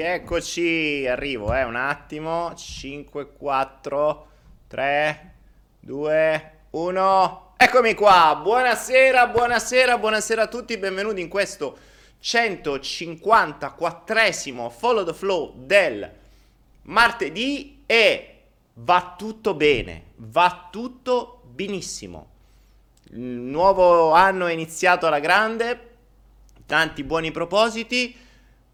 Eccoci, arrivo, eh, un attimo. 5, 4, 3, 2, 1. Eccomi qua, buonasera, buonasera, buonasera a tutti, benvenuti in questo 154esimo Follow the Flow del martedì e va tutto bene, va tutto benissimo. Il nuovo anno è iniziato alla grande, tanti buoni propositi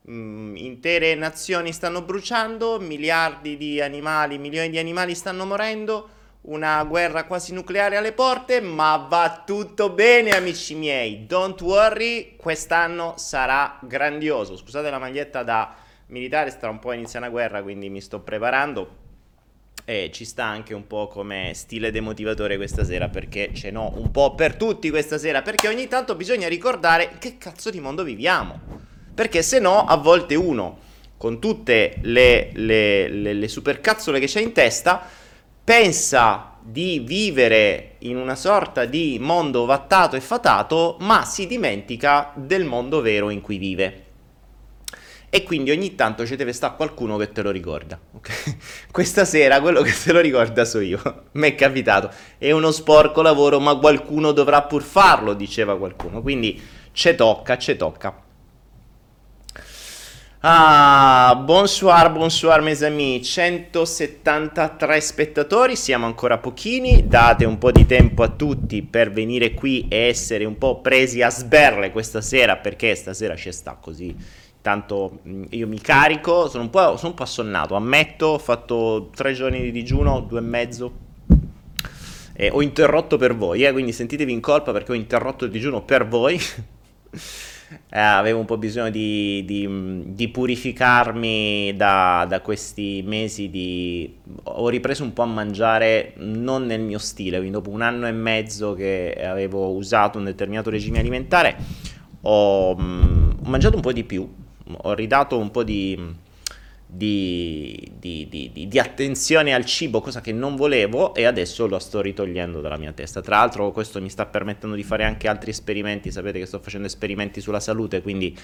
mh, intere nazioni stanno bruciando, miliardi di animali, milioni di animali stanno morendo, una guerra quasi nucleare alle porte, ma va tutto bene amici miei, don't worry, quest'anno sarà grandioso. Scusate la maglietta da militare, sta un po' inizia una guerra, quindi mi sto preparando. E ci sta anche un po' come stile demotivatore questa sera, perché ce n'ho un po' per tutti questa sera, perché ogni tanto bisogna ricordare che cazzo di mondo viviamo. Perché se no, a volte uno, con tutte le, le, le, le supercazzole che c'è in testa, pensa di vivere in una sorta di mondo vattato e fatato, ma si dimentica del mondo vero in cui vive e quindi ogni tanto ci deve stare qualcuno che te lo ricorda. Okay? Questa sera quello che te lo ricorda so io. Mi è capitato. È uno sporco lavoro, ma qualcuno dovrà pur farlo, diceva qualcuno. Quindi ce tocca, ce tocca. Ah, bonsoir, bonsoir mes amis, 173 spettatori, siamo ancora pochini, date un po' di tempo a tutti per venire qui e essere un po' presi a sberle questa sera perché stasera ci sta così Tanto mm, io mi carico, sono un, po', sono un po' assonnato, ammetto, ho fatto tre giorni di digiuno, due e mezzo. E ho interrotto per voi, eh, quindi sentitevi in colpa perché ho interrotto il digiuno per voi. eh, avevo un po' bisogno di, di, di purificarmi da, da, questi mesi di... Ho ripreso un po' a mangiare non nel mio stile, quindi dopo un anno e mezzo che avevo usato un determinato regime alimentare ho, mm, ho mangiato un po' di più, ho ridato un po' di, di, di, di, attenzione al cibo, cosa che non volevo e adesso lo sto ritogliendo dalla mia testa. Tra l'altro questo mi sta permettendo di fare anche altri esperimenti, sapete che sto facendo esperimenti sulla salute, quindi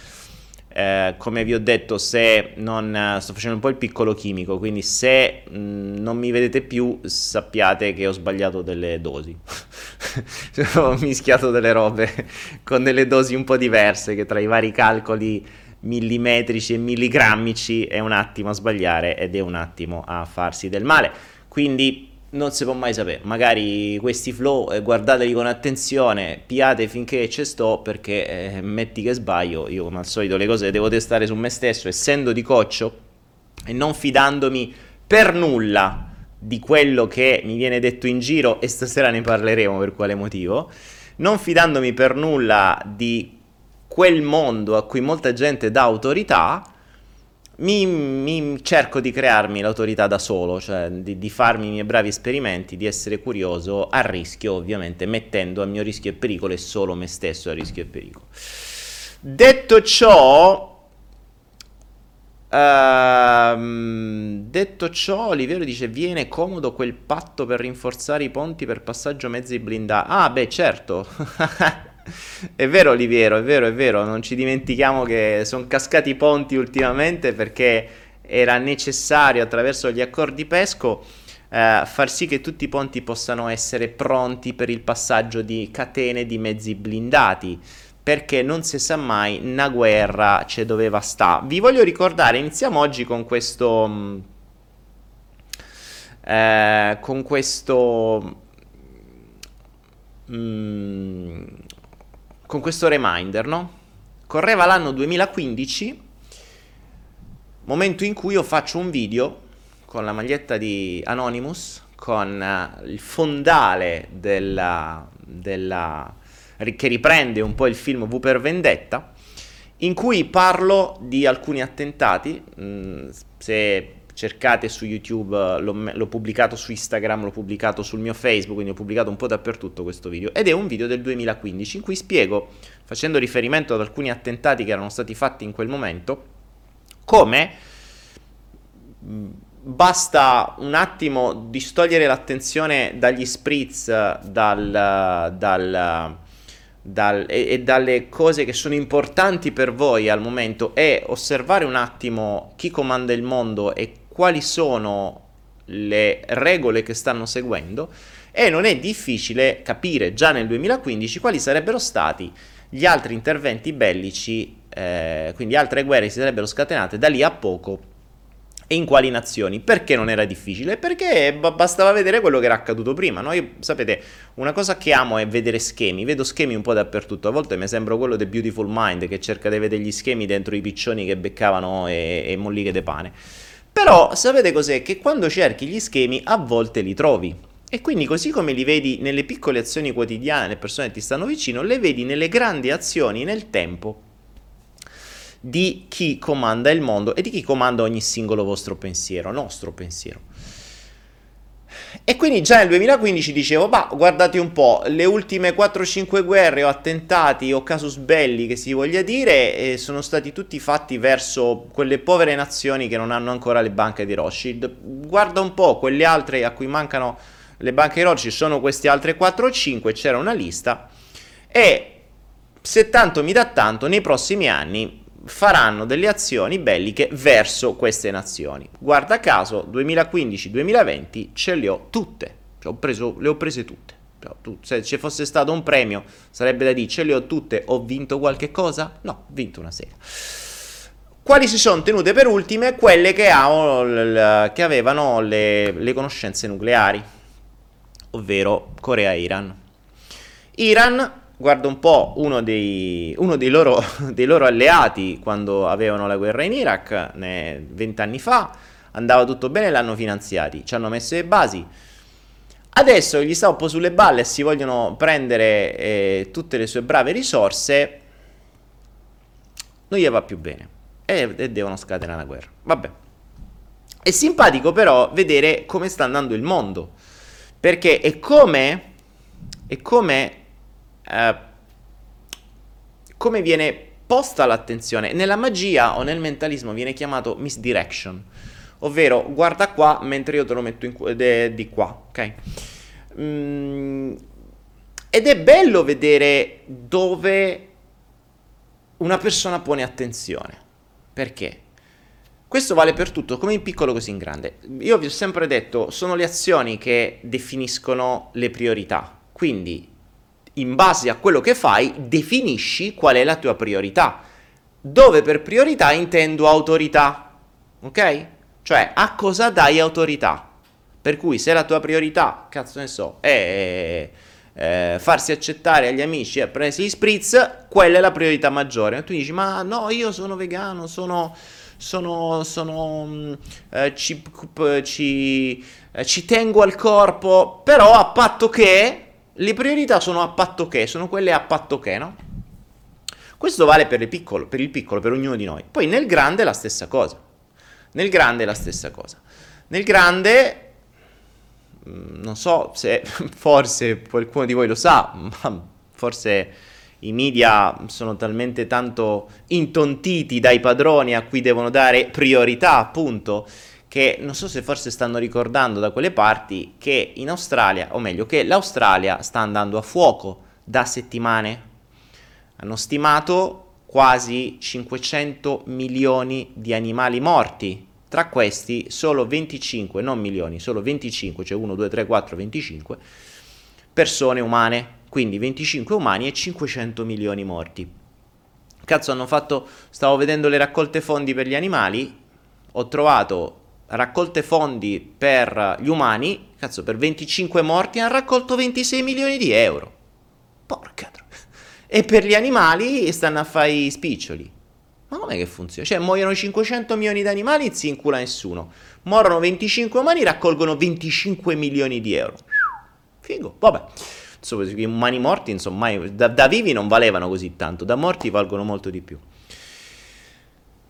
eh, come vi ho detto, se non sto facendo un po' il piccolo chimico, quindi se mh, non mi vedete più, sappiate che ho sbagliato delle dosi. ho mischiato delle robe con delle dosi un po' diverse, che tra i vari calcoli millimetrici e milligrammici è un attimo a sbagliare ed è un attimo a farsi del male. Quindi non si può mai sapere. Magari questi flow eh, guardateli con attenzione, piate finché ci sto perché eh, metti che sbaglio, io come al solito le cose le devo testare su me stesso, essendo di coccio e non fidandomi per nulla di quello che mi viene detto in giro e stasera ne parleremo per quale motivo, non fidandomi per nulla di quel mondo a cui molta gente dà autorità, mi, mi, cerco di crearmi l'autorità da solo, cioè di, di, farmi i miei bravi esperimenti, di essere curioso a rischio, ovviamente, mettendo a mio rischio e pericolo e solo me stesso a rischio e pericolo. Detto ciò, uh, detto ciò, Oliviero dice: Viene comodo quel patto per rinforzare i ponti per passaggio mezzi blindati. Ah, beh, certo. è vero Oliviero, è vero, è vero, non ci dimentichiamo che sono cascati i ponti ultimamente perché era necessario attraverso gli accordi PESCO eh, far sì che tutti i ponti possano essere pronti per il passaggio di catene di mezzi blindati perché non si sa mai, una guerra ci doveva sta. Vi voglio ricordare, iniziamo oggi con questo... Mm, eh, con questo... Mm, con questo reminder, no? Correva l'anno 2015, momento in cui io faccio un video con la maglietta di Anonymous, con uh, il fondale della, della, che riprende un po' il film V per Vendetta, in cui parlo di alcuni attentati. Mm, se cercate su YouTube, l'ho, l'ho, pubblicato su Instagram, l'ho pubblicato sul mio Facebook, quindi ho pubblicato un po' dappertutto questo video. Ed è un video del 2015 in cui spiego, facendo riferimento ad alcuni attentati che erano stati fatti in quel momento, come basta un attimo distogliere l'attenzione dagli spritz, dal, dal dal, e, e, dalle cose che sono importanti per voi al momento e osservare un attimo chi comanda il mondo e quali sono le regole che stanno seguendo e non è difficile capire già nel 2015 quali sarebbero stati gli altri interventi bellici, eh, quindi altre guerre si sarebbero scatenate da lì a poco e in quali nazioni. Perché non era difficile? Perché b- bastava vedere quello che era accaduto prima. No? Io, sapete, una cosa che amo è vedere schemi. Vedo schemi un po' dappertutto. A volte mi sembra quello del Beautiful Mind che cerca di vedere gli schemi dentro i piccioni che beccavano e, e molliche de pane. Però sapete cos'è? Che quando cerchi gli schemi a volte li trovi. E quindi così come li vedi nelle piccole azioni quotidiane, le persone che ti stanno vicino, le vedi nelle grandi azioni nel tempo di chi comanda il mondo e di chi comanda ogni singolo vostro pensiero, nostro pensiero. E quindi già nel 2015 dicevo, ma guardate un po', le ultime 4-5 guerre o attentati o casus belli che si voglia dire eh, sono stati tutti fatti verso quelle povere nazioni che non hanno ancora le banche di Rothschild. Guarda un po', quelle altre a cui mancano le banche di Rothschild sono queste altre 4 o 5, c'era una lista. E se tanto mi dà tanto, nei prossimi anni faranno delle azioni belliche verso queste nazioni. Guarda caso, 2015-2020 ce le ho tutte, cioè, ho preso, le ho prese tutte. Cioè, se ci fosse stato un premio, sarebbe da dire ce le ho tutte, ho vinto qualche cosa? No, ho vinto una sera. Quali si sono tenute per ultime? Quelle che, ha, che avevano le, le conoscenze nucleari, ovvero Corea e Iran. Iran guarda un po' uno dei, uno dei, loro, dei loro, alleati quando avevano la guerra in Iraq, vent'anni fa, andava tutto bene, l'hanno finanziati, ci hanno messo le basi. Adesso gli sta un po' sulle balle e si vogliono prendere eh, tutte le sue brave risorse, non gli va più bene e, e devono scatenare la guerra. Vabbè. È simpatico però vedere come sta andando il mondo, perché è come, è come eh, come viene posta l'attenzione. Nella magia o nel mentalismo viene chiamato misdirection, ovvero guarda qua mentre io te lo metto in, de, di qua, ok? Mm, ed è bello vedere dove una persona pone attenzione. Perché? Questo vale per tutto, come in piccolo così in grande. Io vi ho sempre detto, sono le azioni che definiscono le priorità. Quindi in base a quello che fai, definisci qual è la tua priorità. Dove per priorità intendo autorità, ok? Cioè a cosa dai autorità. Per cui se la tua priorità, cazzo ne so, è eh, farsi accettare agli amici e prendersi gli spritz, quella è la priorità maggiore. Tu dici, ma no, io sono vegano, sono sono, sono mm, eh, ci, ci, eh, ci, tengo al corpo, però a patto che le priorità sono a patto che, sono quelle a patto che, no? Questo vale per, piccolo, per il piccolo, per ognuno di noi. Poi nel grande è la stessa cosa. Nel grande è la stessa cosa. Nel grande, mm, non so se forse qualcuno di voi lo sa, ma forse i media sono talmente tanto intontiti dai padroni a cui devono dare priorità, appunto, che non so se forse stanno ricordando da quelle parti che in Australia, o meglio che l'Australia sta andando a fuoco da settimane. Hanno stimato quasi 500 milioni di animali morti. Tra questi solo 25, non milioni, solo 25, cioè 1, 2, 3, 4, 25 persone umane. Quindi 25 umani e 500 milioni morti. Cazzo, hanno fatto. Stavo vedendo le raccolte fondi per gli animali. Ho trovato raccolte fondi per gli umani, cazzo, per 25 morti hanno raccolto 26 milioni di euro. Porca troia. E per gli animali stanno a fare i spiccioli. Ma com'è che funziona? Cioè, muoiono 500 milioni di animali e si incula nessuno. Morono 25 umani, raccolgono 25 milioni di euro. Figo, vabbè. Insomma, gli umani morti, insomma, da, da vivi non valevano così tanto, da morti valgono molto di più.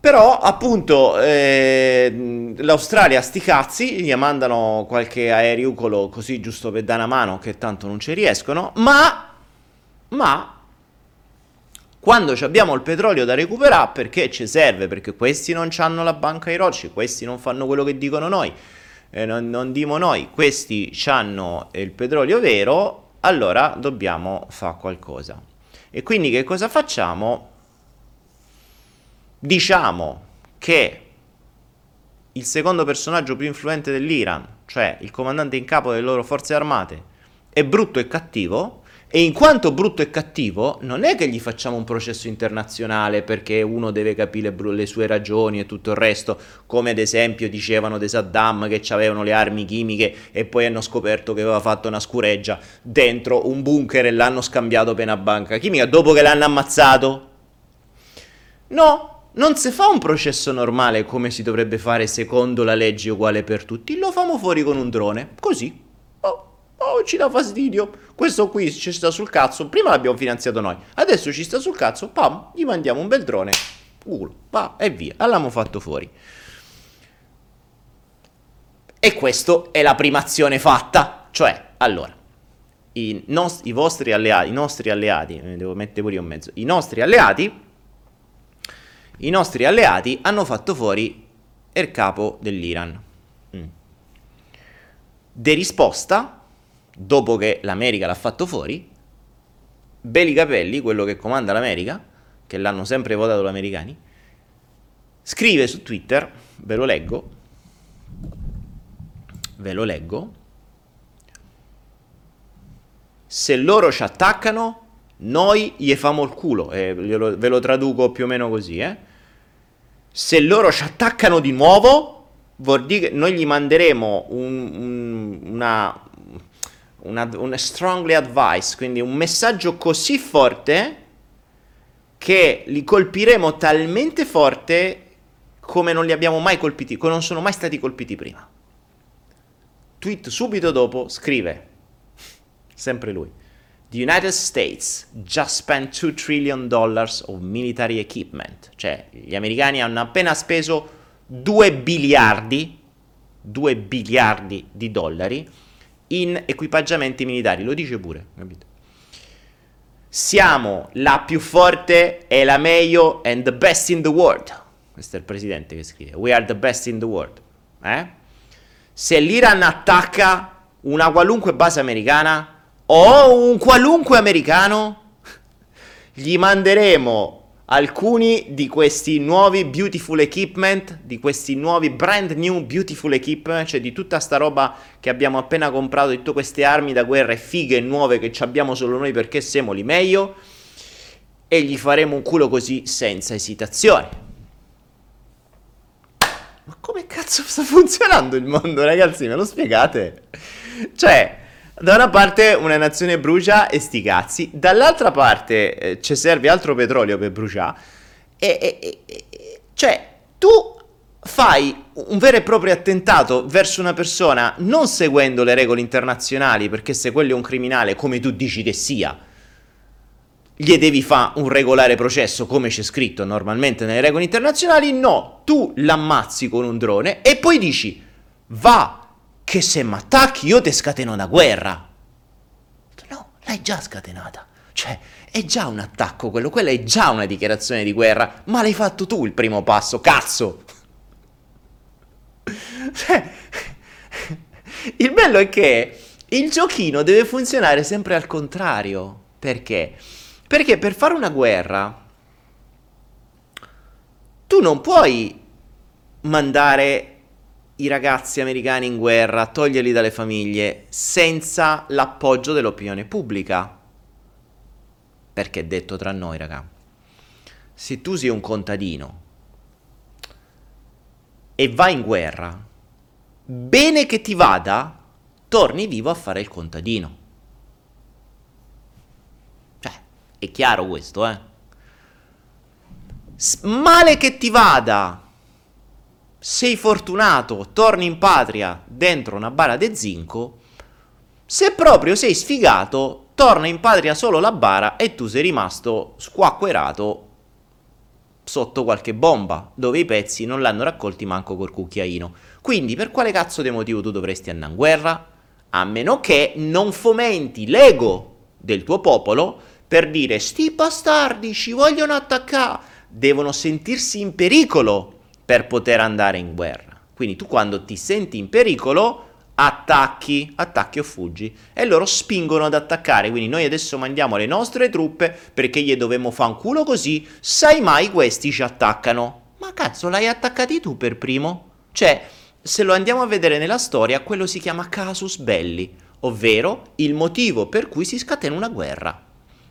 Però appunto eh, l'Australia sti cazzi, gli mandano qualche aereucolo così giusto per dare una mano che tanto non ci riescono, ma, ma quando abbiamo il petrolio da recuperare perché ci serve, perché questi non hanno la banca ai rocci, questi non fanno quello che dicono noi, eh, non, non dimo noi, questi hanno il petrolio vero, allora dobbiamo fare qualcosa. E quindi che cosa facciamo? Diciamo che il secondo personaggio più influente dell'Iran, cioè il comandante in capo delle loro forze armate, è brutto e cattivo, e in quanto brutto e cattivo, non è che gli facciamo un processo internazionale perché uno deve capire le sue ragioni e tutto il resto, come ad esempio dicevano di Saddam che avevano le armi chimiche e poi hanno scoperto che aveva fatto una scureggia dentro un bunker e l'hanno scambiato per una banca chimica dopo che l'hanno ammazzato. No, non si fa un processo normale come si dovrebbe fare secondo la legge uguale per tutti, lo famo fuori con un drone, così. Oh, oh, ci dà fastidio. Questo qui ci sta sul cazzo, prima l'abbiamo finanziato noi, adesso ci sta sul cazzo, pam, gli mandiamo un bel drone, culo, va e via, l'abbiamo fatto fuori. E questa è la prima azione fatta. Cioè, allora, i, nost- i vostri alleati, i nostri alleati, eh, devo mettere pure io in mezzo, i nostri alleati, i nostri alleati hanno fatto fuori il capo dell'Iran. Mm. De risposta, dopo che l'America l'ha fatto fuori, Belli Capelli, quello che comanda l'America, che l'hanno sempre votato gli americani, scrive su Twitter, ve lo leggo, ve lo leggo, se loro ci attaccano, noi gli famo il culo, eh, ve lo traduco più o meno così, eh. Se loro ci attaccano di nuovo, vuol dire che noi gli manderemo un, un, una, una, una strongly advice, quindi un messaggio così forte che li colpiremo talmente forte come non li abbiamo mai colpiti, come non sono mai stati colpiti prima. Tweet subito dopo scrive sempre lui. The United States just spent 2 trillion dollars of military equipment. Cioè, gli americani hanno appena speso 2 biliardi, 2 biliardi di dollari in equipaggiamenti militari. Lo dice pure, capito? Siamo la più forte e la meglio and the best in the world. Questo è il presidente che scrive. We are the best in the world. Eh? Se l'Iran attacca una qualunque base americana, o un qualunque americano, gli manderemo alcuni di questi nuovi beautiful equipment, di questi nuovi brand new beautiful equipment, cioè di tutta sta roba che abbiamo appena comprato, di tutte queste armi da guerra fighe nuove che abbiamo solo noi perché siamo li meglio, e gli faremo un culo così senza esitazione. Ma come cazzo sta funzionando il mondo, ragazzi? Me lo spiegate? Cioè, da una parte una nazione brucia e sti cazzi, dall'altra parte eh, ci serve altro petrolio per bruciare. E, e, e, cioè, tu fai un vero e proprio attentato verso una persona non seguendo le regole internazionali, perché se quello è un criminale, come tu dici che sia, gli devi fare un regolare processo come c'è scritto normalmente nelle regole internazionali. No, tu l'ammazzi con un drone e poi dici va che se mi attacchi io ti scateno una guerra. No, l'hai già scatenata. Cioè, è già un attacco quello, quella è già una dichiarazione di guerra, ma l'hai fatto tu il primo passo, cazzo. Cioè, il bello è che il giochino deve funzionare sempre al contrario. Perché? Perché per fare una guerra tu non puoi mandare i ragazzi americani in guerra, toglierli dalle famiglie, senza l'appoggio dell'opinione pubblica. Perché detto tra noi, raga, se tu sei un contadino e vai in guerra, bene che ti vada, torni vivo a fare il contadino. Cioè, è chiaro questo, eh? male che ti vada, sei fortunato, torni in patria dentro una bara de zinco, se proprio sei sfigato, torna in patria solo la bara e tu sei rimasto squacquerato sotto qualche bomba, dove i pezzi non l'hanno raccolti manco col cucchiaino. Quindi per quale cazzo di motivo tu dovresti andare in guerra? A meno che non fomenti l'ego del tuo popolo per dire sti bastardi ci vogliono attaccare, devono sentirsi in pericolo per poter andare in guerra. Quindi tu quando ti senti in pericolo attacchi, attacchi o fuggi e loro spingono ad attaccare. Quindi noi adesso mandiamo le nostre truppe perché gli dovevamo fare un culo così, sai mai questi ci attaccano. Ma cazzo, l'hai attaccati tu per primo? Cioè, se lo andiamo a vedere nella storia, quello si chiama casus belli, ovvero il motivo per cui si scatena una guerra.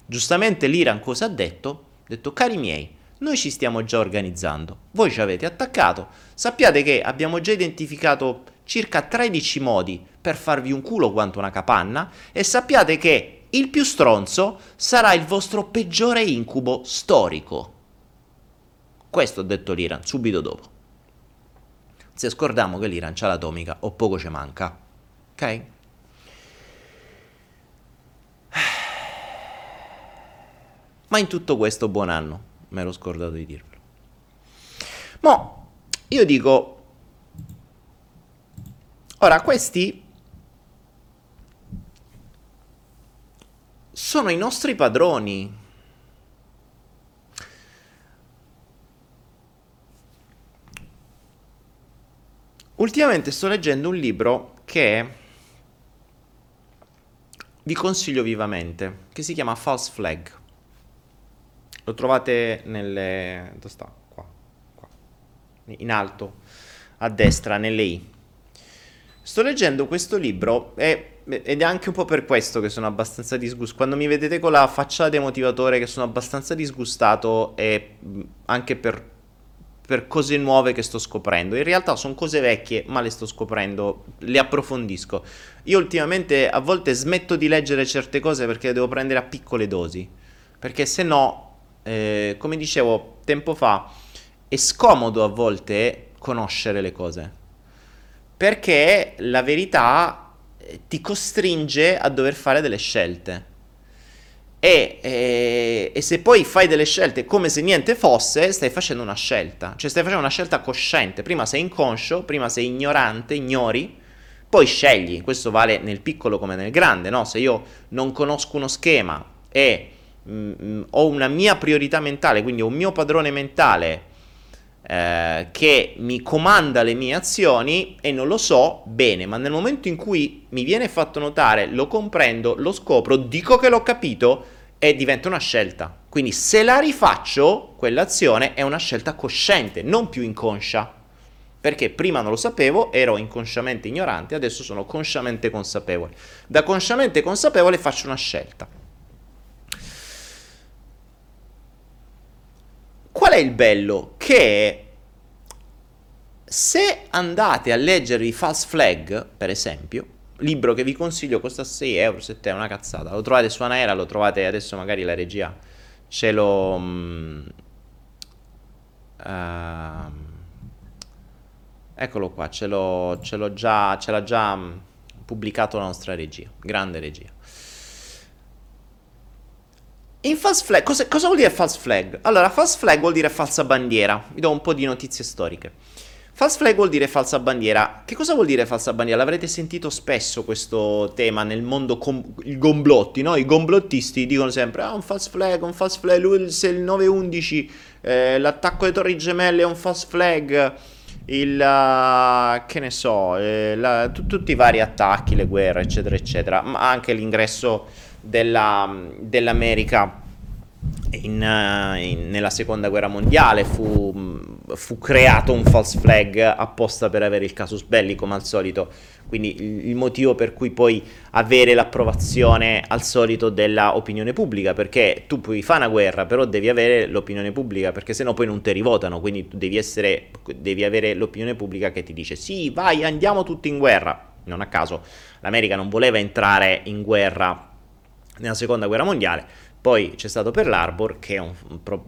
Giustamente l'Iran cosa ha detto? Ha detto, cari miei, noi ci stiamo già organizzando, voi ci avete attaccato, sappiate che abbiamo già identificato circa 13 modi per farvi un culo quanto una capanna e sappiate che il più stronzo sarà il vostro peggiore incubo storico. Questo ha detto l'Iran subito dopo. Se scordiamo che l'Iran c'ha l'atomica o poco ci manca. Ok? Ma in tutto questo buon anno mi ero scordato di dirvelo. Ma io dico, Ora, questi sono i nostri padroni. Ultimamente sto leggendo un libro che vi consiglio vivamente, che si chiama False Flag. Lo trovate nelle... dove sta? Qua, qua. In alto, a destra, nelle I. Sto leggendo questo libro e, ed è anche un po' per questo che sono abbastanza disgustato. Quando mi vedete con la faccia demotivatore che sono abbastanza disgustato e anche per per cose nuove che sto scoprendo. In realtà sono cose vecchie, ma le sto scoprendo, le approfondisco. Io ultimamente a volte smetto di leggere certe cose perché le devo prendere a piccole dosi. Perché se no, eh, come dicevo tempo fa, è scomodo a volte conoscere le cose. Perché la verità eh, ti costringe a dover fare delle scelte. E, e, e, se poi fai delle scelte come se niente fosse, stai facendo una scelta, cioè stai facendo una scelta cosciente. Prima sei inconscio, prima sei ignorante, ignori, poi scegli. Questo vale nel piccolo come nel grande, no? Se io non conosco uno schema e mh, mm, mm, ho una mia priorità mentale, quindi ho un mio padrone mentale eh, che mi comanda le mie azioni e non lo so bene, ma nel momento in cui mi viene fatto notare, lo comprendo, lo scopro, dico che l'ho capito e diventa una scelta. Quindi se la rifaccio, quell'azione è una scelta cosciente, non più inconscia. Perché prima non lo sapevo, ero inconsciamente ignorante, adesso sono consciamente consapevole. Da consciamente consapevole faccio una scelta. Qual è il bello? Che se andate a leggervi False Flag, per esempio, libro che vi consiglio, costa 6 euro, 7 euro, una cazzata, lo trovate su Anaera, lo trovate adesso magari la regia ce lo... Um, uh, eccolo qua, ce l'ho, ce l'ho già, ce l'ha già um, pubblicato la nostra regia, grande regia. In false flag, cosa, cosa, vuol dire false flag? Allora, false flag vuol dire falsa bandiera. Vi do un po' di notizie storiche. False flag vuol dire falsa bandiera. Che cosa vuol dire falsa bandiera? L'avrete sentito spesso questo tema nel mondo com- i gomblotti, no? I gomblottisti dicono sempre "Ah, un false flag, un false flag, lui se il 911 eh, l'attacco alle Torri Gemelle è un false flag" il uh, che ne so, eh, la, t- tutti i vari attacchi, le guerre, eccetera, eccetera, ma anche l'ingresso della, dell'America in, uh, in, nella seconda guerra mondiale. Fu, fu, creato un false flag apposta per avere il casus belli come al solito. Quindi il, motivo per cui poi avere l'approvazione al solito dell'opinione pubblica perché tu puoi fare una guerra però devi avere l'opinione pubblica perché sennò poi non ti rivotano. Quindi tu devi, essere, devi avere l'opinione pubblica che ti dice sì vai andiamo tutti in guerra. Non a caso l'America non voleva entrare in guerra nella seconda guerra mondiale. Poi c'è stato Pearl Harbor, che è un,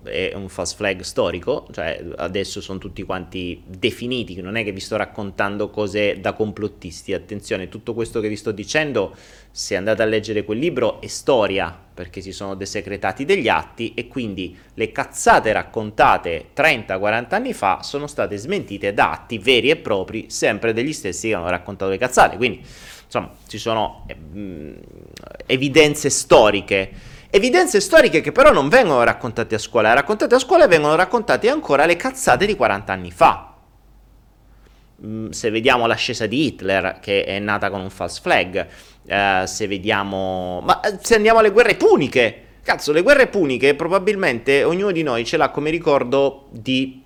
è un false flag storico, cioè adesso sono tutti quanti definiti, non è che vi sto raccontando cose da complottisti, attenzione, tutto questo che vi sto dicendo, se andate a leggere quel libro, è storia, perché si sono desecretati degli atti e quindi le cazzate raccontate 30-40 anni fa sono state smentite da atti veri e propri, sempre degli stessi che hanno raccontato le cazzate, quindi insomma ci sono eh, evidenze storiche. Evidenze storiche che però non vengono raccontate a scuola, raccontate a scuola vengono raccontate ancora le cazzate di 40 anni fa. Mm, se vediamo l'ascesa di Hitler, che è nata con un false flag, eh, se vediamo... Ma eh, se andiamo alle guerre puniche, cazzo, le guerre puniche probabilmente ognuno di noi ce l'ha come ricordo di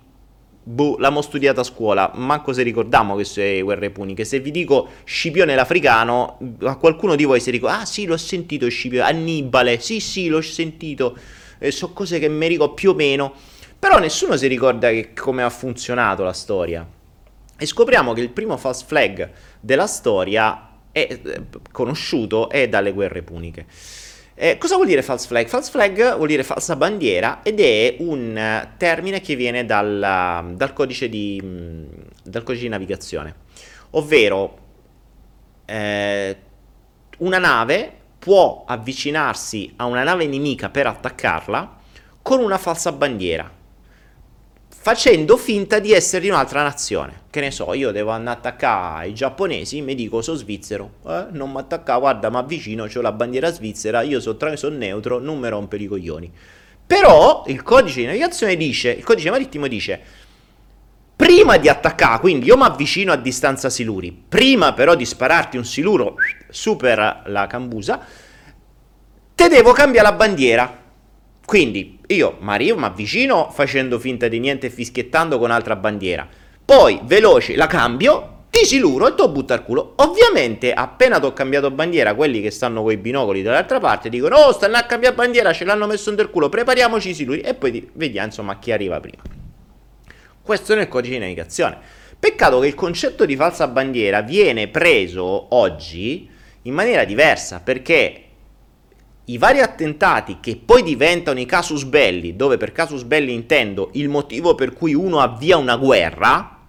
boh, l'abbiamo studiata a scuola, manco se ricordiamo che sono guerre puniche. Se vi dico Scipione l'Africano, a qualcuno di voi si ricorda, ah sì, l'ho sentito Scipione, Annibale, sì sì, l'ho sentito, eh, so cose che mi ricordo più o meno, però nessuno si ricorda che, come ha funzionato la storia. E scopriamo che il primo false flag della storia è eh, conosciuto è dalle guerre puniche. Eh, cosa vuol dire false flag? False flag vuol dire falsa bandiera ed è un termine che viene dal, dal, codice, di, dal codice, di, navigazione, ovvero eh, una nave può avvicinarsi a una nave nemica per attaccarla con una falsa bandiera. Facendo finta di essere di un'altra nazione. Che ne so, io devo andare a attaccare i giapponesi, mi dico sono svizzero, eh, non mi attacca, guarda, ma vicino c'ho la bandiera svizzera, io sono so neutro, non mi rompere i coglioni. Però il codice di navigazione dice, il codice marittimo dice, prima di attaccare, quindi io mi avvicino a distanza siluri, prima però di spararti un siluro super la cambusa, te devo cambiare la bandiera. Quindi io Mario mi avvicino facendo finta di niente e fischiettando con altra bandiera. Poi veloce la cambio, ti siluro e ti butto al culo. Ovviamente appena ti ho cambiato bandiera, quelli che stanno con i binocoli dall'altra parte dicono "Oh, stanno a cambiare bandiera, ce l'hanno messo nel culo, prepariamoci siluri" e poi vediamo insomma chi arriva prima. Questo nel codice di navigazione. Peccato che il concetto di falsa bandiera viene preso oggi in maniera diversa perché i vari attentati che poi diventano i casus belli, dove per casus belli intendo il motivo per cui uno avvia una guerra,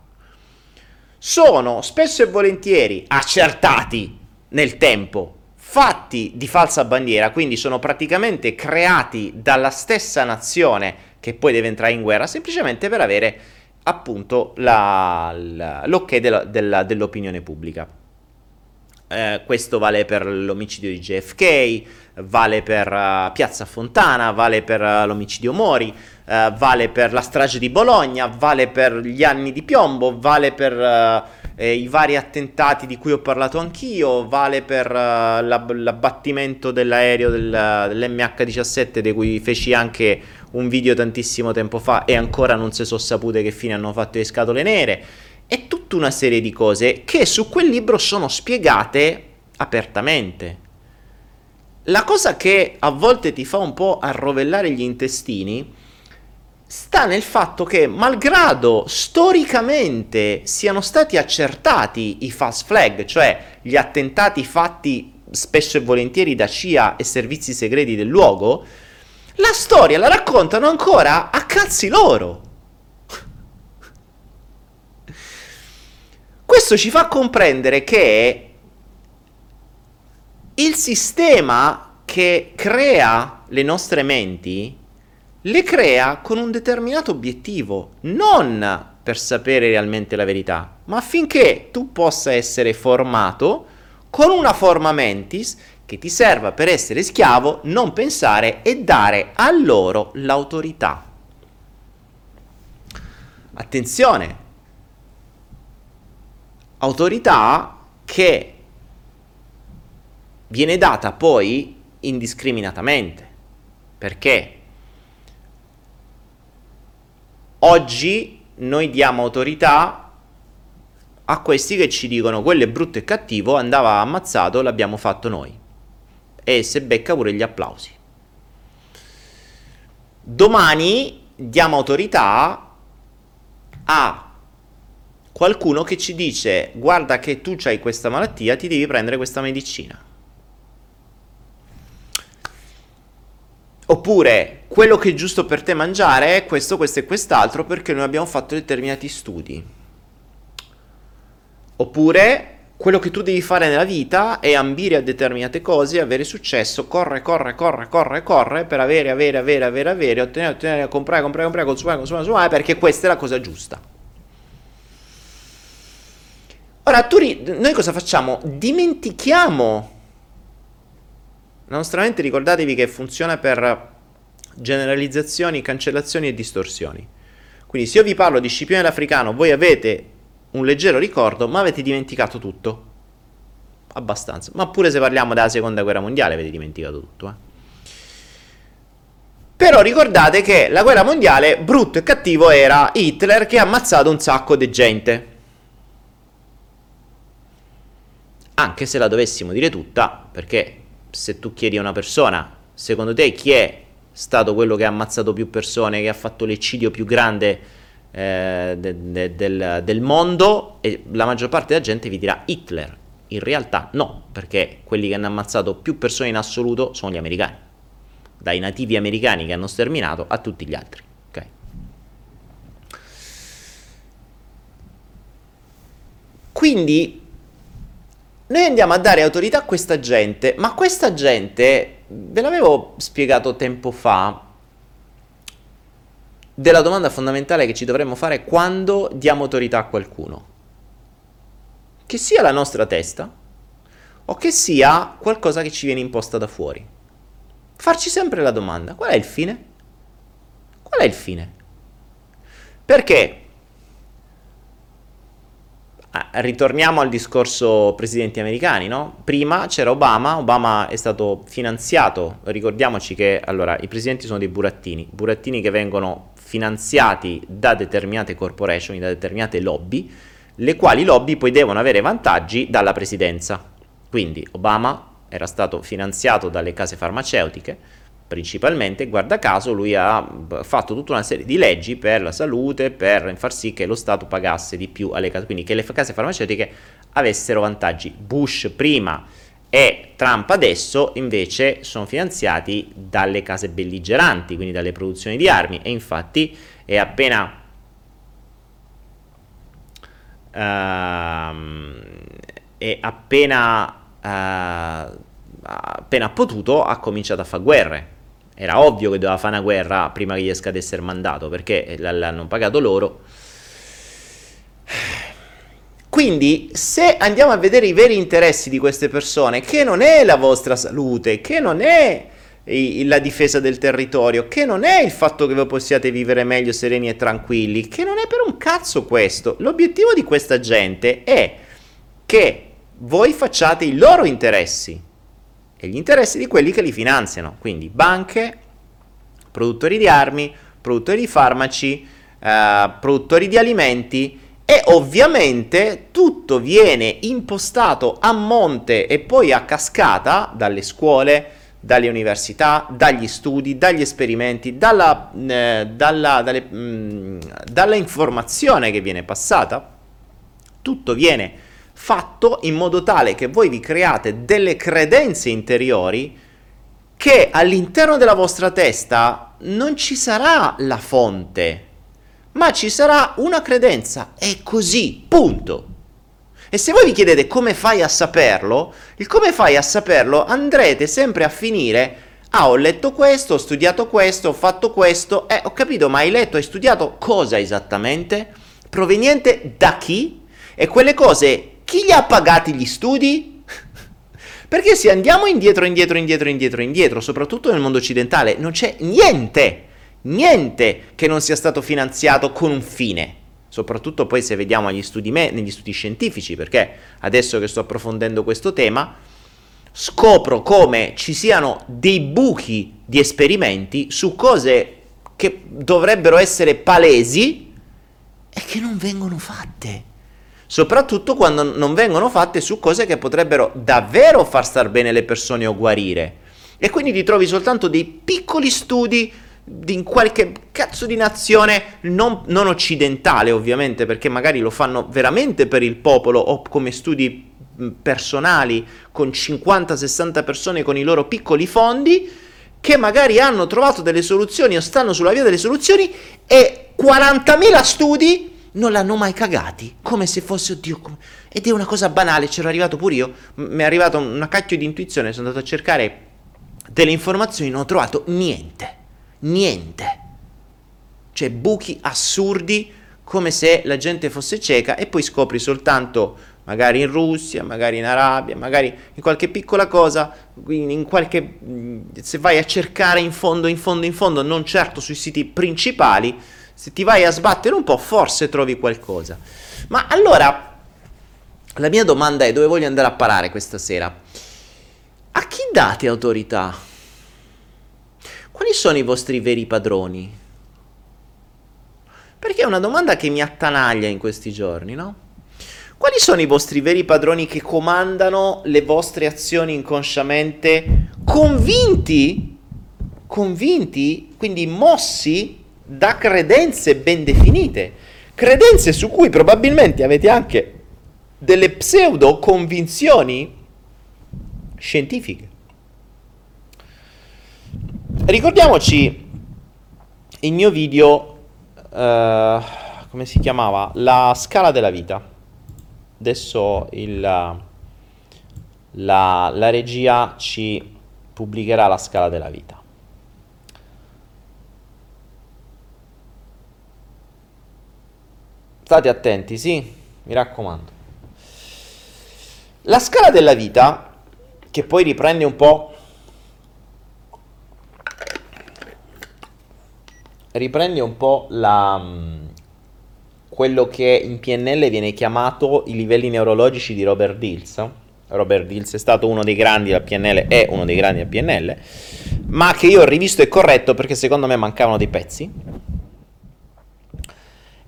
sono spesso e volentieri accertati nel tempo, fatti di falsa bandiera, quindi sono praticamente creati dalla stessa nazione che poi deve entrare in guerra, semplicemente per avere appunto la, la, l'ok della, della, dell'opinione pubblica. Eh, questo vale per l'omicidio di JFK, vale per uh, Piazza Fontana, vale per uh, l'omicidio Mori, uh, vale per la strage di Bologna, vale per gli anni di piombo, vale per eh, i vari attentati di cui ho parlato anch'io, vale per l'ab- l'abbattimento dell'aereo del, dell'MH17 di cui feci anche un video tantissimo tempo fa e ancora non si sono sapute che fine hanno fatto le scatole nere e tutta una serie di cose che su quel libro sono spiegate apertamente. La cosa che a volte ti fa un po' arrovellare gli intestini sta nel fatto che, malgrado storicamente siano stati accertati i false flag, cioè gli attentati fatti spesso e volentieri da CIA e servizi segreti del luogo, la storia la raccontano ancora a cazzi loro. Questo ci fa comprendere che il sistema che crea le nostre menti le crea con un determinato obiettivo, non per sapere realmente la verità, ma affinché tu possa essere formato con una forma mentis che ti serva per essere schiavo, non pensare e dare a loro l'autorità. Attenzione, autorità che viene data poi indiscriminatamente. Perché oggi noi diamo autorità a questi che ci dicono quello è brutto e cattivo, andava ammazzato, l'abbiamo fatto noi e se becca pure gli applausi. Domani diamo autorità a qualcuno che ci dice guarda che tu hai questa malattia, ti devi prendere questa medicina. Oppure quello che è giusto per te mangiare è questo, questo e quest'altro perché noi abbiamo fatto determinati studi. Oppure quello che tu devi fare nella vita è ambire a determinate cose, avere successo, corre, corre, corre, corre, corre per avere, avere, avere, avere, avere, ottenere, ottenere, comprare, comprare, comprare, consumare, consumare, consumare, perché questa è la cosa giusta. Ora, tu, noi cosa facciamo? Dimentichiamo. La nostra mente, ricordatevi che funziona per generalizzazioni, cancellazioni e distorsioni. Quindi se io vi parlo di Scipione l'Africano, voi avete un leggero ricordo, ma avete dimenticato tutto. Abbastanza. Ma pure se parliamo della seconda guerra mondiale avete dimenticato tutto. Eh. Però ricordate che la guerra mondiale, brutto e cattivo, era Hitler che ha ammazzato un sacco di gente. Anche se la dovessimo dire tutta, perché se tu chiedi a una persona, secondo te chi è stato quello che ha ammazzato più persone, che ha fatto l'eccidio più grande eh, de, de, del, del mondo e la maggior parte della gente vi dirà Hitler. In realtà no, perché quelli che hanno ammazzato più persone in assoluto sono gli americani. Dai nativi americani che hanno sterminato a tutti gli altri. Quindi noi andiamo a dare autorità a questa gente, ma questa gente, ve l'avevo spiegato tempo fa, della domanda fondamentale che ci dovremmo fare quando diamo autorità a qualcuno. Che sia la nostra testa o che sia qualcosa che ci viene imposta da fuori. Farci sempre la domanda, qual è il fine? Qual è il fine? Perché ritorniamo al discorso presidenti americani, no? Prima c'era Obama, Obama è stato finanziato, ricordiamoci che allora i presidenti sono dei burattini, burattini che vengono finanziati da determinate corporation, da determinate lobby, le quali lobby poi devono avere vantaggi dalla presidenza. Quindi Obama era stato finanziato dalle case farmaceutiche, principalmente, guarda caso, lui ha fatto tutta una serie di leggi per la salute, per far sì che lo Stato pagasse di più alle case, quindi che le case farmaceutiche avessero vantaggi. Bush prima e Trump adesso invece sono finanziati dalle case belligeranti, quindi dalle produzioni di armi e infatti è appena uh, è appena uh, appena potuto ha cominciato a fare guerre era ovvio che doveva fare una guerra prima che gli scadesse il mandato, perché l'hanno pagato loro. Quindi, se andiamo a vedere i veri interessi di queste persone, che non è la vostra salute, che non è la difesa del territorio, che non è il fatto che voi possiate vivere meglio, sereni e tranquilli, che non è per un cazzo questo. L'obiettivo di questa gente è che voi facciate i loro interessi e gli interessi di quelli che li finanziano, quindi banche, produttori di armi, produttori di farmaci, eh, produttori di alimenti e ovviamente tutto viene impostato a monte e poi a cascata dalle scuole, dalle università, dagli studi, dagli esperimenti, dalla, eh, dalla, dalle, mh, mm, dalla informazione che viene passata, tutto viene fatto in modo tale che voi vi create delle credenze interiori che all'interno della vostra testa non ci sarà la fonte, ma ci sarà una credenza. È così, punto. E se voi vi chiedete come fai a saperlo, il come fai a saperlo andrete sempre a finire Ah, ho letto questo, ho studiato questo, ho fatto questo. Eh, ho capito, ma hai letto, hai studiato cosa esattamente? Proveniente da chi? E quelle cose chi gli ha pagati gli studi? Perché se andiamo indietro, indietro, indietro, indietro, indietro, soprattutto nel mondo occidentale, non c'è niente, niente che non sia stato finanziato con un fine. Soprattutto poi se vediamo studi, me- negli studi scientifici, perché adesso che sto approfondendo questo tema, scopro come ci siano dei buchi di esperimenti su cose che dovrebbero essere palesi e che non vengono fatte soprattutto quando non vengono fatte su cose che potrebbero davvero far star bene le persone o guarire. E quindi ti trovi soltanto dei piccoli studi in qualche cazzo di nazione non, non, occidentale ovviamente perché magari lo fanno veramente per il popolo o come studi personali con 50-60 persone con i loro piccoli fondi che magari hanno trovato delle soluzioni o stanno sulla via delle soluzioni e 40.000 studi non l'hanno mai cagati, come se fosse, oddio, come... ed è una cosa banale, c'ero arrivato pure io, mi è arrivata una cacchio di intuizione, sono andato a cercare delle informazioni, non ho trovato niente, niente, cioè buchi assurdi, come se la gente fosse cieca e poi scopri soltanto magari in Russia, magari in Arabia, magari in qualche piccola cosa, qualche se vai a cercare in fondo, in fondo, in fondo, non certo sui siti principali, se ti vai a sbattere un po', forse trovi qualcosa. Ma allora, la mia domanda è dove voglio andare a parare questa sera? A chi date autorità? Quali sono i vostri veri padroni? Perché è una domanda che mi attanaglia in questi giorni, no? Quali sono i vostri veri padroni che comandano le vostre azioni inconsciamente, convinti, convinti, quindi mossi da credenze ben definite, credenze su cui probabilmente avete anche delle pseudo convinzioni scientifiche. Ricordiamoci il mio video, uh, come si chiamava? La scala della vita. Adesso il, la, la regia ci pubblicherà la scala della vita. State attenti, sì, mi raccomando. La scala della vita, che poi riprende un po'... Riprende un po' la, mm, quello che in PNL viene chiamato i livelli neurologici di Robert Dills. Robert Dills è stato uno dei grandi del PNL, è uno dei grandi del PNL, ma che io ho rivisto e corretto perché secondo me mancavano dei pezzi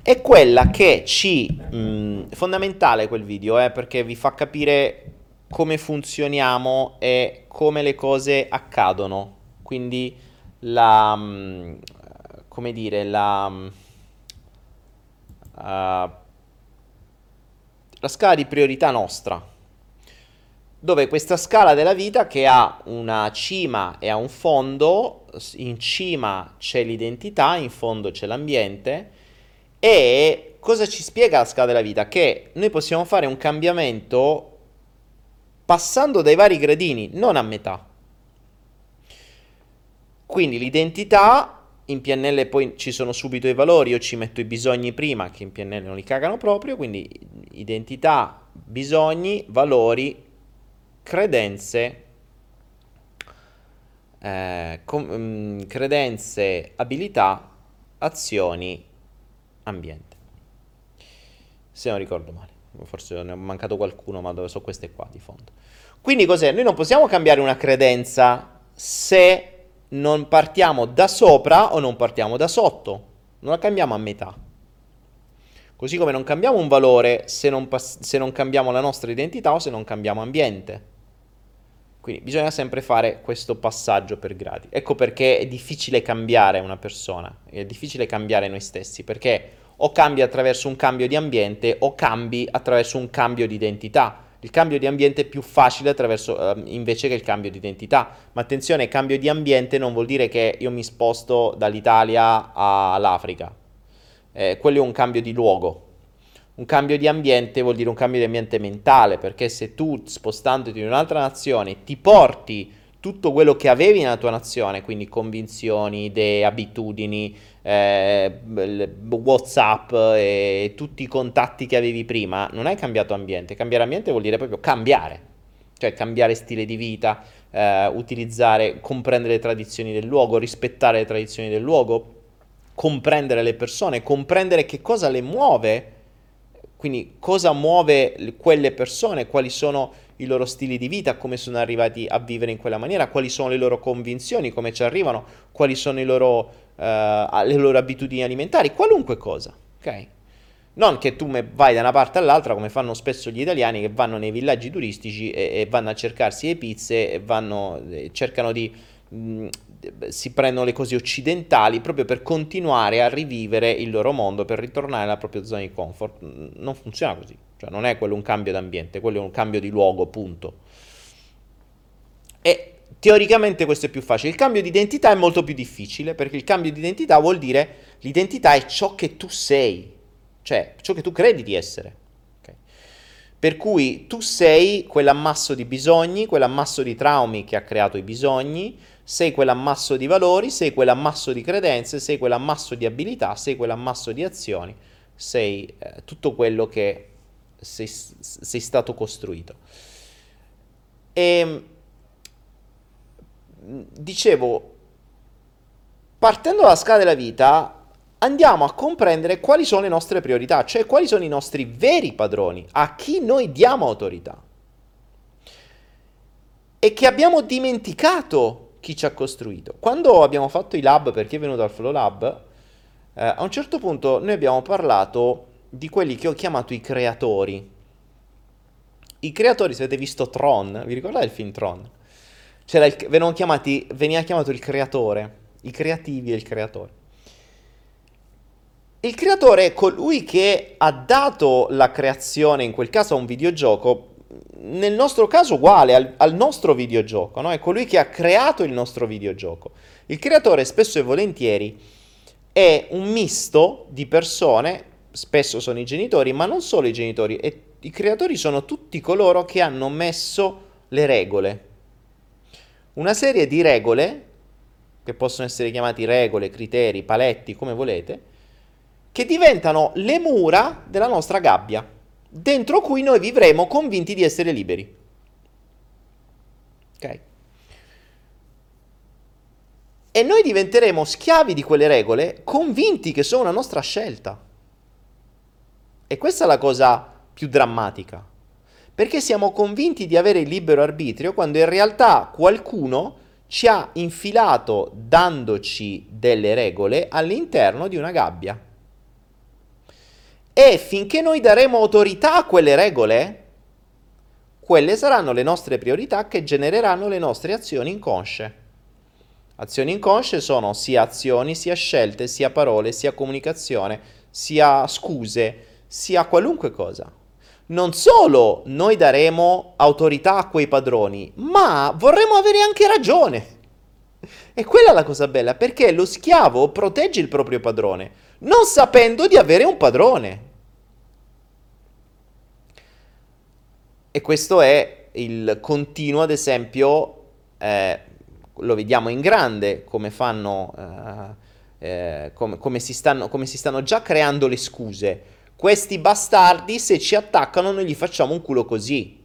è quella che ci... Mh, fondamentale quel video, eh, perché vi fa capire come funzioniamo e come le cose accadono. Quindi la... Mh, come dire, la... Uh, la scala di priorità nostra, dove questa scala della vita che ha una cima e ha un fondo, in cima c'è l'identità, in fondo c'è l'ambiente, e cosa ci spiega la scala della vita? Che noi possiamo fare un cambiamento passando dai vari gradini, non a metà. Quindi l'identità, in PNL poi ci sono subito i valori, io ci metto i bisogni prima, che in PNL non li cagano proprio, quindi identità, bisogni, valori, credenze, eh, com- mm, credenze, abilità, azioni ambiente. Se non ricordo male, forse ne ho mancato qualcuno, ma so queste qua di fondo. Quindi cos'è? Noi non possiamo cambiare una credenza se non partiamo da sopra o non partiamo da sotto. Non la cambiamo a metà. Così come non cambiamo un valore se non, pass- se non cambiamo la nostra identità o se non cambiamo ambiente. Quindi bisogna sempre fare questo passaggio per gradi. Ecco perché è difficile cambiare una persona, è difficile cambiare noi stessi, perché o cambi attraverso un cambio di ambiente o cambi attraverso un cambio di identità. Il cambio di ambiente è più facile uh, invece che il cambio di identità. Ma attenzione, cambio di ambiente non vuol dire che io mi sposto dall'Italia all'Africa. Eh, quello è un cambio di luogo, un cambio di ambiente vuol dire un cambio di ambiente mentale, perché se tu spostandoti in un'altra nazione ti porti tutto quello che avevi nella tua nazione, quindi convinzioni, idee, abitudini, eh, WhatsApp e tutti i contatti che avevi prima, non hai cambiato ambiente. Cambiare ambiente vuol dire proprio cambiare, cioè cambiare stile di vita, eh, utilizzare, comprendere le tradizioni del luogo, rispettare le tradizioni del luogo, comprendere le persone, comprendere che cosa le muove quindi cosa muove quelle persone, quali sono i loro stili di vita, come sono arrivati a vivere in quella maniera, quali sono le loro convinzioni, come ci arrivano, quali sono loro, uh, le loro abitudini alimentari, qualunque cosa, ok? Non che tu vai da una parte all'altra come fanno spesso gli italiani che vanno nei villaggi turistici e, e vanno a cercarsi le pizze e vanno, cercano di mh, si prendono le cose occidentali proprio per continuare a rivivere il loro mondo, per ritornare alla propria zona di comfort. Non funziona così, cioè non è quello un cambio d'ambiente, quello è un cambio di luogo, punto. E teoricamente questo è più facile. Il cambio di identità è molto più difficile perché il cambio di identità vuol dire l'identità è ciò che tu sei, cioè ciò che tu credi di essere. Per cui tu sei quell'ammasso di bisogni, quell'ammasso di traumi che ha creato i bisogni, sei quell'ammasso di valori, sei quell'ammasso di credenze, sei quell'ammasso di abilità, sei quell'ammasso di azioni, sei eh, tutto quello che sei, sei stato costruito. E ehm, dicevo, partendo dalla scala della vita, andiamo a comprendere quali sono le nostre priorità, cioè quali sono i nostri veri padroni, a chi noi diamo autorità. E che abbiamo dimenticato chi ci ha costruito. Quando abbiamo fatto i lab, per chi è venuto al Flow Lab, eh, a un certo punto noi abbiamo parlato di quelli che ho chiamato i creatori. I creatori, se avete visto Tron, vi ricordate il film Tron? Il, venivano chiamati, veniva chiamato il creatore, i creativi e il creatore. Il creatore è colui che ha dato la creazione, in quel caso a un videogioco, nel nostro caso uguale al, al nostro videogioco, no? è colui che ha creato il nostro videogioco. Il creatore spesso e volentieri è un misto di persone, spesso sono i genitori, ma non solo i genitori, e i creatori sono tutti coloro che hanno messo le regole. Una serie di regole, che possono essere chiamati regole, criteri, paletti, come volete, che diventano le mura della nostra gabbia, dentro cui noi vivremo convinti di essere liberi. Ok? E noi diventeremo schiavi di quelle regole, convinti che sono una nostra scelta. E questa è la cosa più drammatica. Perché siamo convinti di avere il libero arbitrio quando in realtà qualcuno ci ha infilato dandoci delle regole all'interno di una gabbia. E finché noi daremo autorità a quelle regole, quelle saranno le nostre priorità che genereranno le nostre azioni inconsce. Azioni inconsce sono sia azioni, sia scelte, sia parole, sia comunicazione, sia scuse, sia qualunque cosa. Non solo noi daremo autorità a quei padroni, ma vorremmo avere anche ragione. E quella è la cosa bella, perché lo schiavo protegge il proprio padrone, non sapendo di avere un padrone. E questo è il continuo, ad esempio, eh, lo vediamo in grande, come fanno, eh, eh, come, come, si stanno, come si stanno già creando le scuse. Questi bastardi, se ci attaccano, noi gli facciamo un culo così.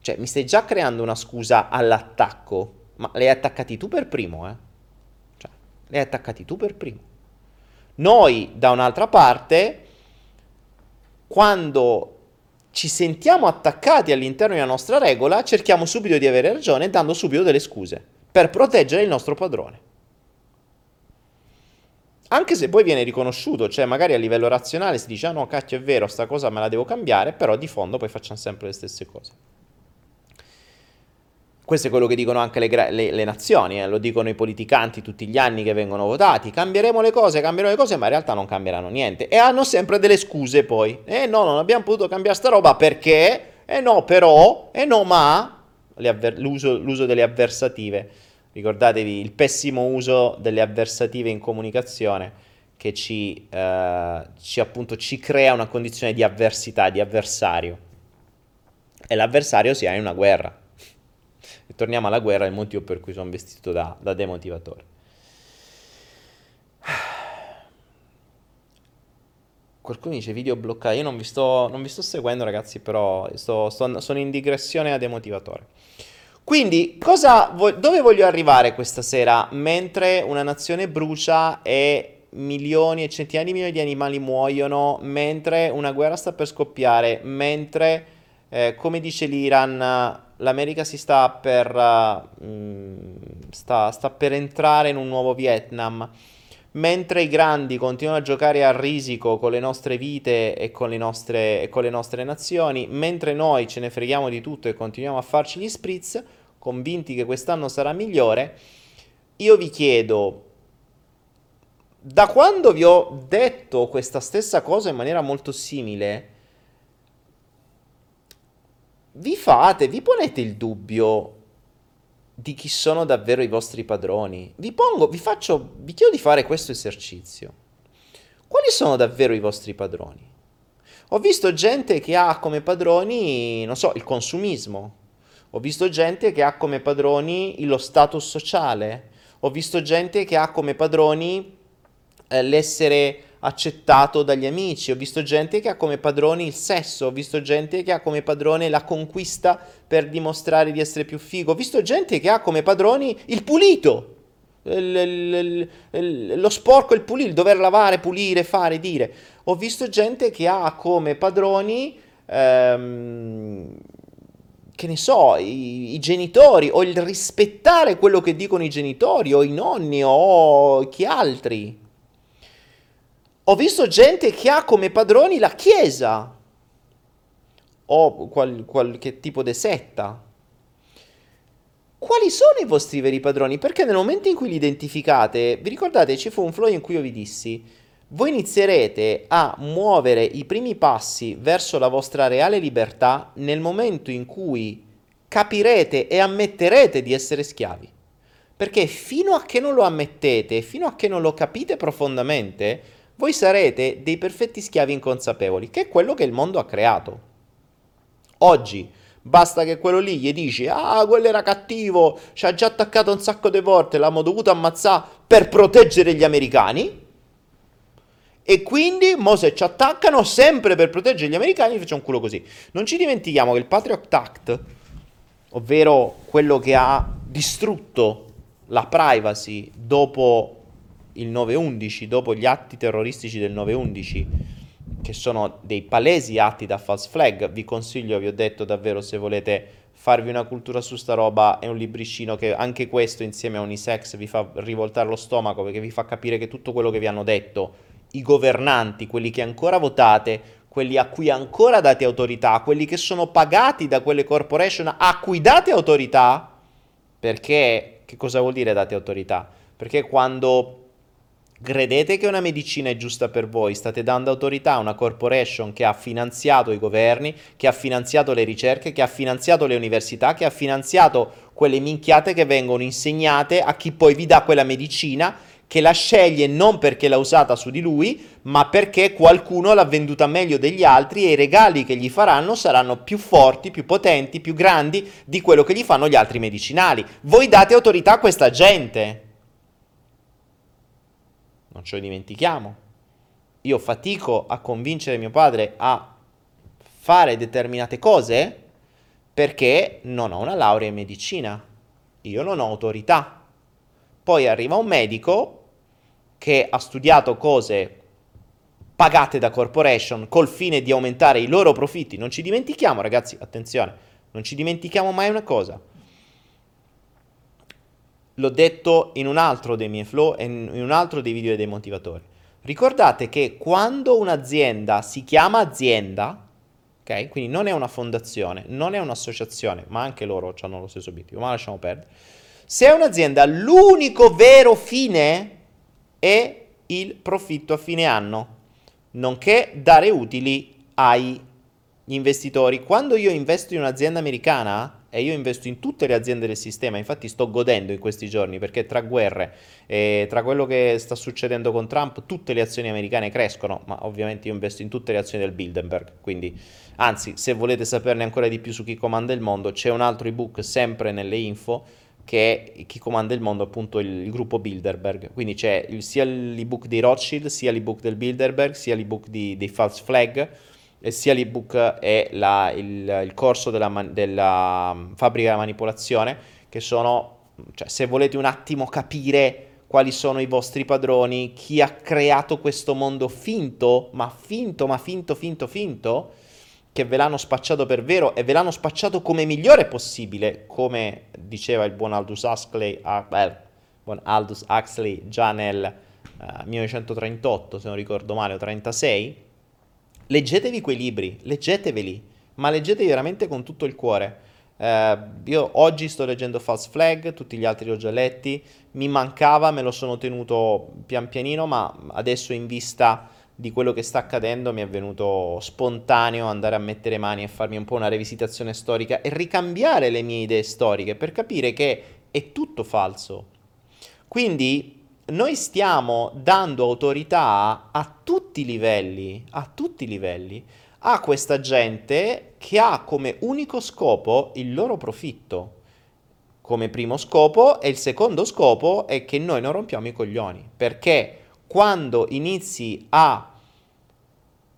Cioè, mi stai già creando una scusa all'attacco, ma li hai attaccati tu per primo, eh? Cioè, li hai attaccati tu per primo. Noi, da un'altra parte, quando ci sentiamo attaccati all'interno della nostra regola, cerchiamo subito di avere ragione dando subito delle scuse per proteggere il nostro padrone. Anche se poi viene riconosciuto, cioè magari a livello razionale si dice ah no, cacchio è vero, sta cosa me la devo cambiare, però di fondo poi facciamo sempre le stesse cose. Questo è quello che dicono anche le, le, le nazioni, eh? lo dicono i politicanti tutti gli anni che vengono votati, cambieremo le cose, cambieremo le cose, ma in realtà non cambieranno niente. E hanno sempre delle scuse poi. Eh no, non abbiamo potuto cambiare sta roba perché? Eh no, però, eh no, ma... Avver- l'uso, l'uso delle avversative. Ricordatevi il pessimo uso delle avversative in comunicazione che ci, eh, ci, appunto, ci crea una condizione di avversità, di avversario. E l'avversario si ha in una guerra. E torniamo alla guerra, il motivo per cui sono vestito da, da demotivatore. Qualcuno dice video bloccati. Io non vi sto, non vi sto seguendo, ragazzi, però sto, sto, sono in digressione a demotivatore. Quindi, cosa, dove voglio arrivare questa sera? Mentre una nazione brucia e milioni e centinaia di milioni di animali muoiono, mentre una guerra sta per scoppiare, mentre, eh, come dice l'Iran, l'America si sta per, uh, sta, sta per entrare in un nuovo Vietnam, mentre i grandi continuano a giocare a risico con le nostre vite e con le nostre, e con le nostre nazioni, mentre noi ce ne freghiamo di tutto e continuiamo a farci gli spritz, convinti che quest'anno sarà migliore, io vi chiedo, da quando vi ho detto questa stessa cosa in maniera molto simile, vi fate, vi ponete il dubbio di chi sono davvero i vostri padroni? Vi pongo, vi faccio, vi chiedo di fare questo esercizio. Quali sono davvero i vostri padroni? Ho visto gente che ha come padroni, non so, il consumismo. Ho visto gente che ha come padroni lo status sociale. Ho visto gente che ha come padroni eh, l'essere accettato dagli amici, ho visto gente che ha come padrone il sesso, ho visto gente che ha come padrone la conquista per dimostrare di essere più figo, ho visto gente che ha come padroni il pulito, il, il, lo sporco, il pulito, il dover lavare, pulire, fare, dire. Ho visto gente che ha come padroni... Ehm, che ne so, i, i, genitori o il rispettare quello che dicono i genitori o i nonni o chi altri. Ho visto gente che ha come padroni la chiesa o qual, qualche tipo di setta. Quali sono i vostri veri padroni? Perché nel momento in cui li identificate, vi ricordate ci fu un flow in cui io vi dissi, voi inizierete a muovere i primi passi verso la vostra reale libertà nel momento in cui capirete e ammetterete di essere schiavi. Perché fino a che non lo ammettete, fino a che non lo capite profondamente, voi sarete dei perfetti schiavi inconsapevoli, che è quello che il mondo ha creato. Oggi basta che quello lì gli dici ah quello era cattivo, ci ha già attaccato un sacco di volte, l'abbiamo dovuto ammazzare per proteggere gli americani E quindi Mose ci attaccano sempre per proteggere gli americani, facciamo un culo così. Non ci dimentichiamo che il Patriot Act, ovvero quello che ha distrutto la privacy dopo il 9-11, dopo gli atti terroristici del 9-11, che sono dei palesi atti da false flag, vi consiglio, vi ho detto davvero se volete farvi una cultura su sta roba, è un libricino che anche questo insieme a Unisex vi fa rivoltare lo stomaco perché vi fa capire che tutto quello che vi hanno detto i governanti, quelli che ancora votate, quelli a cui ancora date autorità, quelli che sono pagati da quelle corporation a cui date autorità, perché che cosa vuol dire date autorità? Perché quando credete che una medicina è giusta per voi, state dando autorità a una corporation che ha finanziato i governi, che ha finanziato le ricerche, che ha finanziato le università, che ha finanziato quelle minchiate che vengono insegnate a chi poi vi dà quella medicina che la sceglie non perché l'ha usata su di lui, ma perché qualcuno l'ha venduta meglio degli altri e i regali che gli faranno saranno più forti, più potenti, più grandi di quello che gli fanno gli altri medicinali. Voi date autorità a questa gente. Non ce lo dimentichiamo. Io fatico a convincere mio padre a fare determinate cose perché non ho una laurea in medicina. Io non ho autorità. Poi arriva un medico che ha studiato cose pagate da corporation col fine di aumentare i loro profitti. Non ci dimentichiamo, ragazzi, attenzione, non ci dimentichiamo mai una cosa. L'ho detto in un altro dei miei flow e in un altro dei video dei motivatori. Ricordate che quando un'azienda si chiama azienda, ok? Quindi non è una fondazione, non è un'associazione, ma anche loro hanno lo stesso obiettivo, ma lasciamo perdere. Se è un'azienda, l'unico vero fine e il profitto a fine anno, nonché dare utili agli investitori. Quando io investo in un'azienda americana, e io investo in tutte le aziende del sistema, infatti sto godendo in questi giorni perché tra guerre e tra quello che sta succedendo con Trump, tutte le azioni americane crescono, ma ovviamente io investo in tutte le azioni del Bilderberg, quindi anzi, se volete saperne ancora di più su chi comanda il mondo, c'è un altro ebook sempre nelle info che è chi comanda il mondo, appunto il, il gruppo Bilderberg. Quindi c'è il, sia l'ebook dei Rothschild, sia l'ebook del Bilderberg, sia l'ebook di, dei False Flag, sia l'ebook e la, il, il, corso della, della mm, fabbrica della manipolazione, che sono, cioè, se volete un attimo capire quali sono i vostri padroni, chi ha creato questo mondo finto, ma finto, ma finto, finto, finto, che ve l'hanno spacciato per vero e ve l'hanno spacciato come migliore possibile, come diceva il buon Aldous Huxley, ah, beh, buon Aldous Huxley già nel uh, eh, 1938, se non ricordo male, o 36. Leggetevi quei libri, leggeteveli, ma leggetevi veramente con tutto il cuore. Uh, io oggi sto leggendo False Flag, tutti gli altri li ho già letti, mi mancava, me lo sono tenuto pian pianino, ma adesso in vista di quello che sta accadendo mi è venuto spontaneo andare a mettere mani e farmi un po' una rivisitazione storica e ricambiare le mie idee storiche per capire che è tutto falso. Quindi noi stiamo dando autorità a tutti i livelli, a tutti i livelli, a questa gente che ha come unico scopo il loro profitto. Come primo scopo e il secondo scopo è che noi non rompiamo i coglioni, perché quando inizi a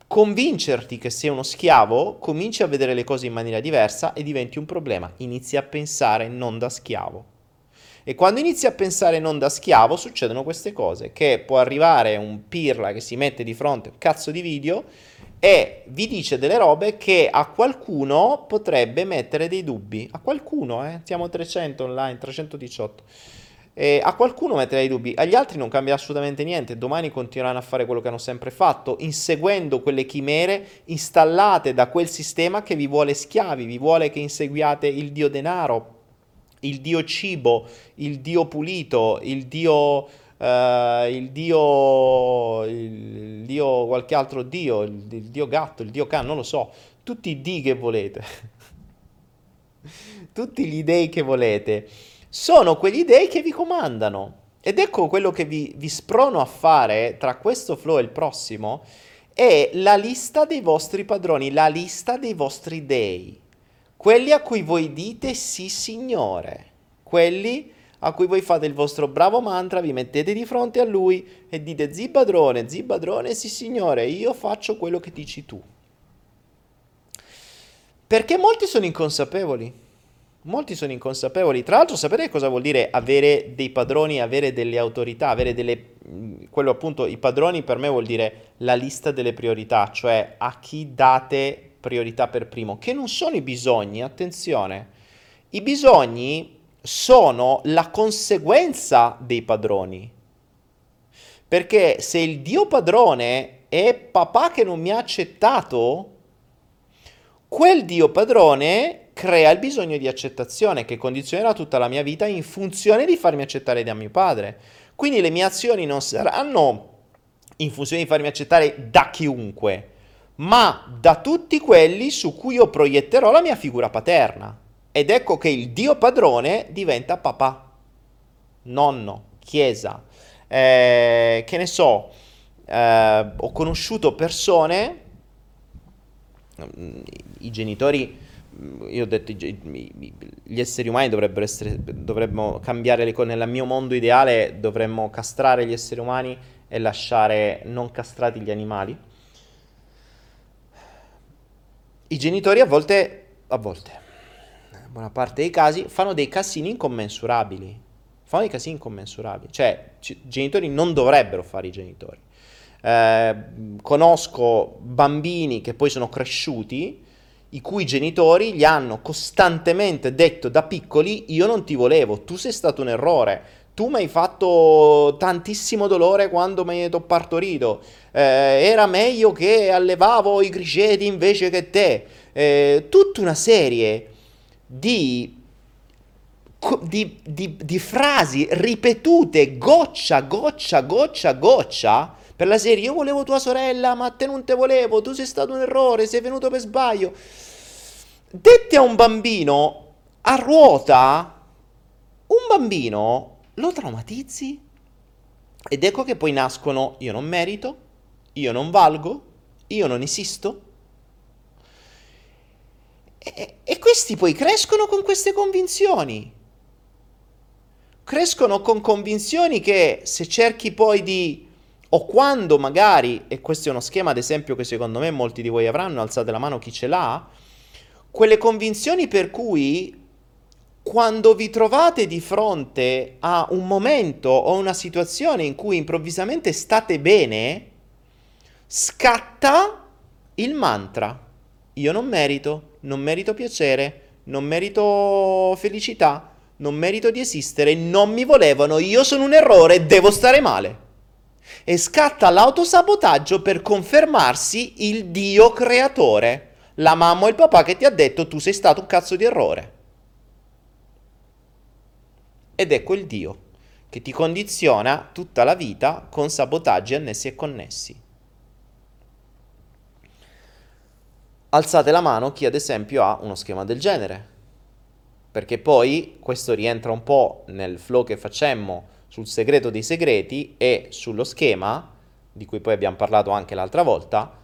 convincerti che sei uno schiavo, cominci a vedere le cose in maniera diversa e diventi un problema. Inizi a pensare non da schiavo. E quando inizi a pensare non da schiavo succedono queste cose, che può arrivare un pirla che si mette di fronte a un cazzo di video e vi dice delle robe che a qualcuno potrebbe mettere dei dubbi. A qualcuno, eh? Siamo 300 online, 318. E a qualcuno metterà i dubbi, agli altri non cambia assolutamente niente, domani continueranno a fare quello che hanno sempre fatto, inseguendo quelle chimere installate da quel sistema che vi vuole schiavi, vi vuole che inseguiate il dio denaro, il dio cibo, il dio pulito, il dio... Uh, il dio, il dio, qualche altro dio, il, il dio gatto, il dio can, non lo so, tutti i di che volete, tutti gli dei che volete. Sono quegli dei che vi comandano. Ed ecco quello che vi, vi sprono a fare tra questo flow e il prossimo, è la lista dei vostri padroni, la lista dei vostri dei, quelli a cui voi dite sì signore, quelli a cui voi fate il vostro bravo mantra, vi mettete di fronte a lui e dite zi padrone, zi padrone, sì signore, io faccio quello che dici tu. Perché molti sono inconsapevoli. Molti sono inconsapevoli. Tra l'altro, sapete cosa vuol dire avere dei padroni, avere delle autorità, avere delle. Quello appunto, i padroni per me vuol dire la lista delle priorità, cioè a chi date priorità per primo, che non sono i bisogni, attenzione. I bisogni sono la conseguenza dei padroni. Perché se il Dio padrone è papà che non mi ha accettato, quel Dio padrone crea il bisogno di accettazione che condizionerà tutta la mia vita in funzione di farmi accettare da mio padre. Quindi le mie azioni non saranno in funzione di farmi accettare da chiunque, ma da tutti quelli su cui io proietterò la mia figura paterna. Ed ecco che il Dio padrone diventa papà, nonno, chiesa. Eh, che ne so, eh, ho conosciuto persone, i genitori io ho detto gli esseri umani dovrebbero essere dovremmo cambiare le cose nel mio mondo ideale dovremmo castrare gli esseri umani e lasciare non castrati gli animali i genitori a volte a volte buona parte dei casi fanno dei casini incommensurabili. Fanno dei casini incommensurabili. Cioè i genitori non dovrebbero fare i genitori. Eh, conosco bambini che poi sono cresciuti i cui genitori gli hanno costantemente detto da piccoli io non ti volevo, tu sei stato un errore, tu mi hai fatto tantissimo dolore quando mi hai partorito, eh, era meglio che allevavo i griceti invece che te, eh, tutta una serie di, di, di, di frasi ripetute goccia, goccia, goccia, goccia, per la serie. Io volevo tua sorella ma te non te volevo, tu sei stato un errore, sei venuto per sbaglio. Dette a un bambino a ruota, un bambino lo traumatizzi. Ed ecco che poi nascono io non merito, io non valgo, io non esisto. E, e questi poi crescono con queste convinzioni. Crescono con convinzioni che se cerchi poi di o quando magari, e questo è uno schema ad esempio che secondo me molti di voi avranno, alzate la mano chi ce l'ha, quelle convinzioni per cui quando vi trovate di fronte a un momento o una situazione in cui improvvisamente state bene, scatta il mantra. Io non merito, non merito piacere, non merito felicità, non merito di esistere, non mi volevano, io sono un errore, devo stare male. E scatta l'autosabotaggio per confermarsi il Dio creatore la mamma o il papà che ti ha detto tu sei stato un cazzo di errore. Ed è quel Dio che ti condiziona tutta la vita con sabotaggi annessi e connessi. Alzate la mano chi ad esempio ha uno schema del genere, perché poi questo rientra un po' nel flow che facemmo sul segreto dei segreti e sullo schema, di cui poi abbiamo parlato anche l'altra volta,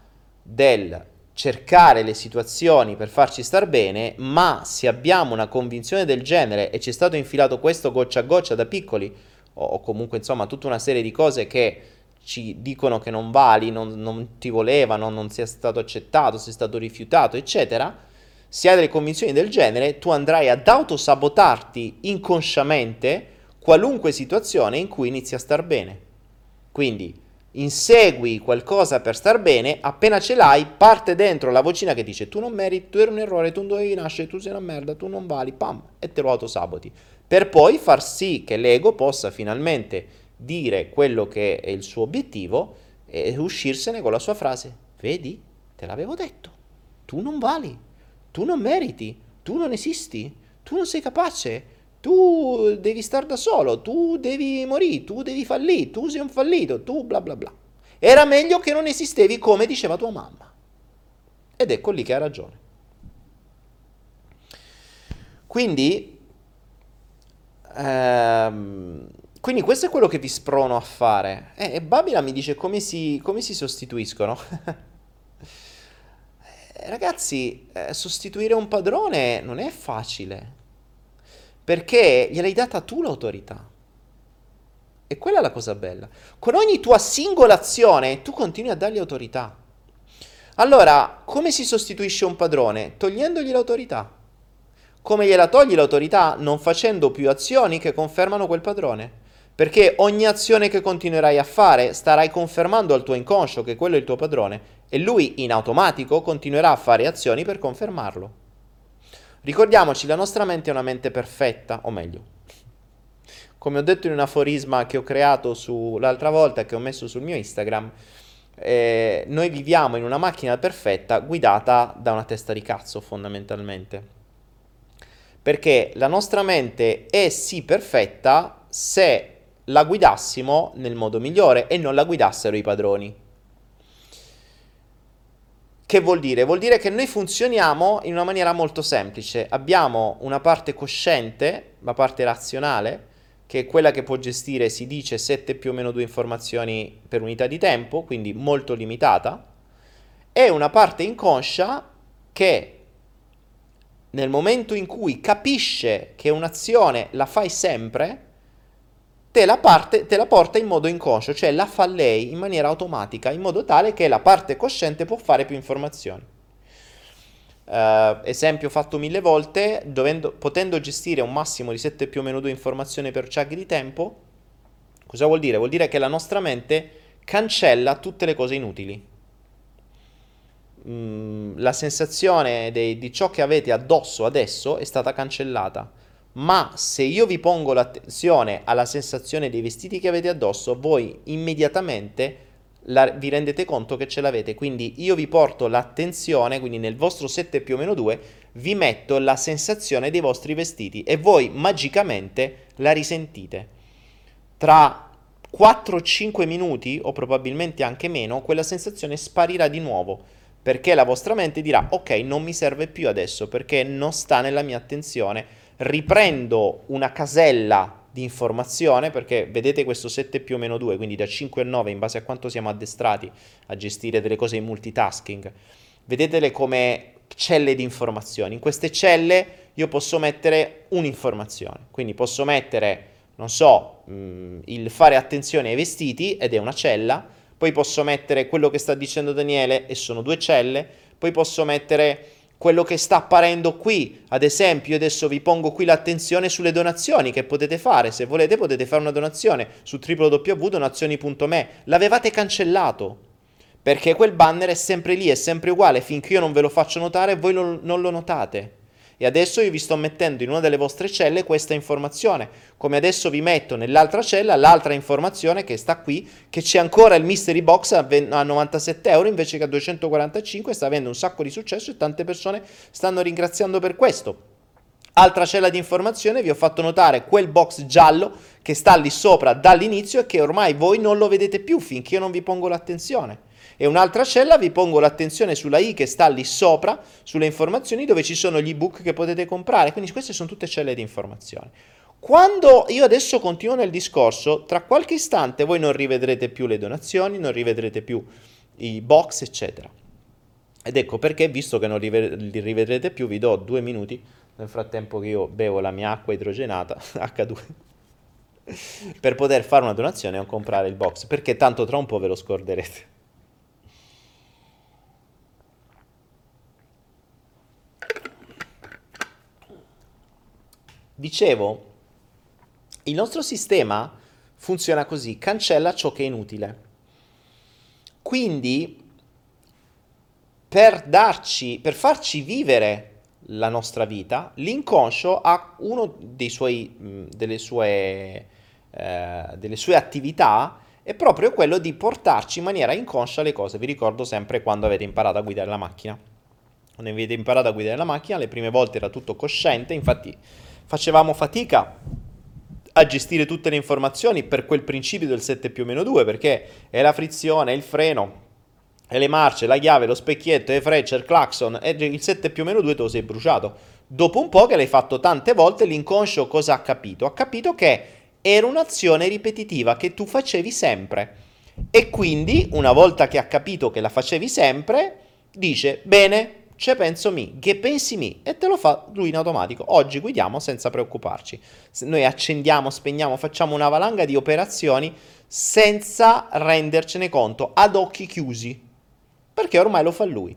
del cercare le situazioni per farci star bene, ma se abbiamo una convinzione del genere e ci è stato infilato questo goccia a goccia da piccoli, o, comunque insomma tutta una serie di cose che ci dicono che non vali, non, non ti volevano, non sia stato accettato, sei stato rifiutato, eccetera, se hai delle convinzioni del genere, tu andrai ad autosabotarti inconsciamente qualunque situazione in cui inizi a star bene. Quindi insegui qualcosa per star bene, appena ce l'hai, parte dentro la vocina che dice tu non meriti, tu eri un errore, tu non dovevi nascere, tu sei una merda, tu non vali, pam, e te lo autosaboti. Per poi far sì che l'ego possa finalmente dire quello che è il suo obiettivo e uscirsene con la sua frase. Vedi, te l'avevo detto, tu non vali, tu non meriti, tu non esisti, tu non sei capace, tu devi stare da solo, tu devi morire, tu devi fallire, tu sei un fallito, tu bla bla bla. Era meglio che non esistevi come diceva tua mamma. Ed ecco lì che ha ragione. Quindi, ehm, quindi questo è quello che vi sprono a fare. Eh, e Babila mi dice come si, come si sostituiscono. Eh, ragazzi, eh, sostituire un padrone non è facile perché gliel'hai data tu l'autorità. E quella è la cosa bella. Con ogni tua singola azione tu continui a dargli autorità. Allora, come si sostituisce un padrone? Togliendogli l'autorità. Come gliela togli l'autorità? Non facendo più azioni che confermano quel padrone. Perché ogni azione che continuerai a fare starai confermando al tuo inconscio che quello è il tuo padrone e lui in automatico continuerà a fare azioni per confermarlo. Ricordiamoci, la nostra mente è una mente perfetta, o meglio, come ho detto in un aforisma che ho creato su, l'altra volta, che ho messo sul mio Instagram, eh, noi viviamo in una macchina perfetta guidata da una testa di cazzo fondamentalmente. Perché la nostra mente è sì perfetta se la guidassimo nel modo migliore e non la guidassero i padroni. Che vuol dire? Vuol dire che noi funzioniamo in una maniera molto semplice. Abbiamo una parte cosciente, la parte razionale, che è quella che può gestire, si dice, 7 più o meno 2 informazioni per unità di tempo, quindi molto limitata, e una parte inconscia che nel momento in cui capisce che un'azione la fai sempre, te la, parte, te la porta in modo inconscio, cioè la fa lei in maniera automatica, in modo tale che la parte cosciente può fare più informazioni. Uh, esempio fatto mille volte, dovendo, potendo gestire un massimo di 7 più o meno 2 informazioni per chug di tempo, cosa vuol dire? Vuol dire che la nostra mente cancella tutte le cose inutili. Mm, la sensazione dei, di ciò che avete addosso adesso è stata cancellata. Ma se io vi pongo l'attenzione alla sensazione dei vestiti che avete addosso, voi immediatamente la, vi rendete conto che ce l'avete. Quindi io vi porto l'attenzione, quindi nel vostro 7 più o meno 2 vi metto la sensazione dei vostri vestiti e voi magicamente la risentite. Tra 4-5 minuti o probabilmente anche meno, quella sensazione sparirà di nuovo perché la vostra mente dirà ok non mi serve più adesso perché non sta nella mia attenzione riprendo una casella di informazione, perché vedete questo 7 più o meno 2, quindi da 5 a 9 in base a quanto siamo addestrati a gestire delle cose in multitasking, vedetele come celle di informazioni. In queste celle io posso mettere un'informazione, quindi posso mettere, non so, mh, mm, il fare attenzione ai vestiti ed è una cella, poi posso mettere quello che sta dicendo Daniele e sono due celle, poi posso mettere quello che sta apparendo qui. Ad esempio, adesso vi pongo qui l'attenzione sulle donazioni che potete fare. Se volete potete fare una donazione su www.donazioni.me. L'avevate cancellato. Perché quel banner è sempre lì, è sempre uguale, finché io non ve lo faccio notare voi non, non lo notate. E adesso io vi sto mettendo in una delle vostre celle questa informazione, come adesso vi metto nell'altra cella l'altra informazione che sta qui, che c'è ancora il mystery box a, 97 euro invece che a 245, sta avendo un sacco di successo e tante persone stanno ringraziando per questo. Altra cella di informazione, vi ho fatto notare quel box giallo che sta lì sopra dall'inizio e che ormai voi non lo vedete più finché io non vi pongo l'attenzione e un'altra cella vi pongo l'attenzione sulla i che sta lì sopra, sulle informazioni dove ci sono gli ebook che potete comprare, quindi queste sono tutte celle di informazione. Quando io adesso continuo nel discorso, tra qualche istante voi non rivedrete più le donazioni, non rivedrete più i box, eccetera. Ed ecco perché, visto che non li rivedrete più, vi do due minuti nel frattempo che io bevo la mia acqua idrogenata H2 per poter fare una donazione o comprare il box, perché tanto tra un po' ve lo scorderete. Dicevo, il nostro sistema funziona così, cancella ciò che è inutile. Quindi, per darci, per farci vivere la nostra vita, l'inconscio ha uno suoi, delle, sue, eh, delle sue attività è proprio quello di portarci in maniera inconscia le cose. Vi ricordo sempre quando avete imparato a guidare la macchina. Quando avete imparato a guidare la macchina, le prime volte era tutto cosciente, infatti facevamo fatica a gestire tutte le informazioni per quel principio del 7 più meno 2, perché è la frizione, il freno, e le marce, la chiave, lo specchietto, le frecce, il clacson, e il 7 più meno 2 te lo sei bruciato. Dopo un po' che l'hai fatto tante volte, l'inconscio cosa ha capito? Ha capito che era un'azione ripetitiva che tu facevi sempre. E quindi, una volta che ha capito che la facevi sempre, dice, bene, ce penso mi, che pensi mi, e te lo fa lui in automatico. Oggi guidiamo senza preoccuparci. Noi accendiamo, spegniamo, facciamo una valanga di operazioni senza rendercene conto, ad occhi chiusi, perché ormai lo fa lui.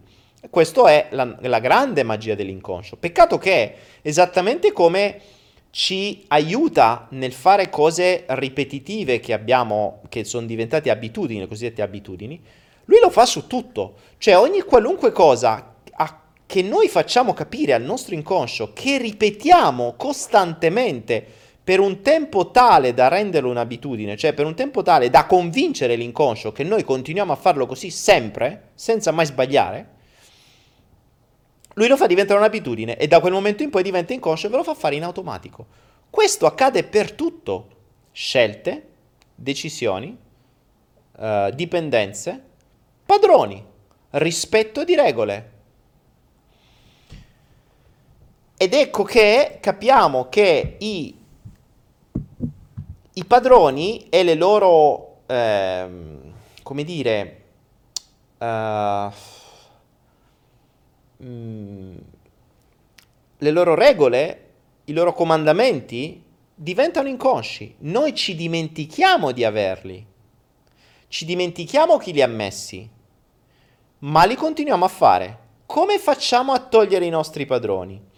Questa è la, la grande magia dell'inconscio. Peccato che, esattamente come ci aiuta nel fare cose ripetitive che abbiamo, che sono diventate abitudini, le cosiddette abitudini, lui lo fa su tutto. Cioè ogni qualunque cosa che noi facciamo capire al nostro inconscio, che ripetiamo costantemente per un tempo tale da renderlo un'abitudine, cioè per un tempo tale da convincere l'inconscio che noi continuiamo a farlo così sempre, senza mai sbagliare, lui lo fa diventare un'abitudine e da quel momento in poi diventa inconscio e ve lo fa fare in automatico. Questo accade per tutto. Scelte, decisioni, uh, dipendenze, padroni, rispetto di regole. Ed ecco che capiamo che i, i padroni e le loro, eh, come dire, uh, le loro regole, i loro comandamenti diventano inconsci. Noi ci dimentichiamo di averli. Ci dimentichiamo chi li ha messi. Ma li continuiamo a fare. Come facciamo a togliere i nostri padroni?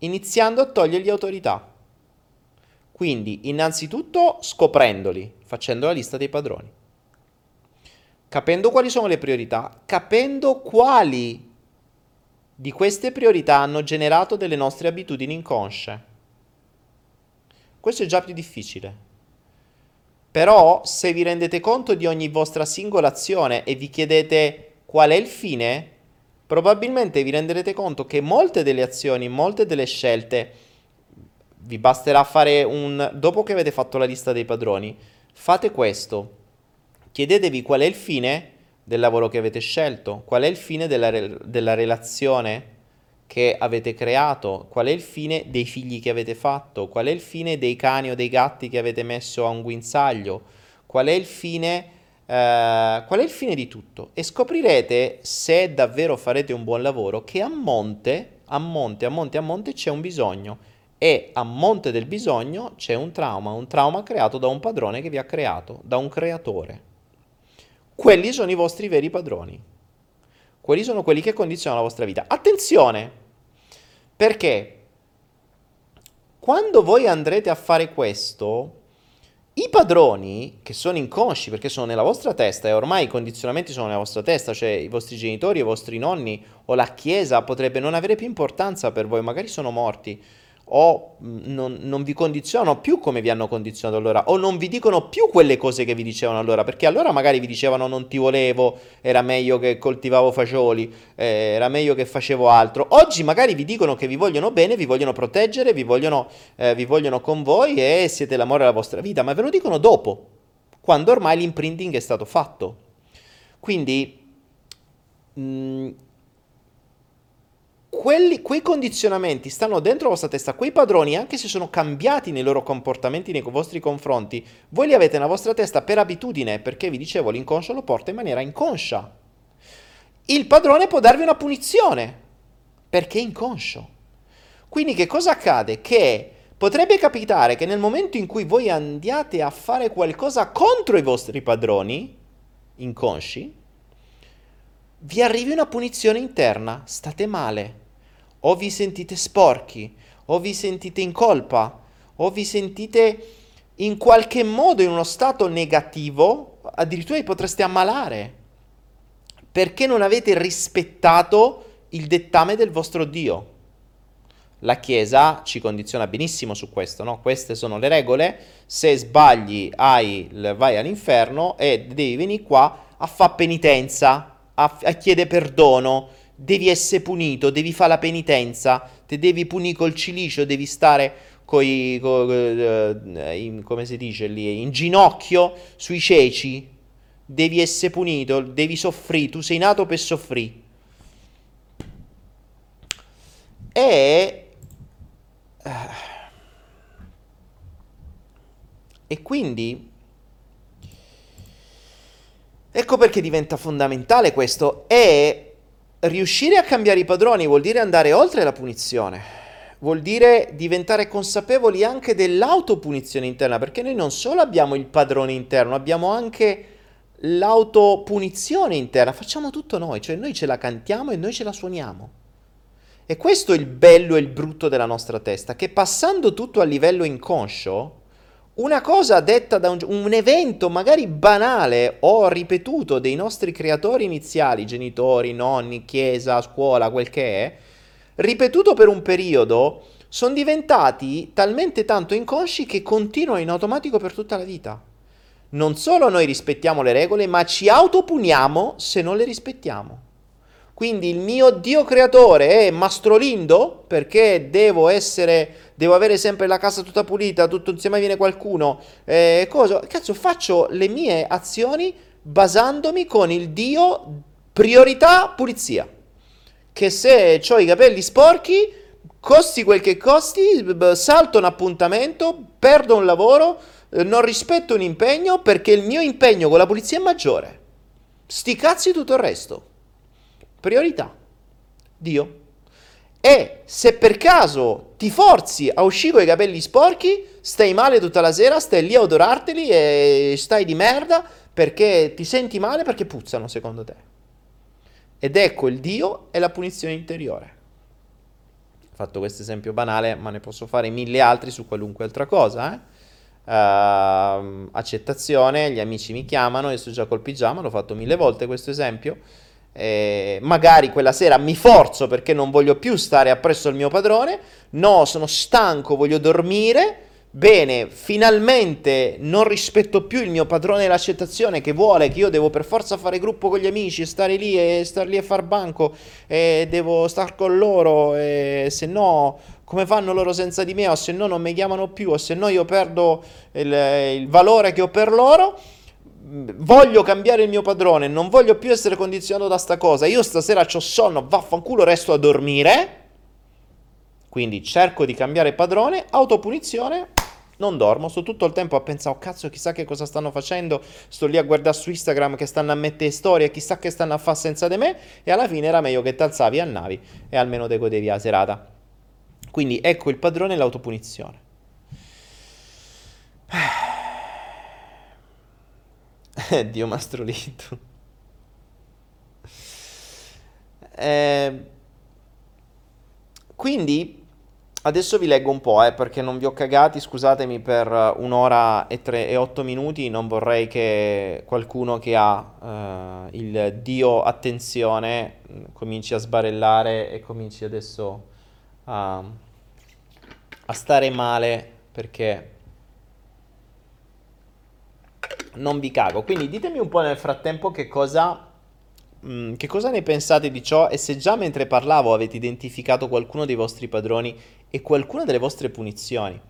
Iniziando a togliergli autorità. Quindi, innanzitutto scoprendoli, facendo la lista dei padroni, capendo quali sono le priorità, capendo quali di queste priorità hanno generato delle nostre abitudini inconsce. Questo è già più difficile. Però se vi rendete conto di ogni vostra singola azione e vi chiedete qual è il fine, probabilmente vi renderete conto che molte delle azioni, molte delle scelte vi basterà fare un... Dopo che avete fatto la lista dei padroni, fate questo. Chiedetevi qual è il fine del lavoro che avete scelto, qual è il fine della, re... della relazione che avete creato, qual è il fine dei figli che avete fatto, qual è il fine dei cani o dei gatti che avete messo a un guinzaglio, qual è il fine... Uh, qual è il fine di tutto? E scoprirete se davvero farete un buon lavoro che a monte, a monte, a monte, a monte c'è un bisogno e a monte del bisogno c'è un trauma, un trauma creato da un padrone che vi ha creato, da un creatore. Quelli sono i vostri veri padroni. Quelli sono quelli che condizionano la vostra vita. Attenzione! Perché quando voi andrete a fare questo, i padroni, che sono inconsci perché sono nella vostra testa e ormai i condizionamenti sono nella vostra testa, cioè i vostri genitori, i vostri nonni o la chiesa potrebbe non avere più importanza per voi, magari sono morti, o non, non, vi condizionano più come vi hanno condizionato allora, o non vi dicono più quelle cose che vi dicevano allora, perché allora magari vi dicevano non ti volevo, era meglio che coltivavo fagioli, eh, era meglio che facevo altro. Oggi magari vi dicono che vi vogliono bene, vi vogliono proteggere, vi vogliono, eh, vi vogliono con voi e siete l'amore della vostra vita, ma ve lo dicono dopo, quando ormai l'imprinting è stato fatto. Quindi... Mh, quelli, quei condizionamenti stanno dentro la vostra testa, quei padroni, anche se sono cambiati nei loro comportamenti nei vostri confronti, voi li avete nella vostra testa per abitudine, perché vi dicevo, l'inconscio lo porta in maniera inconscia. Il padrone può darvi una punizione, perché è inconscio. Quindi che cosa accade? Che potrebbe capitare che nel momento in cui voi andiate a fare qualcosa contro i vostri padroni, inconsci, vi arrivi una punizione interna, state male, o vi sentite sporchi, o vi sentite in colpa, o vi sentite in qualche modo in uno stato negativo, addirittura vi potreste ammalare, perché non avete rispettato il dettame del vostro Dio. La Chiesa ci condiziona benissimo su questo, no? Queste sono le regole, se sbagli hai, vai all'inferno e devi venire qua a fare penitenza, a, a chiedere perdono, devi essere punito, devi fare la penitenza, te devi punire col cilicio, devi stare coi, co, uh, in, come si dice lì, in ginocchio sui ceci, devi essere punito, devi soffrire, tu sei nato per soffrire. E... Uh, e quindi Ecco perché diventa fondamentale questo e riuscire a cambiare i padroni vuol dire andare oltre la punizione. Vuol dire diventare consapevoli anche dell'autopunizione interna, perché noi non solo abbiamo il padrone interno, abbiamo anche l'autopunizione interna, facciamo tutto noi, cioè noi ce la cantiamo e noi ce la suoniamo. E questo è il bello e il brutto della nostra testa, che passando tutto a livello inconscio, una cosa detta da un, un, evento magari banale o ripetuto dei nostri creatori iniziali, genitori, nonni, chiesa, scuola, quel che è, ripetuto per un periodo, sono diventati talmente tanto inconsci che continuano in automatico per tutta la vita. Non solo noi rispettiamo le regole, ma ci autopuniamo se non le rispettiamo. Quindi il mio Dio creatore è mastrolindo perché devo essere, devo avere sempre la casa tutta pulita, tutto insieme viene qualcuno. Eh, cosa? Cazzo, faccio le mie azioni basandomi con il Dio priorità pulizia. Che se ho i capelli sporchi, costi quel che costi, salto un appuntamento, perdo un lavoro, eh, non rispetto un impegno perché il mio impegno con la pulizia è maggiore. Sti cazzi tutto il resto. Priorità. Dio. E se per caso ti forzi a uscire con i capelli sporchi, stai male tutta la sera, stai lì a odorarteli e stai di merda perché ti senti male perché puzzano secondo te. Ed ecco il Dio e la punizione interiore. Ho fatto questo esempio banale, ma ne posso fare mille altri su qualunque altra cosa. Eh? Uh, accettazione, gli amici mi chiamano, io sto già col pigiama, l'ho fatto mille volte questo esempio eh, magari quella sera mi forzo perché non voglio più stare appresso al mio padrone, no, sono stanco, voglio dormire, bene, finalmente non rispetto più il mio padrone dell'accettazione che vuole che io devo per forza fare gruppo con gli amici, stare lì e star lì a far banco e devo star con loro e se no come fanno loro senza di me? O se no non mi chiamano più o se no io perdo il, il valore che ho per loro voglio cambiare il mio padrone, non voglio più essere condizionato da sta cosa, io stasera ho sonno, vaffanculo, resto a dormire. Quindi cerco di cambiare padrone, autopunizione, non dormo, sto tutto il tempo a pensare, oh cazzo, chissà che cosa stanno facendo, sto lì a guardare su Instagram che stanno a mettere storie, chissà che stanno a fare senza di me, e alla fine era meglio che t'alzavi e andavi e almeno te godevi la serata. Quindi ecco il padrone e l'autopunizione. Dio Mastrolito. Eh, quindi adesso vi leggo un po', eh, perché non vi ho cagati, scusatemi per un'ora e, tre, e otto minuti, non vorrei che qualcuno che ha eh, il Dio attenzione mm, cominci a sbarellare e cominci adesso a, a stare male perché non vi cago. Quindi ditemi un po' nel frattempo che cosa, mh, mm, che cosa ne pensate di ciò e se già mentre parlavo avete identificato qualcuno dei vostri padroni e qualcuna delle vostre punizioni.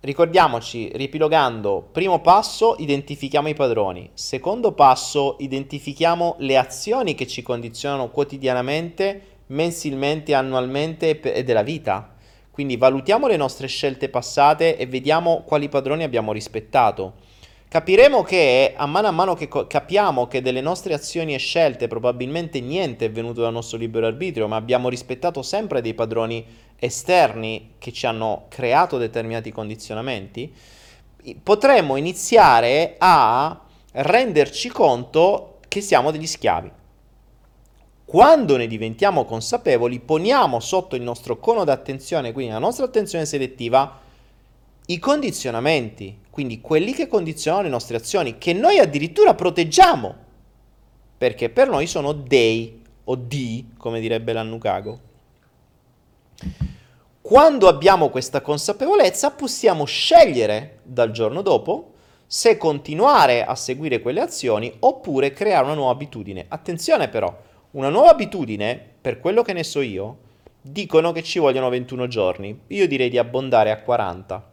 Ricordiamoci, ripilogando, primo passo, identifichiamo i padroni. Secondo passo, identifichiamo le azioni che ci condizionano quotidianamente, mensilmente, annualmente e della vita. Quindi valutiamo le nostre scelte passate e vediamo quali padroni abbiamo rispettato capiremo che a mano a mano che co- capiamo che delle nostre azioni e scelte probabilmente niente è venuto dal nostro libero arbitrio, ma abbiamo rispettato sempre dei padroni esterni che ci hanno creato determinati condizionamenti, potremmo iniziare a renderci conto che siamo degli schiavi. Quando ne diventiamo consapevoli, poniamo sotto il nostro cono d'attenzione, quindi la nostra attenzione selettiva, i condizionamenti, quindi quelli che condizionano le nostre azioni, che noi addirittura proteggiamo, perché per noi sono dei o di, come direbbe l'Annukago. Quando abbiamo questa consapevolezza possiamo scegliere dal giorno dopo se continuare a seguire quelle azioni oppure creare una nuova abitudine. Attenzione però, una nuova abitudine, per quello che ne so io, dicono che ci vogliono 21 giorni. Io direi di abbondare a 40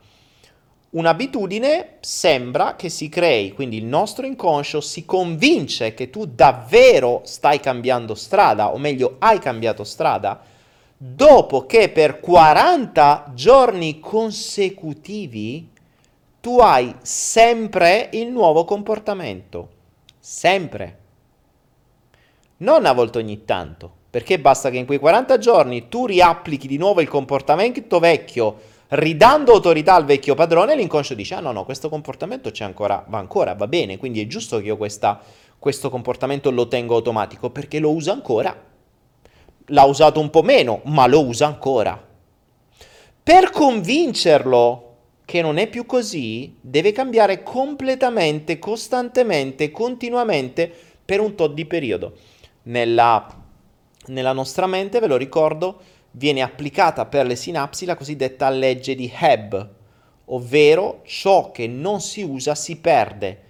un'abitudine sembra che si crei, quindi il nostro inconscio si convince che tu davvero stai cambiando strada, o meglio hai cambiato strada, dopo che per 40 giorni consecutivi tu hai sempre il nuovo comportamento. sempre. Non una volta ogni tanto, perché basta che in quei 40 giorni tu riapplichi di nuovo il comportamento vecchio, ridando autorità al vecchio padrone, l'inconscio dice, ah no, no, questo comportamento c'è ancora, va ancora, va bene, quindi è giusto che io questa, questo comportamento lo tengo automatico, perché lo usa ancora. L'ha usato un po' meno, ma lo usa ancora. Per convincerlo che non è più così, deve cambiare completamente, costantemente, continuamente per un tot di periodo. Nella, nella nostra mente, ve lo ricordo, viene applicata per le sinapsi la cosiddetta legge di Hebb, ovvero ciò che non si usa si perde.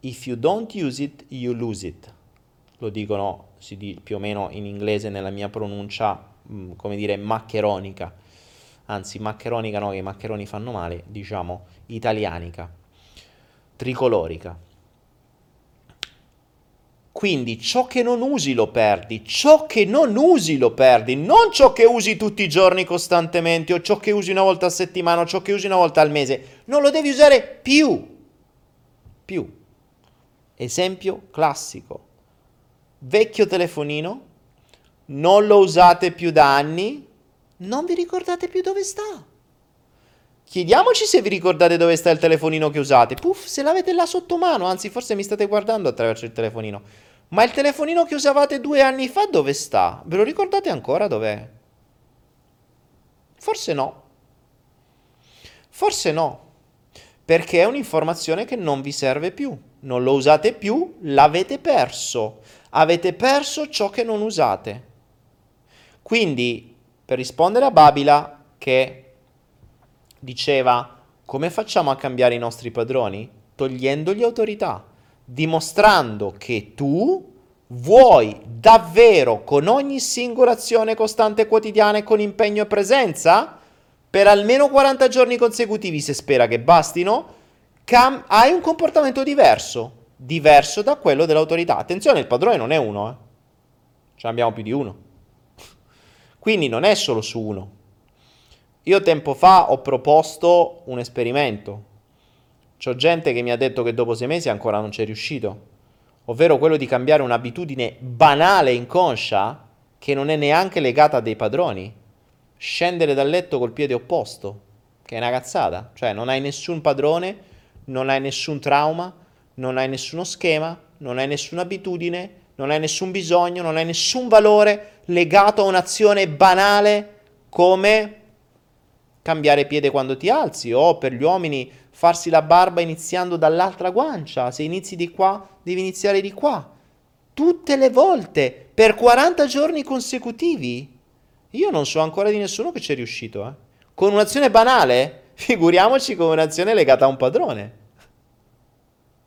If you don't use it, you lose it. Lo dicono si dice, più o meno in inglese nella mia pronuncia, mm, come dire, maccheronica anzi maccheronica no, che i maccheroni fanno male, diciamo italianica, tricolorica. Quindi ciò che non usi lo perdi, ciò che non usi lo perdi, non ciò che usi tutti i giorni costantemente o ciò che usi una volta a settimana o ciò che usi una volta al mese, non lo devi usare più. Più. Esempio classico. Vecchio telefonino, non lo usate più da anni, non vi ricordate più dove sta. Chiediamoci se vi ricordate dove sta il telefonino che usate. Puff, se l'avete là sotto mano, anzi forse mi state guardando attraverso il telefonino. Ma il telefonino che usavate due anni fa dove sta? Ve lo ricordate ancora dov'è? Forse no. Forse no. Perché è un'informazione che non vi serve più. Non lo usate più, l'avete perso. Avete perso ciò che non usate. Quindi per rispondere a Babila che diceva come facciamo a cambiare i nostri padroni? Togliendogli autorità, dimostrando che tu vuoi davvero con ogni singola azione costante quotidiana e con impegno e presenza per almeno 40 giorni consecutivi, se spera che bastino, cam- hai un comportamento diverso, diverso da quello dell'autorità. Attenzione, il padrone non è uno, eh. Ce ne abbiamo più di uno. Quindi non è solo su uno. Io tempo fa ho proposto un esperimento. C'ho gente che mi ha detto che dopo sei mesi ancora non c'è riuscito. Ovvero quello di cambiare un'abitudine banale inconscia che non è neanche legata a dei padroni. Scendere dal letto col piede opposto, che è una cazzata. Cioè non hai nessun padrone, non hai nessun trauma, non hai nessuno schema, non hai nessuna abitudine, non hai nessun bisogno, non hai nessun valore legato a un'azione banale come cambiare piede quando ti alzi o per gli uomini farsi la barba iniziando dall'altra guancia, se inizi di qua devi iniziare di qua. Tutte le volte, per 40 giorni consecutivi. Io non so ancora di nessuno che ci è riuscito. Eh. Con un'azione banale, figuriamoci con un'azione legata a un padrone.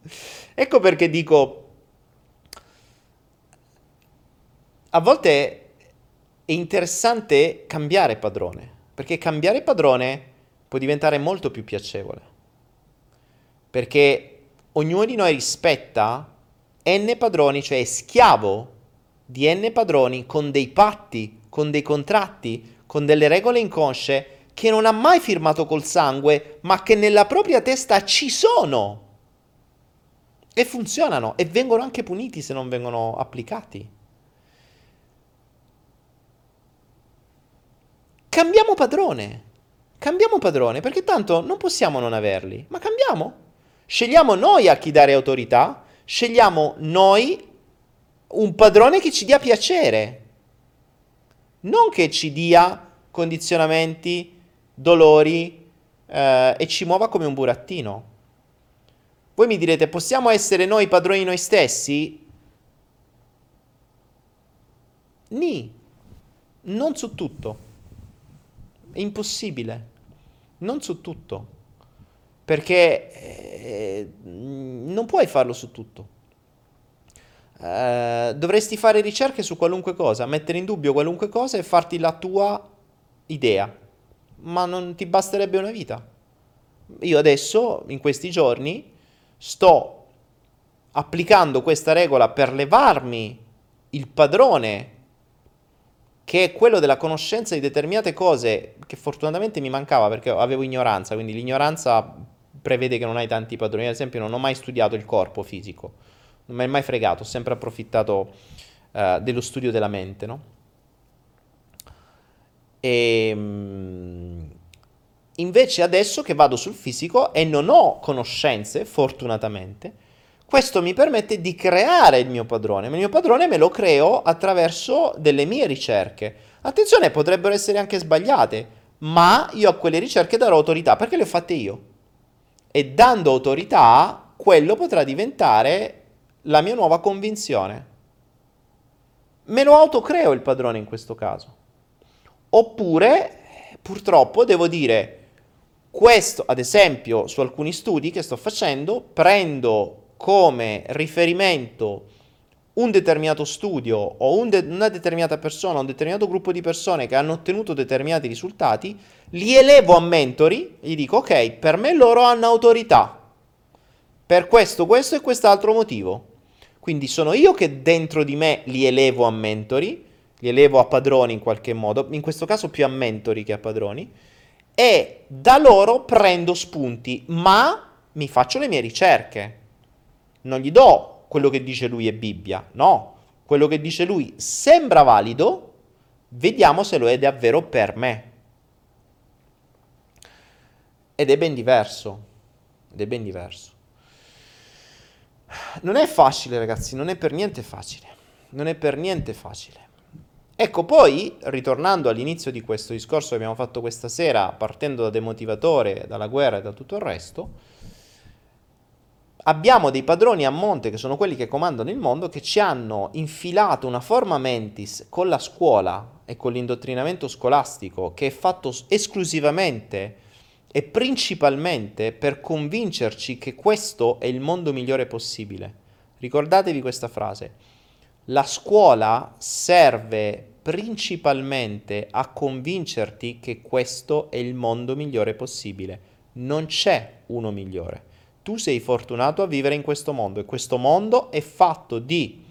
Ecco perché dico, a volte è interessante cambiare padrone, perché cambiare padrone può diventare molto più piacevole. Perché ognuno di noi rispetta n padroni, cioè è schiavo di n padroni con dei patti, con dei contratti, con delle regole inconsce che non ha mai firmato col sangue, ma che nella propria testa ci sono. E funzionano e vengono anche puniti se non vengono applicati. Cambiamo padrone. Cambiamo padrone, perché tanto non possiamo non averli. Ma cambiamo. Scegliamo noi a chi dare autorità, scegliamo noi un padrone che ci dia piacere. Non che ci dia condizionamenti, dolori eh, e ci muova come un burattino. Voi mi direte, possiamo essere noi padroni noi stessi? Ni, non su tutto. È impossibile. Non su tutto. Perché eh, non puoi farlo su tutto. Eh, dovresti fare ricerche su qualunque cosa, mettere in dubbio qualunque cosa e farti la tua idea. Ma non ti basterebbe una vita. Io adesso, in questi giorni, sto applicando questa regola per levarmi il padrone che è quello della conoscenza di determinate cose che fortunatamente mi mancava perché avevo ignoranza, quindi l'ignoranza prevede che non hai tanti padroni. Ad esempio, non ho mai studiato il corpo fisico, non mi è mai fregato, ho sempre approfittato uh, dello studio della mente, no? E ehm, invece adesso che vado sul fisico e non ho conoscenze, fortunatamente, questo mi permette di creare il mio padrone, ma il mio padrone me lo creo attraverso delle mie ricerche. Attenzione, potrebbero essere anche sbagliate, ma io a quelle ricerche darò autorità perché le ho fatte io. E dando autorità, quello potrà diventare la mia nuova convinzione. Me lo autocreo il padrone in questo caso. Oppure, purtroppo, devo dire, questo, ad esempio, su alcuni studi che sto facendo, prendo come riferimento un determinato studio o un de- una determinata persona, un determinato gruppo di persone che hanno ottenuto determinati risultati, li elevo a mentori gli dico ok, per me loro hanno autorità, per questo, questo e quest'altro motivo. Quindi sono io che dentro di me li elevo a mentori, li elevo a padroni in qualche modo, in questo caso più a mentori che a padroni, e da loro prendo spunti, ma mi faccio le mie ricerche. Non gli do quello che dice lui è Bibbia. No, quello che dice lui sembra valido, vediamo se lo è davvero per me. Ed è ben diverso. Ed è ben diverso. Non è facile, ragazzi, non è per niente facile. Non è per niente facile. Ecco, poi, ritornando all'inizio di questo discorso che abbiamo fatto questa sera, partendo da demotivatore, dalla guerra e da tutto il resto, abbiamo dei padroni a monte che sono quelli che comandano il mondo che ci hanno infilato una forma mentis con la scuola e con l'indottrinamento scolastico che è fatto esclusivamente e principalmente per convincerci che questo è il mondo migliore possibile. Ricordatevi questa frase. La scuola serve principalmente a convincerti che questo è il mondo migliore possibile. Non c'è uno migliore tu sei fortunato a vivere in questo mondo e questo mondo è fatto di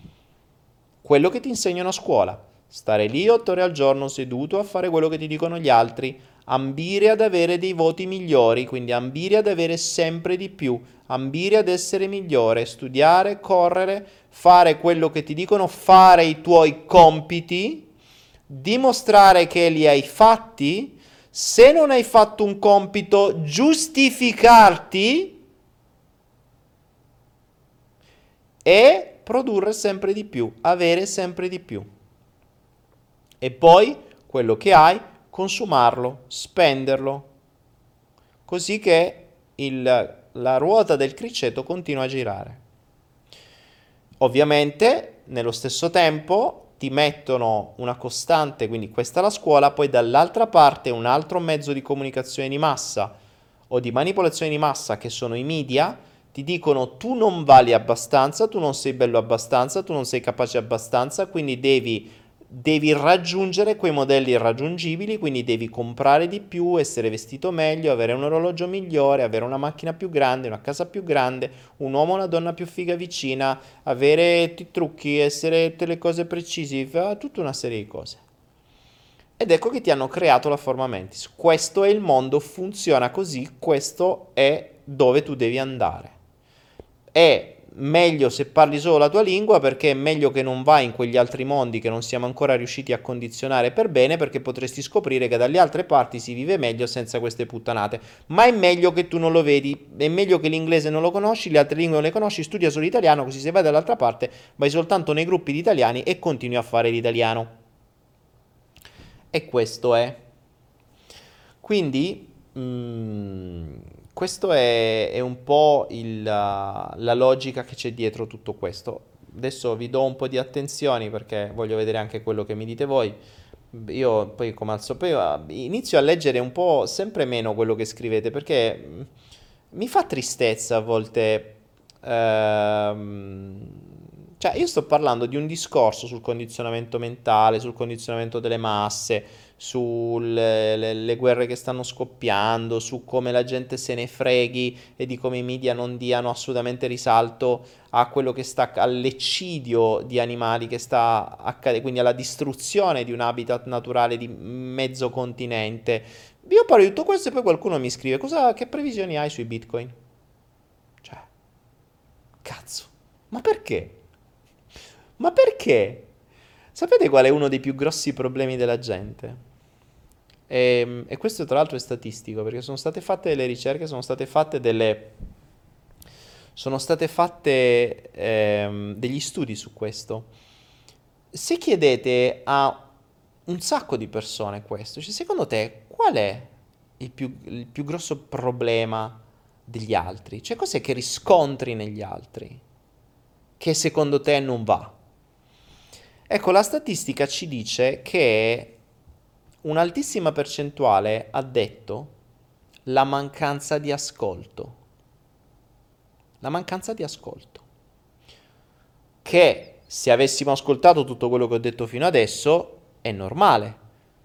quello che ti insegnano a scuola, stare lì otto ore al giorno seduto a fare quello che ti dicono gli altri, ambire ad avere dei voti migliori, quindi ambire ad avere sempre di più, ambire ad essere migliore, studiare, correre, fare quello che ti dicono, fare i tuoi compiti, dimostrare che li hai fatti, se non hai fatto un compito, giustificarti e produrre sempre di più, avere sempre di più. E poi quello che hai, consumarlo, spenderlo, così che il, la ruota del criceto continua a girare. Ovviamente, nello stesso tempo, ti mettono una costante, quindi questa è la scuola, poi dall'altra parte un altro mezzo di comunicazione di massa o di manipolazione di massa che sono i media, ti dicono tu non vali abbastanza, tu non sei bello abbastanza, tu non sei capace abbastanza, quindi devi, devi raggiungere quei modelli irraggiungibili, quindi devi comprare di più, essere vestito meglio, avere un orologio migliore, avere una macchina più grande, una casa più grande, un uomo o una donna più figa vicina, avere i trucchi, essere tutte le cose precisi, tutta una serie di cose. Ed ecco che ti hanno creato la forma mentis. Questo è il mondo, funziona così, questo è dove tu devi andare è meglio se parli solo la tua lingua perché è meglio che non vai in quegli altri mondi che non siamo ancora riusciti a condizionare per bene perché potresti scoprire che dalle altre parti si vive meglio senza queste puttanate. Ma è meglio che tu non lo vedi è meglio che l'inglese non lo conosci le altre lingue non le conosci studia solo l'italiano così se vai dall'altra parte vai soltanto nei gruppi di italiani e continui a fare l'italiano. E questo è. Quindi mm, questo è, è un po' il, la, la logica che c'è dietro tutto questo. Adesso vi do un po' di attenzioni perché voglio vedere anche quello che mi dite voi. Io poi come al solito inizio a leggere un po' sempre meno quello che scrivete perché mm, mi fa tristezza a volte. Ehm, cioè, io sto parlando di un discorso sul condizionamento mentale, sul condizionamento delle masse, sulle le, le guerre che stanno scoppiando, su come la gente se ne freghi e di come i media non diano assolutamente risalto a quello che sta all'eccidio di animali che sta accadendo, quindi alla distruzione di un habitat naturale di mezzo continente. Io parlo di tutto questo e poi qualcuno mi scrive cosa, che previsioni hai sui bitcoin? Cioè, cazzo. Ma perché? Ma perché? Sapete qual è uno dei più grossi problemi della gente? E, ehm, e, questo tra l'altro è statistico, perché sono state fatte delle ricerche, sono state fatte delle... Sono state fatte ehm, degli studi su questo. Se chiedete a un sacco di persone questo, cioè secondo te qual è il più, il più grosso problema degli altri? Cioè cos'è che riscontri negli altri che secondo te non va? Ecco, la statistica ci dice che un'altissima percentuale ha detto la mancanza di ascolto. La mancanza di ascolto. Che se avessimo ascoltato tutto quello che ho detto fino adesso è normale,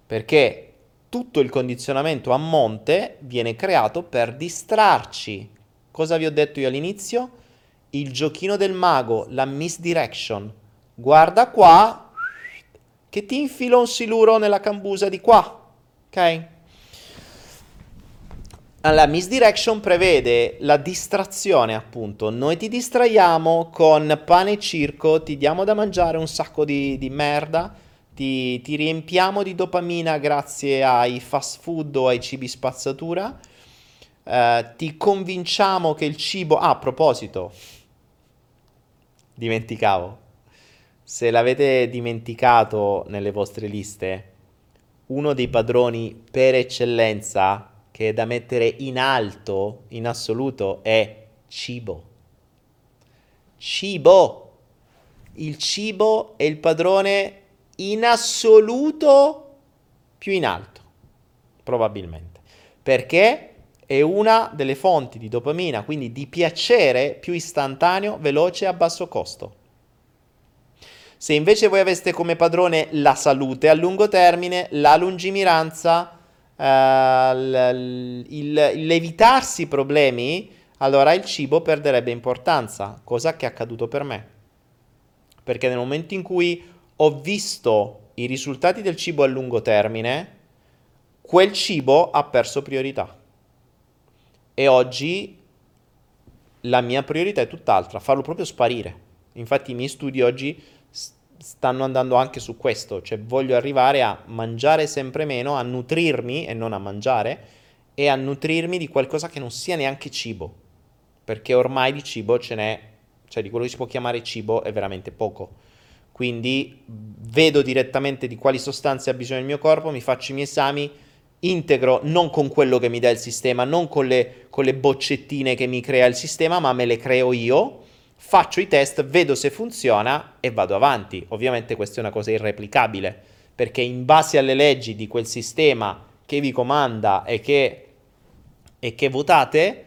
perché tutto il condizionamento a monte viene creato per distrarci. Cosa vi ho detto io all'inizio? Il giochino del mago, la misdirection. Guarda qua, che ti infila un siluro nella cambusa di qua. Ok? La misdirection prevede la distrazione, appunto. Noi ti distraiamo con pane e circo, ti diamo da mangiare un sacco di, di merda, ti, ti, riempiamo di dopamina grazie ai fast food o ai cibi spazzatura. Uh, ti convinciamo che il cibo. Ah, a proposito, dimenticavo se l'avete dimenticato nelle vostre liste, uno dei padroni per eccellenza che è da mettere in alto, in assoluto, è cibo. Cibo. Il cibo è il padrone in assoluto più in alto, probabilmente. Perché è una delle fonti di dopamina, quindi di piacere più istantaneo, veloce e a basso costo. Se invece voi aveste come padrone la salute a lungo termine, la lungimiranza, eh, il, il, il evitarsi problemi, allora il cibo perderebbe importanza, cosa che è accaduto per me. Perché nel momento in cui ho visto i risultati del cibo a lungo termine, quel cibo ha perso priorità. E oggi la mia priorità è tutt'altra, farlo proprio sparire. Infatti i miei studi oggi stanno andando anche su questo, cioè voglio arrivare a mangiare sempre meno, a nutrirmi e non a mangiare e a nutrirmi di qualcosa che non sia neanche cibo, perché ormai di cibo ce n'è, cioè di quello che si può chiamare cibo è veramente poco. Quindi vedo direttamente di quali sostanze ha bisogno il mio corpo, mi faccio i miei esami, integro non con quello che mi dà il sistema, non con le, con le boccettine che mi crea il sistema, ma me le creo io faccio i test, vedo se funziona e vado avanti. Ovviamente questa è una cosa irreplicabile, perché in base alle leggi di quel sistema che vi comanda e che, e che votate,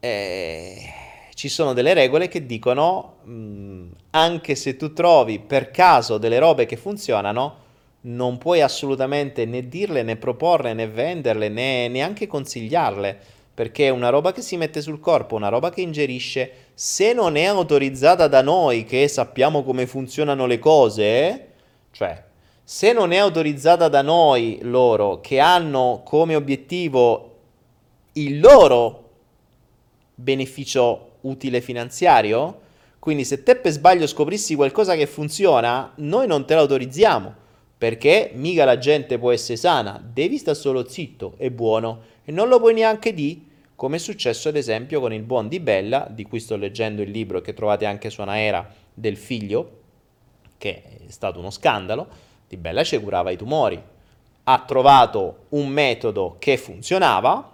eh, ci sono delle regole che dicono, mh, mm, anche se tu trovi per caso delle robe che funzionano, non puoi assolutamente né dirle, né proporle, né venderle, né neanche consigliarle perché è una roba che si mette sul corpo, una roba che ingerisce, se non è autorizzata da noi che sappiamo come funzionano le cose, cioè se non è autorizzata da noi loro che hanno come obiettivo il loro beneficio utile finanziario, quindi se te per sbaglio scoprissi qualcosa che funziona, noi non te l'autorizziamo, perché mica la gente può essere sana, devi stare solo zitto e buono. E non lo puoi neanche dire come è successo ad esempio con il buon di Bella, di cui sto leggendo il libro che trovate anche su Anaera del figlio, che è stato uno scandalo, di Bella ci curava i tumori. Ha trovato un metodo che funzionava,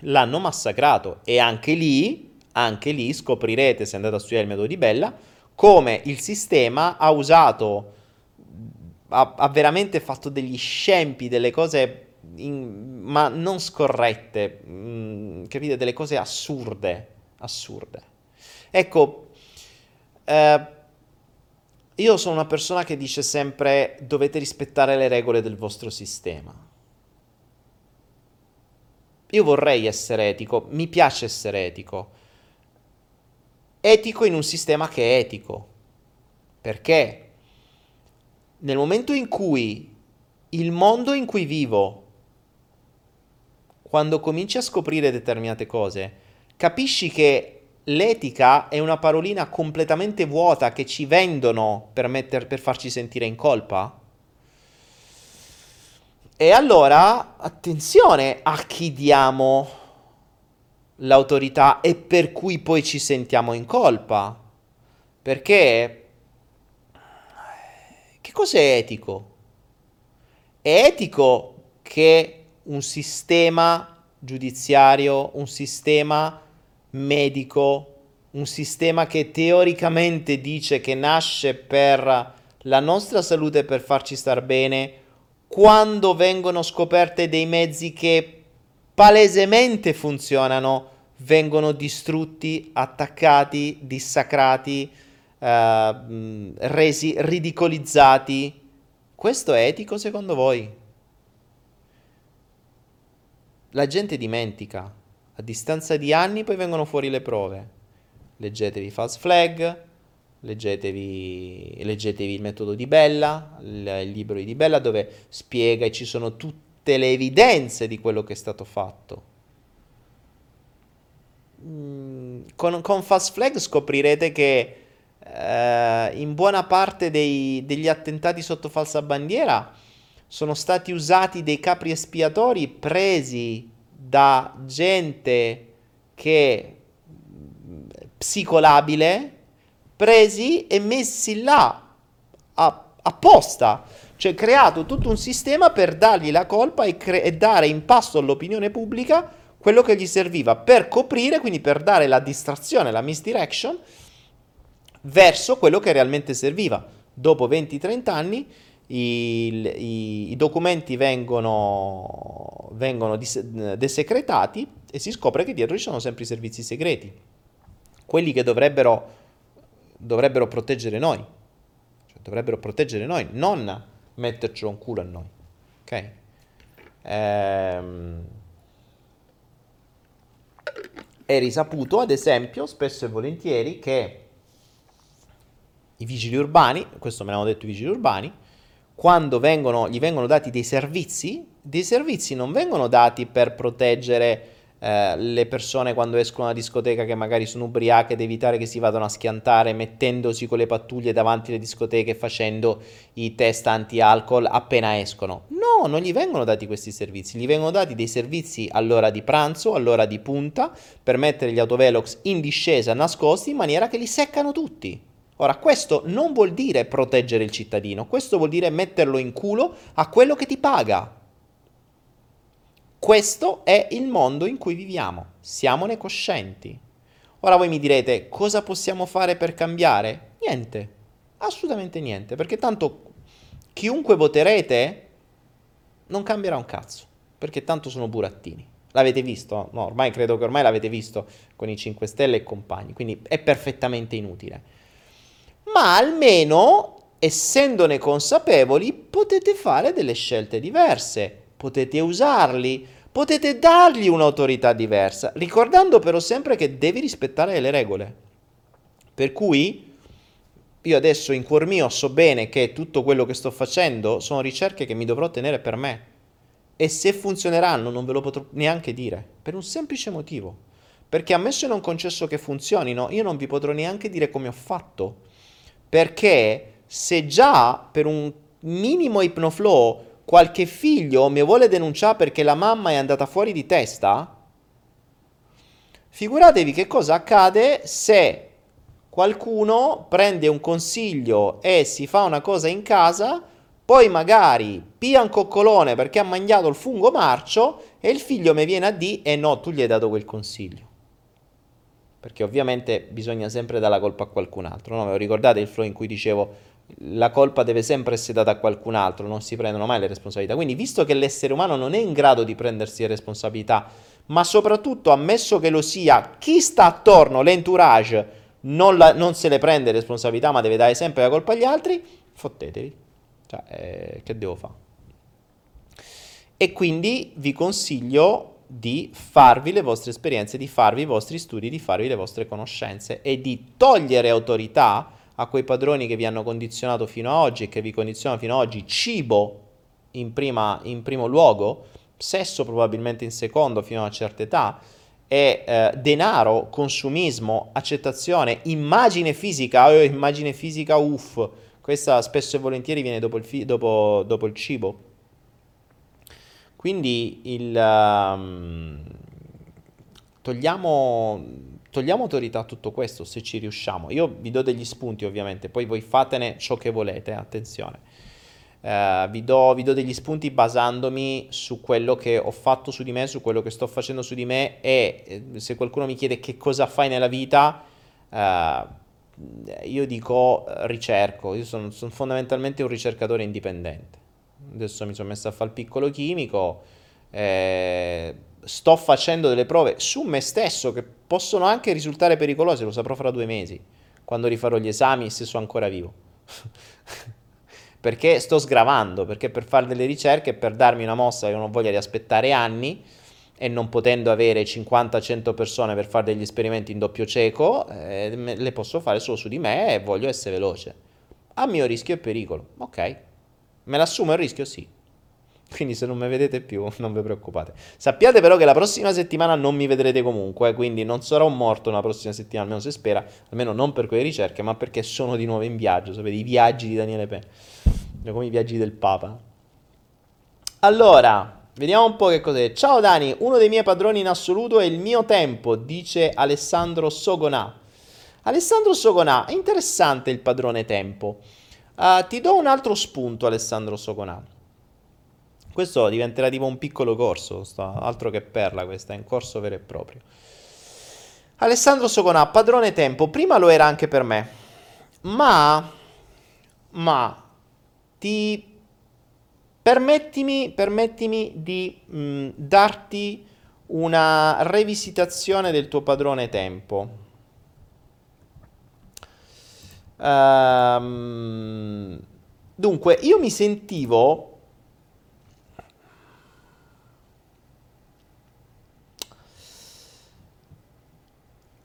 l'hanno massacrato. E anche lì, anche lì scoprirete se andate a studiare il metodo di Bella, come il sistema ha usato, ha, ha veramente fatto degli scempi, delle cose in, ma non scorrette, mh, mm, capite? Delle cose assurde, assurde. Ecco, eh, io sono una persona che dice sempre dovete rispettare le regole del vostro sistema. Io vorrei essere etico, mi piace essere etico. Etico in un sistema che è etico. Perché nel momento in cui il mondo in cui vivo quando cominci a scoprire determinate cose, capisci che l'etica è una parolina completamente vuota che ci vendono per, metter, per farci sentire in colpa? E allora, attenzione a chi diamo l'autorità e per cui poi ci sentiamo in colpa. Perché che cos'è etico? È etico che un sistema giudiziario, un sistema medico, un sistema che teoricamente dice che nasce per la nostra salute per farci star bene, quando vengono scoperte dei mezzi che palesemente funzionano, vengono distrutti, attaccati, dissacrati, eh, resi ridicolizzati. Questo è etico secondo voi? La gente dimentica. A distanza di anni poi vengono fuori le prove. Leggetevi False Flag, Leggetevi, leggetevi, il metodo di Bella, il, libro di Bella dove spiega e ci sono tutte le evidenze di quello che è stato fatto. Mm, con, con Fast Flag scoprirete che eh, in buona parte dei, degli attentati sotto falsa bandiera sono stati usati dei capri espiatori presi da gente che psicolabile presi e messi là a, apposta. Cioè creato tutto un sistema per dargli la colpa e, cre- e dare in pasto all'opinione pubblica quello che gli serviva per coprire, quindi per dare la distrazione, la misdirection verso quello che realmente serviva. Dopo 20-30 anni i, i, i, documenti vengono, vengono dis- desecretati e si scopre che dietro ci sono sempre i servizi segreti. Quelli che dovrebbero dovrebbero proteggere noi. Cioè, dovrebbero proteggere noi, non mettercelo un culo a noi. Ok? Ehm... È risaputo, ad esempio, spesso e volentieri che i vigili urbani, questo me l'hanno detto i vigili urbani, quando vengono, gli vengono dati dei servizi, dei servizi non vengono dati per proteggere eh, le persone quando escono da discoteca che magari sono ubriache ed evitare che si vadano a schiantare mettendosi con le pattuglie davanti alle discoteche facendo i test anti-alcol appena escono. No, non gli vengono dati questi servizi, gli vengono dati dei servizi all'ora di pranzo, all'ora di punta, per mettere gli autovelox in discesa nascosti in maniera che li seccano tutti. Ora, questo non vuol dire proteggere il cittadino, questo vuol dire metterlo in culo a quello che ti paga. Questo è il mondo in cui viviamo, siamone coscienti. Ora voi mi direte, cosa possiamo fare per cambiare? Niente, assolutamente niente, perché tanto chiunque voterete non cambierà un cazzo, perché tanto sono burattini. L'avete visto? No, ormai credo che ormai l'avete visto con i 5 Stelle e compagni, quindi è perfettamente inutile. Ma almeno, essendone consapevoli, potete fare delle scelte diverse potete usarli, potete dargli un'autorità diversa, ricordando però sempre che devi rispettare le regole. Per cui io adesso in cuor mio so bene che tutto quello che sto facendo sono ricerche che mi dovrò tenere per me. E se funzioneranno non ve lo potrò neanche dire, per un semplice motivo. Perché ammesso e non concesso che funzionino, io non vi potrò neanche dire come ho fatto. Perché se già per un minimo ipnoflow qualche figlio mi vuole denunciare perché la mamma è andata fuori di testa, figuratevi che cosa accade se qualcuno prende un consiglio e si fa una cosa in casa, poi magari pia un coccolone perché ha mangiato il fungo marcio e il figlio mi viene a dire e eh no, tu gli hai dato quel consiglio. Perché ovviamente bisogna sempre dare la colpa a qualcun altro. No? Ricordate il flow in cui dicevo la colpa deve sempre essere data a qualcun altro, non si prendono mai le responsabilità. Quindi, visto che l'essere umano non è in grado di prendersi le responsabilità, ma soprattutto ammesso che lo sia, chi sta attorno, l'entourage, non, la, non se le prende le responsabilità, ma deve dare sempre la colpa agli altri, fottetevi. Cioè, eh, che devo fare? E quindi vi consiglio di farvi le vostre esperienze, di farvi i vostri studi, di farvi le vostre conoscenze e di togliere autorità a quei padroni che vi hanno condizionato fino ad oggi e che vi condizionano fino ad oggi, cibo in, prima, in primo luogo, sesso probabilmente in secondo fino a una certa età, è eh, denaro, consumismo, accettazione, immagine fisica, oh, immagine fisica uff, questa spesso e volentieri viene dopo il, fi- dopo, dopo il cibo. Quindi il, um, togliamo, togliamo autorità a tutto questo se ci riusciamo. Io vi do degli spunti ovviamente, poi voi fatene ciò che volete, attenzione. Uh, vi, do, vi, do, degli spunti basandomi su quello che ho fatto su di me, su quello che sto facendo su di me e eh, se qualcuno mi chiede che cosa fai nella vita, uh, io dico ricerco, io sono, sono, fondamentalmente un ricercatore indipendente. Adesso mi sono messo a fare il piccolo chimico, eh, sto facendo delle prove su me stesso che possono anche risultare pericolose, lo saprò fra due mesi, quando rifarò gli esami se sono ancora vivo. perché sto sgravando, perché per fare delle ricerche, per darmi una mossa che non voglia di aspettare anni e non potendo avere 50-100 persone per fare degli esperimenti in doppio cieco, eh, le posso fare solo su di me e voglio essere veloce. A mio rischio e pericolo, ok. Me l'assumo il rischio? Sì. Quindi se non mi vedete più, non vi preoccupate. Sappiate però che la prossima settimana non mi vedrete comunque, quindi non sarò morto la prossima settimana, almeno se spera, almeno non per quelle ricerche, ma perché sono di nuovo in viaggio, sapete, i viaggi di Daniele Penn come i viaggi del Papa. Allora, vediamo un po' che cos'è. Ciao Dani, uno dei miei padroni in assoluto è il mio tempo, dice Alessandro Sogonà. Alessandro Sogonà, è interessante il padrone tempo. Uh, ti do un altro spunto, Alessandro Sogonà. Questo diventerà tipo un piccolo corso, sta, altro che perla questa, è un corso vero e proprio. Alessandro Sogonà, padrone tempo, prima lo era anche per me, ma, ma ti permettimi, permettimi di mh, darti una revisitazione del tuo padrone tempo. Um, dunque, io mi sentivo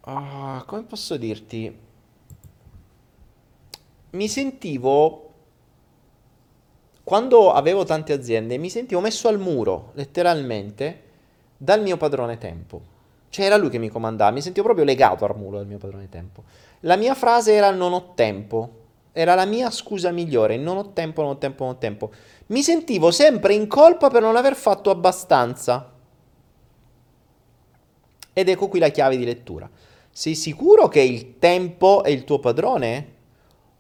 Oh, come posso dirti? Mi sentivo quando avevo tante aziende mi sentivo messo al muro, letteralmente, dal mio padrone tempo. Cioè era lui che mi comandava, mi sentivo proprio legato al muro dal mio padrone tempo. La mia frase era non ho tempo, era la mia scusa migliore, non ho tempo, non ho tempo, non ho tempo. Mi sentivo sempre in colpa per non aver fatto abbastanza. Ed ecco qui la chiave di lettura. Sei sicuro che il tempo è il tuo padrone?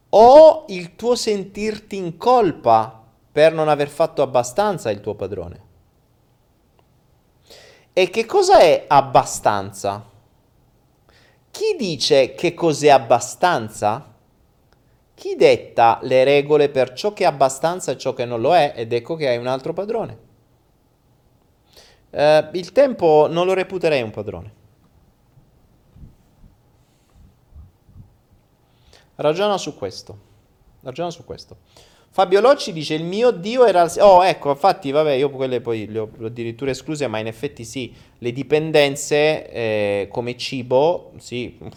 O il tuo sentirti in colpa per non aver fatto abbastanza il tuo padrone. E che cosa è abbastanza? Chi dice che cos'è abbastanza? Chi detta le regole per ciò che è abbastanza e ciò che non lo è? Ed ecco che hai un altro padrone. Uh, il tempo non lo reputerei un padrone. Ragiona su questo. Ragiona su questo. Fabio Locci dice il mio Dio era... Oh, ecco, infatti, vabbè, io quelle poi le ho, addirittura escluse, ma in effetti sì, le dipendenze eh, come cibo, sì,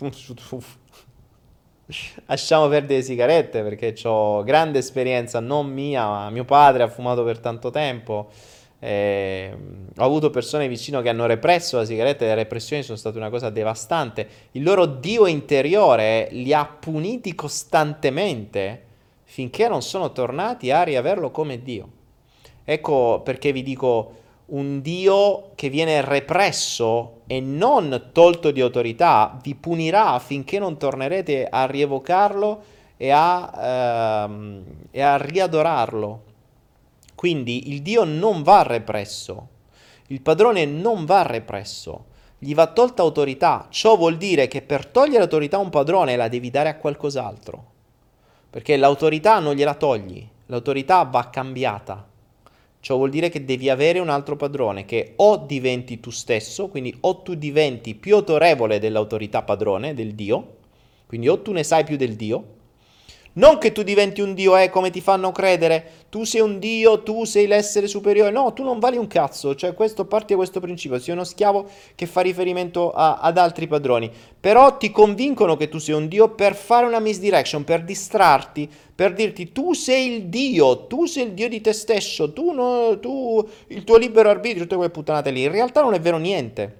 lasciamo perdere le sigarette perché ho grande esperienza, non mia, ma mio padre ha fumato per tanto tempo. Eh, ho avuto persone vicino che hanno represso la sigaretta e le repressioni sono state una cosa devastante. Il loro Dio interiore li ha puniti costantemente finché non sono tornati a riaverlo come Dio. Ecco perché vi dico un Dio che viene represso e non tolto di autorità vi punirà finché non tornerete a rievocarlo e a, ehm, e a riadorarlo. Quindi il Dio non va represso, il padrone non va represso, gli va tolta autorità. Ciò vuol dire che per togliere autorità a un padrone la devi dare a qualcos'altro. Perché l'autorità non gliela togli, l'autorità va cambiata. Ciò vuol dire che devi avere un altro padrone che o diventi tu stesso, quindi o tu diventi più autorevole dell'autorità padrone, del Dio, quindi o tu ne sai più del Dio, non che tu diventi un dio, eh, come ti fanno credere, tu sei un dio, tu sei l'essere superiore. No, tu non vali un cazzo. Cioè, questo parti da questo principio. Sei uno schiavo che fa riferimento a, ad altri padroni. Però ti convincono che tu sei un dio per fare una misdirection, per distrarti, per dirti tu sei il dio, tu sei il dio di te stesso, tu, no, tu il tuo libero arbitrio, tutte quelle puttanate lì. In realtà non è vero niente.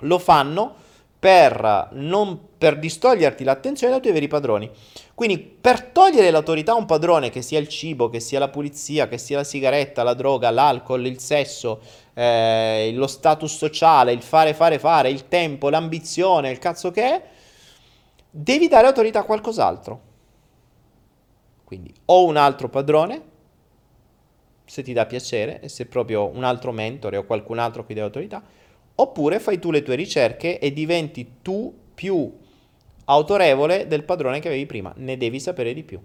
lo fanno per, non, per distoglierti l'attenzione dai tuoi veri padroni. Quindi per togliere l'autorità a un padrone, che sia il cibo, che sia la pulizia, che sia la sigaretta, la droga, l'alcol, il sesso, eh, lo status sociale, il fare, fare, fare, il tempo, l'ambizione, il cazzo che è, devi dare autorità a qualcos'altro. Quindi o un altro padrone, se ti dà piacere, e se proprio un altro mentore o qualcun altro che dà autorità, oppure fai tu le tue ricerche e diventi tu più autorevole del padrone che avevi prima, ne devi sapere di più.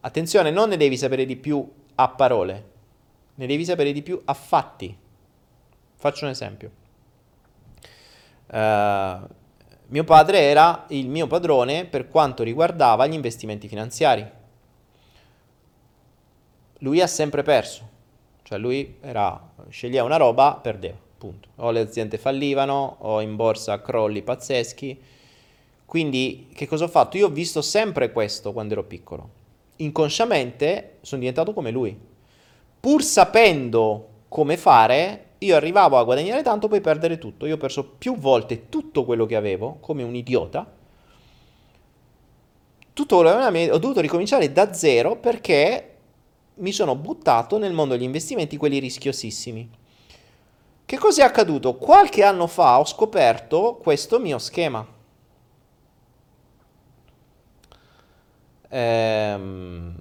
Attenzione, non ne devi sapere di più a parole, ne devi sapere di più a fatti. Faccio un esempio. Uh, mio padre era il mio padrone per quanto riguardava gli investimenti finanziari. Lui ha sempre perso, cioè lui era, sceglieva una roba, perdeva, punto. O le aziende fallivano, o in borsa crolli pazzeschi quindi che cosa ho fatto? Io ho visto sempre questo quando ero piccolo. Inconsciamente sono diventato come lui. Pur sapendo come fare, io arrivavo a guadagnare tanto poi perdere tutto. Io ho perso più volte tutto quello che avevo, come un idiota. Tutto quello che avevo, ho dovuto ricominciare da zero perché mi sono buttato nel mondo degli investimenti, quelli rischiosissimi. Che cosa è accaduto? Qualche anno fa ho scoperto questo mio schema ehm,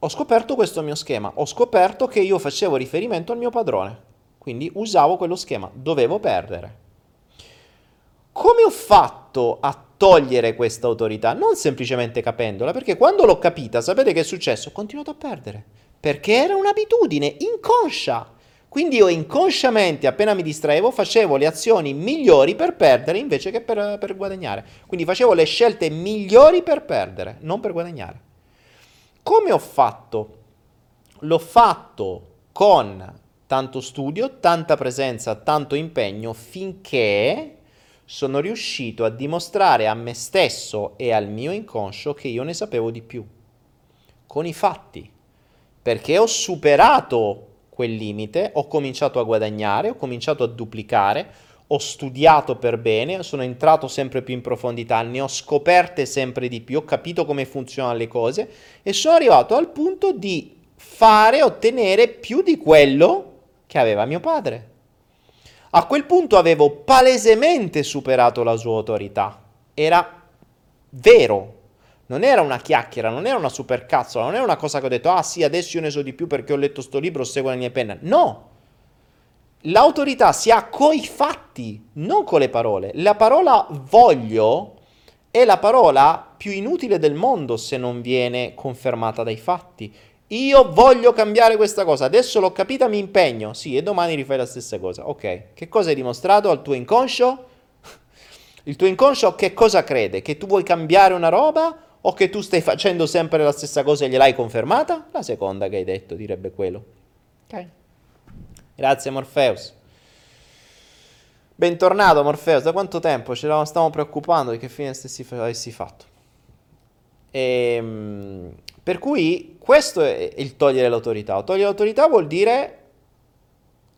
ho scoperto questo mio schema, ho scoperto che io facevo riferimento al mio padrone, quindi usavo quello schema, dovevo perdere. Come ho fatto a togliere questa autorità? Non semplicemente capendola, perché quando l'ho capita, sapete che è successo? Ho continuato a perdere, perché era un'abitudine inconscia. Quindi io inconsciamente, appena mi distraevo, facevo le azioni migliori per perdere invece che per, per, guadagnare. Quindi facevo le scelte migliori per perdere, non per guadagnare. Come ho fatto? L'ho fatto con tanto studio, tanta presenza, tanto impegno finché sono riuscito a dimostrare a me stesso e al mio inconscio che io ne sapevo di più. Con i fatti. Perché ho superato quel limite, ho cominciato a guadagnare, ho cominciato a duplicare, ho studiato per bene, sono entrato sempre più in profondità, ne ho scoperte sempre di più, ho capito come funzionano le cose e sono arrivato al punto di fare, ottenere più di quello che aveva mio padre. A quel punto avevo palesemente superato la sua autorità. Era vero, non era una chiacchiera, non era una supercazzola, non era una cosa che ho detto, ah sì, adesso io ne so di più perché ho letto sto libro, seguo la mia penna. No! L'autorità si ha coi fatti, non con le parole. La parola voglio è la parola più inutile del mondo se non viene confermata dai fatti. Io voglio cambiare questa cosa, adesso l'ho capita, mi impegno. Sì, e domani rifai la stessa cosa. Ok, che cosa hai dimostrato al tuo inconscio? Il tuo inconscio che cosa crede? Che tu vuoi cambiare una roba o che tu stai facendo sempre la stessa cosa e gliel'hai confermata? La seconda che hai detto, direbbe quello. Ok. Grazie Morpheus. Bentornato Morpheus, da quanto tempo ci stavamo preoccupando di che fine stessi avessi fatto? E, ehm, per cui questo è il togliere l'autorità. Togliere l'autorità vuol dire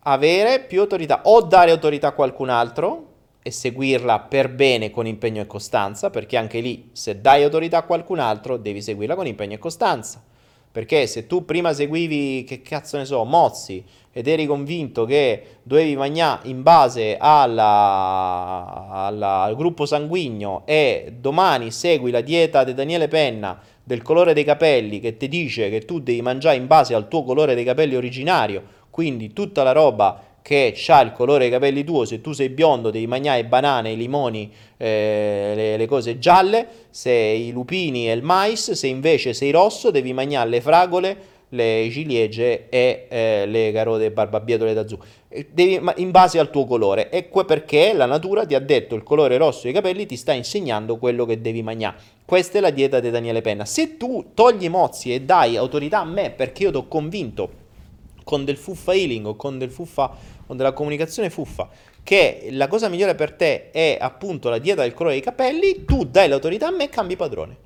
avere più autorità o dare autorità a qualcun altro e seguirla per bene con impegno e costanza, perché anche lì se dai autorità a qualcun altro devi seguirla con impegno e costanza. Perché se tu prima seguivi, che cazzo ne so, Mozzi ed eri convinto che dovevi mangiare in base alla, alla, al gruppo sanguigno e domani segui la dieta di Daniele Penna del colore dei capelli che ti dice che tu devi mangiare in base al tuo colore dei capelli originario, quindi tutta la roba che ha il colore dei capelli tuo, se tu sei biondo devi mangiare banane, limoni, eh, le, le, cose gialle, se i lupini e il mais, se invece sei rosso devi mangiare le fragole, le ciliegie e eh, le carote barbabietole da zucchero, devi, in base al tuo colore. E que perché la natura ti ha detto il colore rosso dei capelli ti sta insegnando quello che devi mangiare. Questa è la dieta di Daniele Penna. Se tu togli mozzi e dai autorità a me perché io ti ho convinto con del fuffa healing o con del fuffa o della comunicazione fuffa che la cosa migliore per te è appunto la dieta del colore dei capelli, tu dai l'autorità a me e cambi padrone.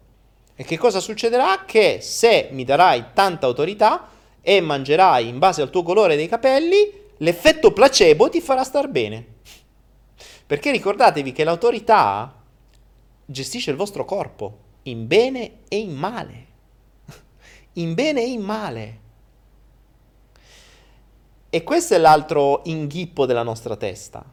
E che cosa succederà? Che se mi darai tanta autorità e mangerai in base al tuo colore dei capelli, l'effetto placebo ti farà star bene. Perché ricordatevi che l'autorità gestisce il vostro corpo in bene e in male. In bene e in male. E questo è l'altro inghippo della nostra testa.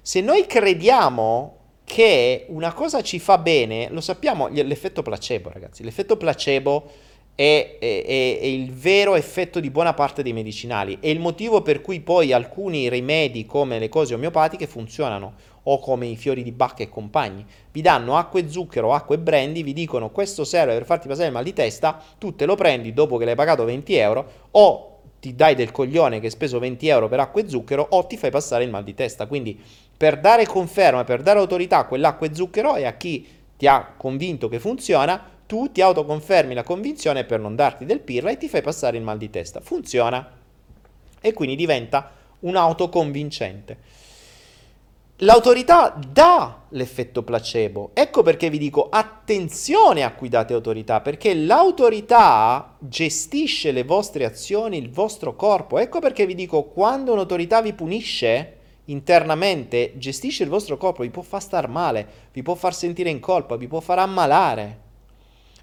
Se noi crediamo che una cosa ci fa bene, lo sappiamo, l'effetto placebo, ragazzi. L'effetto placebo è, è, è, il vero effetto di buona parte dei medicinali. È il motivo per cui poi alcuni rimedi come le cose omeopatiche funzionano, o come i fiori di bacca e compagni. Vi danno acqua e zucchero, acqua e brandy, vi dicono questo serve per farti passare il mal di testa, tu te lo prendi dopo che l'hai pagato 20 euro, o ti dai del coglione che hai speso 20 euro per acqua e zucchero o ti fai passare il mal di testa. Quindi per dare conferma, per dare autorità a quell'acqua e zucchero e a chi ti ha convinto che funziona, tu ti autoconfermi la convinzione per non darti del pirla e ti fai passare il mal di testa. Funziona. E quindi diventa un autoconvincente. L'autorità dà l'effetto placebo. Ecco perché vi dico attenzione a cui date autorità, perché l'autorità gestisce le vostre azioni, il vostro corpo. Ecco perché vi dico quando un'autorità vi punisce internamente, gestisce il vostro corpo, vi può far star male, vi può far sentire in colpa, vi può far ammalare.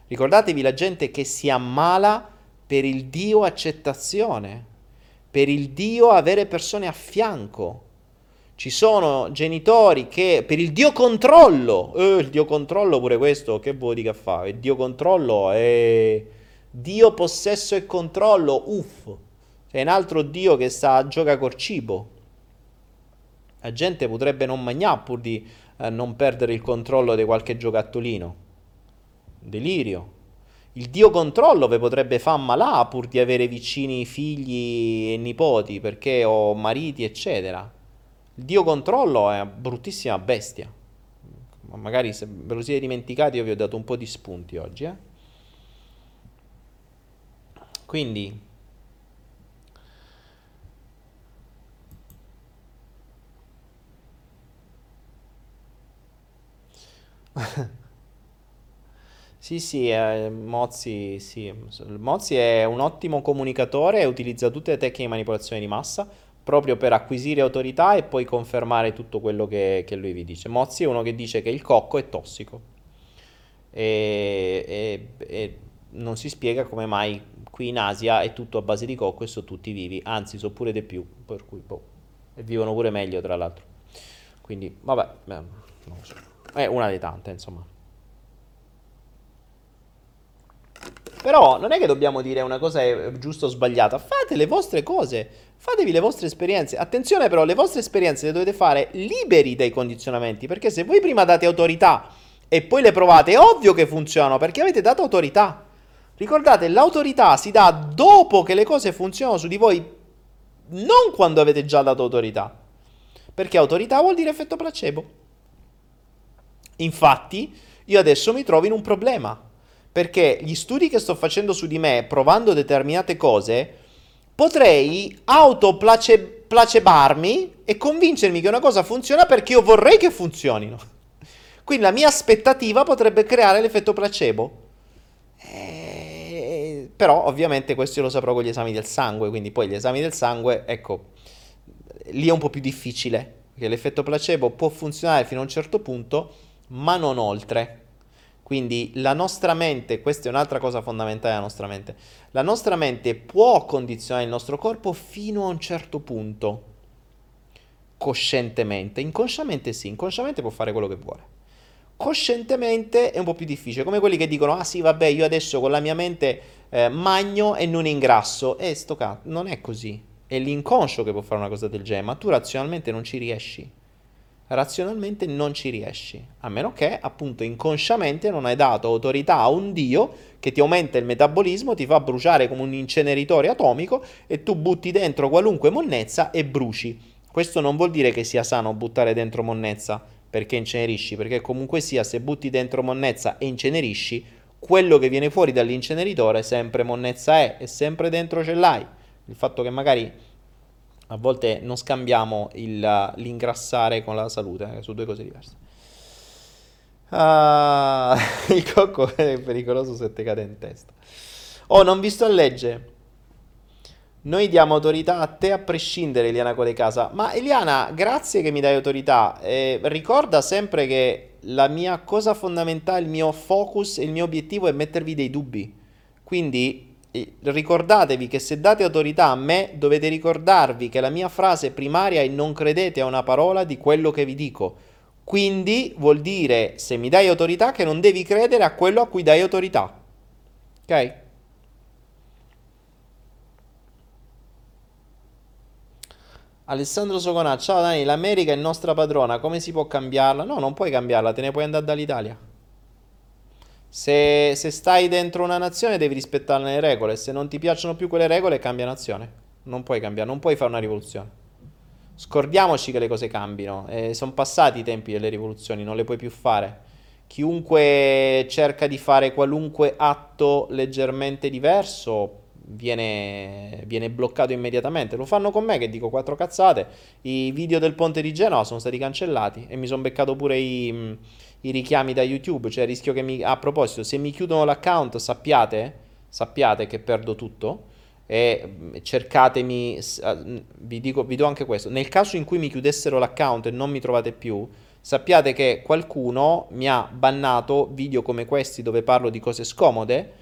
Ricordatevi la gente che si ammala per il Dio accettazione, per il Dio avere persone a fianco ci sono genitori che per il dio controllo, eh, il dio controllo pure questo, che vuoi che fa? Il dio controllo è dio possesso e controllo, uff, è un altro dio che sta a giocare col cibo. La gente potrebbe non mangiare pur di eh, non perdere il controllo di qualche giocattolino. Delirio. Il dio controllo vi potrebbe far malà pur di avere vicini figli e nipoti, perché ho mariti, eccetera. Il dio controllo è una bruttissima bestia. Magari se ve lo siete dimenticati io vi ho dato un po' di spunti oggi. Eh? Quindi... sì, sì, eh, Mozzi, sì. Mozzi è un ottimo comunicatore e utilizza tutte le tecniche di manipolazione di massa proprio per acquisire autorità e poi confermare tutto quello che, che lui vi dice. Mozzi è uno che dice che il cocco è tossico e, e, e non si spiega come mai qui in Asia è tutto a base di cocco e sono tutti vivi, anzi sono pure di più, per cui boh, e vivono pure meglio tra l'altro. Quindi, vabbè, non so. È una delle tante, insomma. Però non è che dobbiamo dire una cosa è giusta o sbagliata, fate le vostre cose, fatevi le vostre esperienze. Attenzione però, le vostre esperienze le dovete fare liberi dai condizionamenti, perché se voi prima date autorità e poi le provate, è ovvio che funzionano, perché avete dato autorità. Ricordate, l'autorità si dà dopo che le cose funzionano su di voi, non quando avete già dato autorità. Perché autorità vuol dire effetto placebo. Infatti, io adesso mi trovo in un problema perché gli studi che sto facendo su di me, provando determinate cose, potrei autoplacebarmi e convincermi che una cosa funziona perché io vorrei che funzionino. Quindi la mia aspettativa potrebbe creare l'effetto placebo. Eh, però ovviamente questo io lo saprò con gli esami del sangue, quindi poi gli esami del sangue, ecco, lì è un po' più difficile, perché l'effetto placebo può funzionare fino a un certo punto, ma non oltre. Quindi la nostra mente, questa è un'altra cosa fondamentale della nostra mente, la nostra mente può condizionare il nostro corpo fino a un certo punto, coscientemente, inconsciamente sì, inconsciamente può fare quello che vuole. Coscientemente è un po' più difficile, come quelli che dicono, ah sì vabbè io adesso con la mia mente eh, magno e non ingrasso, e sto cazzo, non è così, è l'inconscio che può fare una cosa del genere, ma tu razionalmente non ci riesci razionalmente non ci riesci, a meno che appunto inconsciamente non hai dato autorità a un dio che ti aumenta il metabolismo, ti fa bruciare come un inceneritore atomico e tu butti dentro qualunque monnezza e bruci. Questo non vuol dire che sia sano buttare dentro monnezza perché incenerisci, perché comunque sia se butti dentro monnezza e incenerisci, quello che viene fuori dall'inceneritore sempre monnezza è e sempre dentro ce l'hai. Il fatto che magari a volte non scambiamo il, l'ingrassare con la salute, eh, sono due cose diverse. Uh, il cocco è pericoloso se ti cade in testa. Oh, non vi sto a leggere. Noi diamo autorità a te a prescindere, Eliana Colecasa. Ma Eliana, grazie che mi dai autorità. Eh, ricorda sempre che la mia cosa fondamentale, il mio focus il mio obiettivo è mettervi dei dubbi. Quindi ricordatevi che se date autorità a me, dovete ricordarvi che la mia frase primaria è non credete a una parola di quello che vi dico. Quindi vuol dire, se mi dai autorità, che non devi credere a quello a cui dai autorità. Ok? Alessandro Soconà, ciao Dani, l'America è nostra padrona, come si può cambiarla? No, non puoi cambiarla, te ne puoi andare dall'Italia. Se, se stai dentro una nazione devi rispettarne le regole, se non ti piacciono più quelle regole cambia nazione. Non puoi cambiare, non puoi fare una rivoluzione. Scordiamoci che le cose cambino, eh, sono passati i tempi delle rivoluzioni, non le puoi più fare. Chiunque cerca di fare qualunque atto leggermente diverso viene, viene, bloccato immediatamente. Lo fanno con me che dico quattro cazzate. I video del ponte di Genova sono stati cancellati e mi sono beccato pure i, i, richiami da YouTube. Cioè, rischio che mi. A proposito, se mi chiudono l'account, sappiate, sappiate che perdo tutto. E cercatemi. Vi, dico, vi do anche questo. Nel caso in cui mi chiudessero l'account e non mi trovate più. Sappiate che qualcuno mi ha bannato video come questi dove parlo di cose scomode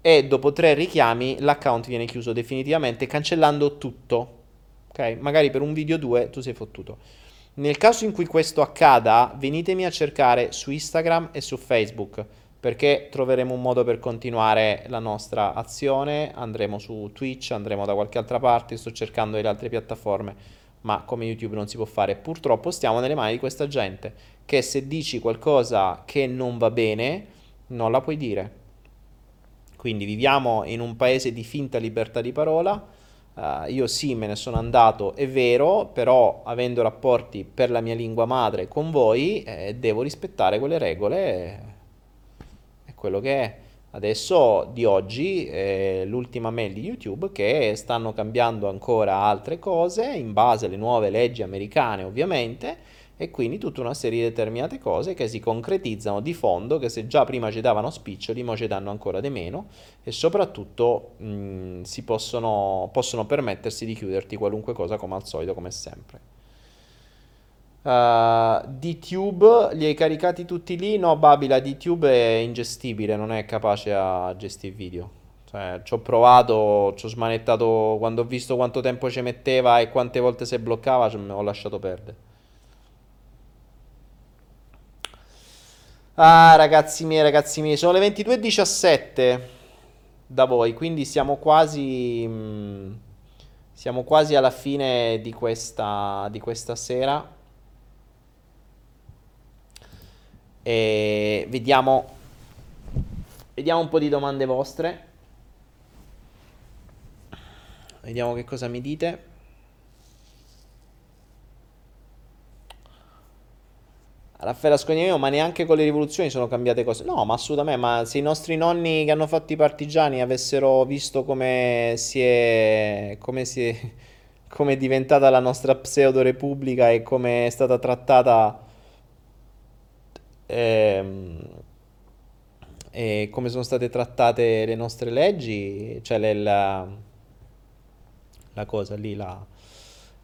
e dopo tre richiami l'account viene chiuso definitivamente cancellando tutto. Ok? Magari per un video 2 tu sei fottuto. Nel caso in cui questo accada, venitemi a cercare su Instagram e su Facebook perché troveremo un modo per continuare la nostra azione, andremo su Twitch, andremo da qualche altra parte, sto cercando le altre piattaforme, ma come YouTube non si può fare. Purtroppo stiamo nelle mani di questa gente che se dici qualcosa che non va bene, non la puoi dire quindi viviamo in un paese di finta libertà di parola. Uh, io sì, me ne sono andato, è vero, però avendo rapporti per la mia lingua madre con voi, eh, devo rispettare quelle regole. È quello che è. Adesso di oggi è l'ultima mail di YouTube che stanno cambiando ancora altre cose in base alle nuove leggi americane, ovviamente e quindi tutta una serie di determinate cose che si concretizzano di fondo, che se già prima ci davano spiccioli, ora ci danno ancora di meno e soprattutto mh, si possono, possono permettersi di chiuderti qualunque cosa come al solito, come sempre. Uh, D-Tube li hai caricati tutti lì? No, Babila, D-Tube è ingestibile, non è capace a gestire video. Cioè, ci ho provato, ci ho smanettato quando ho visto quanto tempo ci metteva e quante volte si bloccava, ho lasciato perdere. Ah, ragazzi miei, ragazzi miei, sono le 22.17 da voi, quindi siamo quasi, mm, siamo quasi alla fine di questa, di questa sera. E vediamo, vediamo un po' di domande vostre. Vediamo che cosa mi dite. Raffaele Ascognino, ma neanche con le rivoluzioni sono cambiate cose. No, ma assolutamente, ma se i nostri nonni che hanno fatto i partigiani avessero visto come si è, come si è, come è diventata la nostra pseudo-repubblica e come è stata trattata ehm, e come sono state trattate le nostre leggi, cioè le, la, la cosa lì, la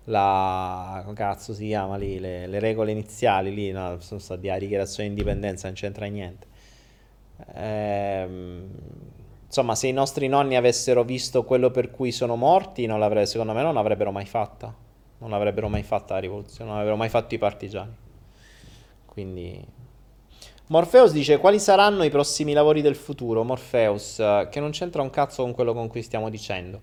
la cazzo si chiama lì, le, le regole iniziali lì, no, sono stati la dichiarazione di indipendenza, non c'entra niente. Ehm, insomma, se i nostri nonni avessero visto quello per cui sono morti, secondo me non l'avrebbero mai fatta. Non avrebbero mai fatta la rivoluzione, non avrebbero mai fatto i partigiani. Quindi Morpheus dice quali saranno i prossimi lavori del futuro? Morpheus, che non c'entra un cazzo con quello con cui stiamo dicendo.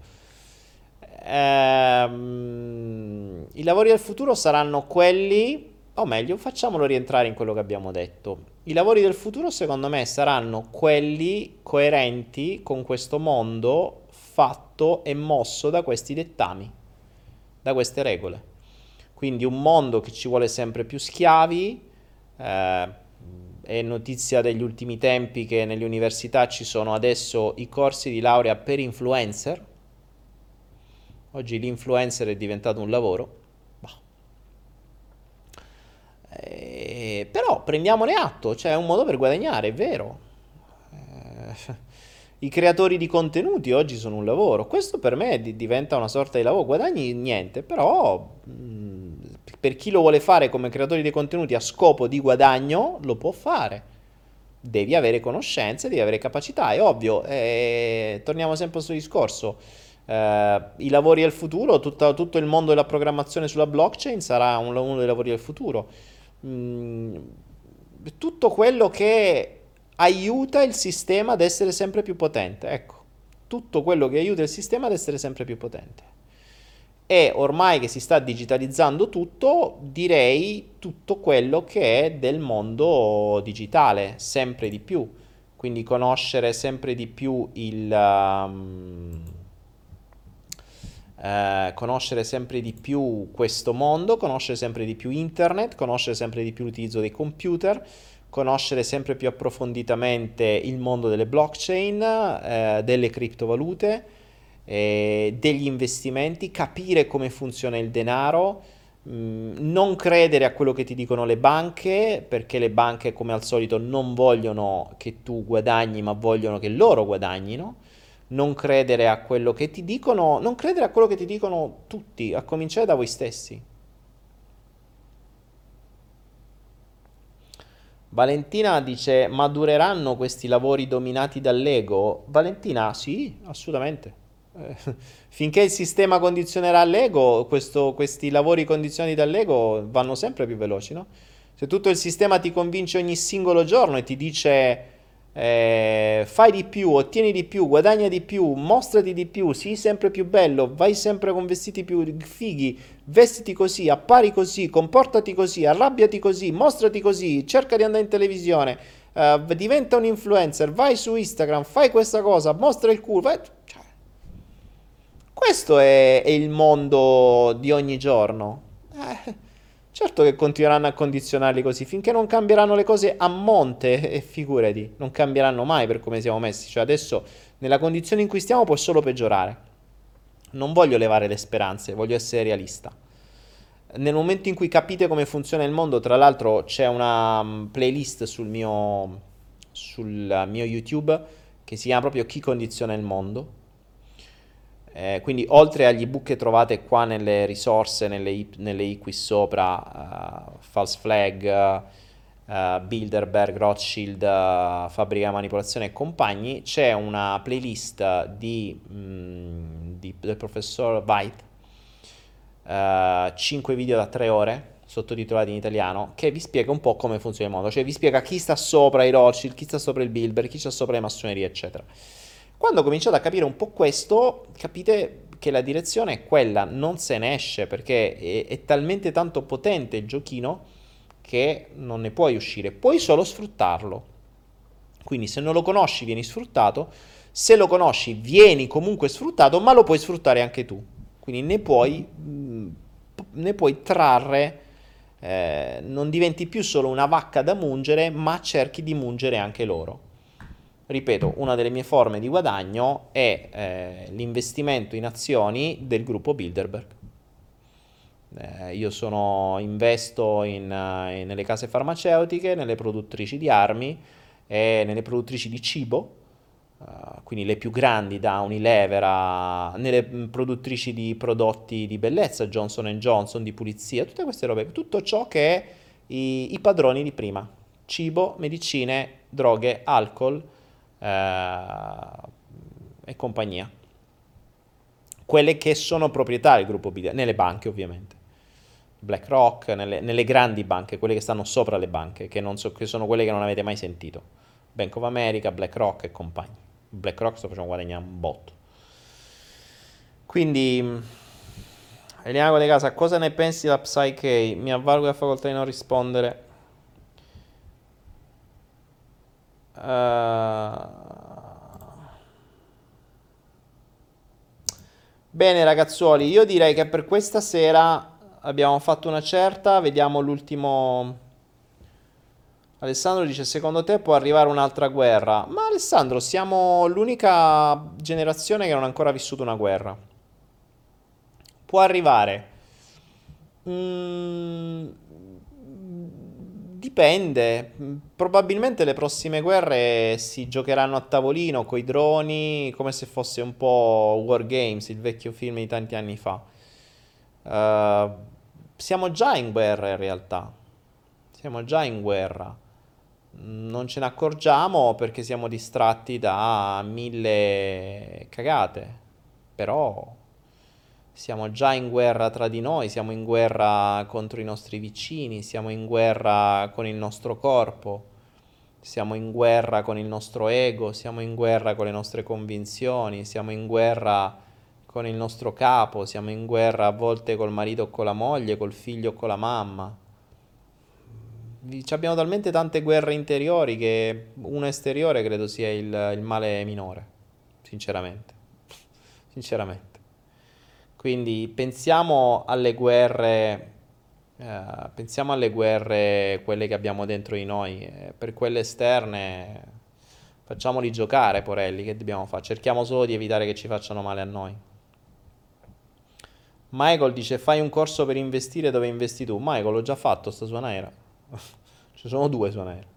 Ehm, I lavori del futuro saranno quelli, o meglio, facciamolo rientrare in quello che abbiamo detto. I lavori del futuro, secondo me, saranno quelli coerenti con questo mondo fatto e mosso da questi dettami, da queste regole. Quindi un mondo che ci vuole sempre più schiavi. Eh, è notizia degli ultimi tempi che nelle università ci sono adesso i corsi di laurea per influencer Oggi l'influencer è diventato un lavoro. Eh, però prendiamone atto, c'è cioè un modo per guadagnare, è vero. Eh, I creatori di contenuti oggi sono un lavoro. Questo per me diventa una sorta di lavoro. Guadagni niente, però mh, mm, per chi lo vuole fare come creatore di contenuti a scopo di guadagno, lo può fare. Devi avere conoscenze, devi avere capacità. È ovvio, eh, torniamo sempre al suo discorso. Eh, I lavori del futuro, tutta, tutto il mondo della programmazione sulla blockchain sarà un, uno dei lavori del futuro. Mm, tutto quello che aiuta il sistema ad essere sempre più potente. Ecco, tutto quello che aiuta il sistema ad essere sempre più potente. E ormai che si sta digitalizzando tutto, direi tutto quello che è del mondo digitale, sempre di più. Quindi conoscere sempre di più il... Um, eh, conoscere sempre di più questo mondo, conoscere sempre di più internet, conoscere sempre di più l'utilizzo dei computer, conoscere sempre più approfonditamente il mondo delle blockchain, eh, delle criptovalute, eh, degli investimenti, capire come funziona il denaro, mm, non credere a quello che ti dicono le banche, perché le banche come al solito non vogliono che tu guadagni, ma vogliono che loro guadagnino. Non credere a quello che ti dicono, non credere a quello che ti dicono tutti, a cominciare da voi stessi. Valentina dice: Ma dureranno questi lavori dominati dall'ego? Valentina, sì, assolutamente. Eh, finché il sistema condizionerà l'ego, questo, questi lavori condizionati dall'ego vanno sempre più veloci, no? Se tutto il sistema ti convince ogni singolo giorno e ti dice eh, fai di più, ottieni di più, guadagna di più, mostrati di più, sii sempre più bello, vai sempre con vestiti più fighi, vestiti così, appari così, comportati così, arrabbiati così, mostrati così, cerca di andare in televisione, uh, diventa un influencer, vai su Instagram, fai questa cosa, mostra il culo. Vai... Cioè, questo è, è, il mondo di ogni giorno. Eh, certo che continueranno a condizionarli così, finché non cambieranno le cose a monte, e figurati, non cambieranno mai per come siamo messi. Cioè adesso, nella condizione in cui stiamo, può solo peggiorare non voglio levare le speranze, voglio essere realista. Nel momento in cui capite come funziona il mondo, tra l'altro c'è una mm, playlist sul mio, sul mio YouTube che si chiama proprio Chi condiziona il mondo. Eh, quindi oltre agli ebook che trovate qua nelle risorse, nelle, nelle i qui sopra, uh, False Flag, uh, Bilderberg, Rothschild, uh, Fabbrica Manipolazione e compagni, c'è una playlist di, mh, mm, di, del professor White, uh, 5 video da 3 ore, sottotitolati in italiano, che vi spiega un po' come funziona il mondo, cioè vi spiega chi sta sopra i Rothschild, chi sta sopra il Bilderberg, chi sta sopra le massonerie, eccetera. Quando cominciate a capire un po' questo, capite che la direzione è quella, non se ne esce perché è, è talmente tanto potente il giochino che non ne puoi uscire, puoi solo sfruttarlo. Quindi se non lo conosci vieni sfruttato, se lo conosci vieni comunque sfruttato, ma lo puoi sfruttare anche tu. Quindi ne puoi, ne puoi trarre, eh, non diventi più solo una vacca da mungere, ma cerchi di mungere anche loro. Ripeto, una delle mie forme di guadagno è eh, l'investimento in azioni del gruppo Bilderberg. Eh, io sono, investo in, uh, nelle case farmaceutiche, nelle produttrici di armi e nelle produttrici di cibo, uh, quindi le più grandi da Unilever a, nelle produttrici di prodotti di bellezza, Johnson Johnson, di pulizia, tutte queste robe, tutto ciò che è i, i padroni di prima, cibo, medicine, droghe, alcol e compagnia. Quelle che sono proprietà del gruppo BDA, nelle banche ovviamente. BlackRock, nelle, nelle, grandi banche, quelle che stanno sopra le banche, che, so, che, sono quelle che non avete mai sentito. Bank of America, BlackRock e compagni. BlackRock sto facendo guadagnare un botto. Quindi, Eliana di casa, cosa ne pensi della Psyche? Mi avvalgo la facoltà di non rispondere. Uh... Bene ragazzuoli, io direi che per questa sera abbiamo fatto una certa, vediamo l'ultimo... Alessandro dice, secondo te può arrivare un'altra guerra? Ma Alessandro, siamo l'unica generazione che non ha ancora vissuto una guerra. Può arrivare. Mm, Dipende, probabilmente le prossime guerre si giocheranno a tavolino con i droni, come se fosse un po' War Games, il vecchio film di tanti anni fa. Uh, siamo già in guerra in realtà, siamo già in guerra. Non ce ne accorgiamo perché siamo distratti da mille cagate, però siamo già in guerra tra di noi, siamo in guerra contro i nostri vicini, siamo in guerra con il nostro corpo, siamo in guerra con il nostro ego, siamo in guerra con le nostre convinzioni, siamo in guerra con il nostro capo, siamo in guerra a volte col marito o con la moglie, col figlio o con la mamma. Abbiamo talmente tante guerre interiori che uno esteriore credo sia il, il male minore, sinceramente. sinceramente. Quindi pensiamo alle guerre, eh, pensiamo alle guerre, quelle che abbiamo dentro di noi. Eh, per quelle esterne facciamoli giocare, porelli, che dobbiamo fare? Cerchiamo solo di evitare che ci facciano male a noi. Michael dice fai un corso per investire dove investi tu. Michael l'ho già fatto sta suonaera. Ci sono due suonaere.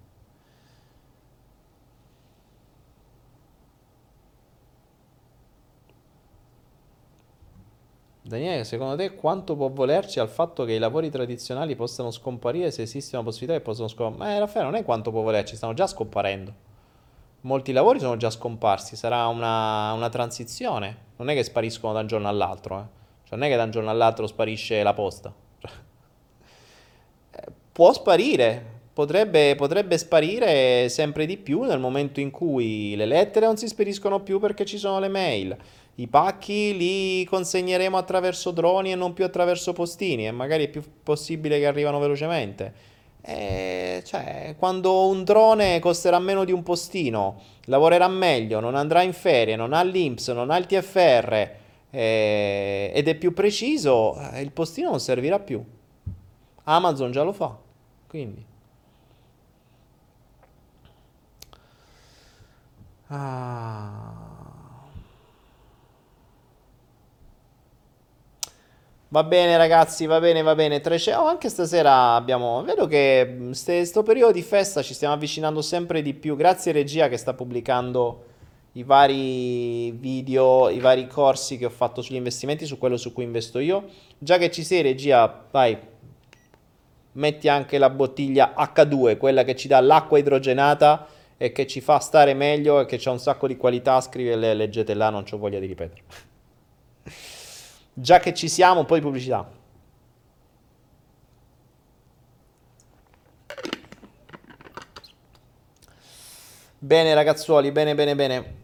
Daniele, secondo te quanto può volerci al fatto che i lavori tradizionali possano scomparire se esiste una possibilità che possano scomparire? Ma Raffaele, non è quanto può volerci, stanno già scomparendo. Molti lavori sono già scomparsi, sarà una, una transizione. Non è che spariscono da un giorno all'altro, eh. cioè, non è che da un giorno all'altro sparisce la posta. Eh, può sparire, potrebbe, potrebbe sparire sempre di più nel momento in cui le lettere non si spediscono più perché ci sono le mail i pacchi li consegneremo attraverso droni e non più attraverso postini e magari è più possibile che arrivano velocemente. E cioè, quando un drone costerà meno di un postino, lavorerà meglio, non andrà in ferie, non ha l'IMPS, non ha il TFR eh, ed è più preciso, eh, il postino non servirà più. Amazon già lo fa, quindi. Ah. Va bene ragazzi, va bene, va bene. 300... Oh, anche stasera abbiamo... Vedo che questo periodo di festa ci stiamo avvicinando sempre di più. Grazie regia che sta pubblicando i vari video, i vari corsi che ho fatto sugli investimenti, su quello su cui investo io. Già che ci sei regia, vai, metti anche la bottiglia H2, quella che ci dà l'acqua idrogenata e che ci fa stare meglio e che ha un sacco di qualità. Scrivele, leggete là, non ho voglia di ripetere. Già che ci siamo, poi pubblicità. Bene ragazzuoli, bene bene bene.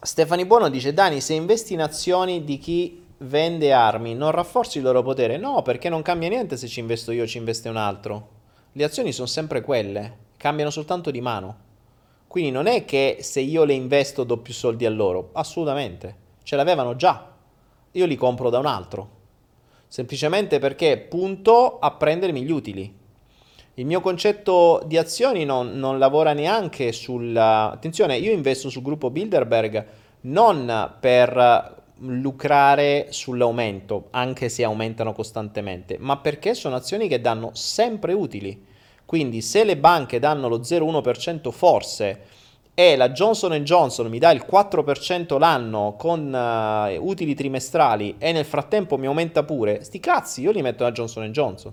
Stefani Buono dice Dani, se investi in azioni di chi vende armi, non rafforzi il loro potere? No, perché non cambia niente se ci investo io o ci investe un altro. Le azioni sono sempre quelle, cambiano soltanto di mano. Quindi non è che se io le investo do più soldi a loro, assolutamente. Ce l'avevano già. Io li compro da un altro. Semplicemente perché punto a prendermi gli utili. Il mio concetto di azioni non, non lavora neanche sul... Attenzione, io investo sul gruppo Bilderberg non per lucrare sull'aumento, anche se aumentano costantemente, ma perché sono azioni che danno sempre utili. Quindi se le banche danno lo 0,1% forse e la Johnson Johnson mi dà il 4% l'anno con uh, utili trimestrali e nel frattempo mi aumenta pure, sti cazzi, io li metto a Johnson Johnson.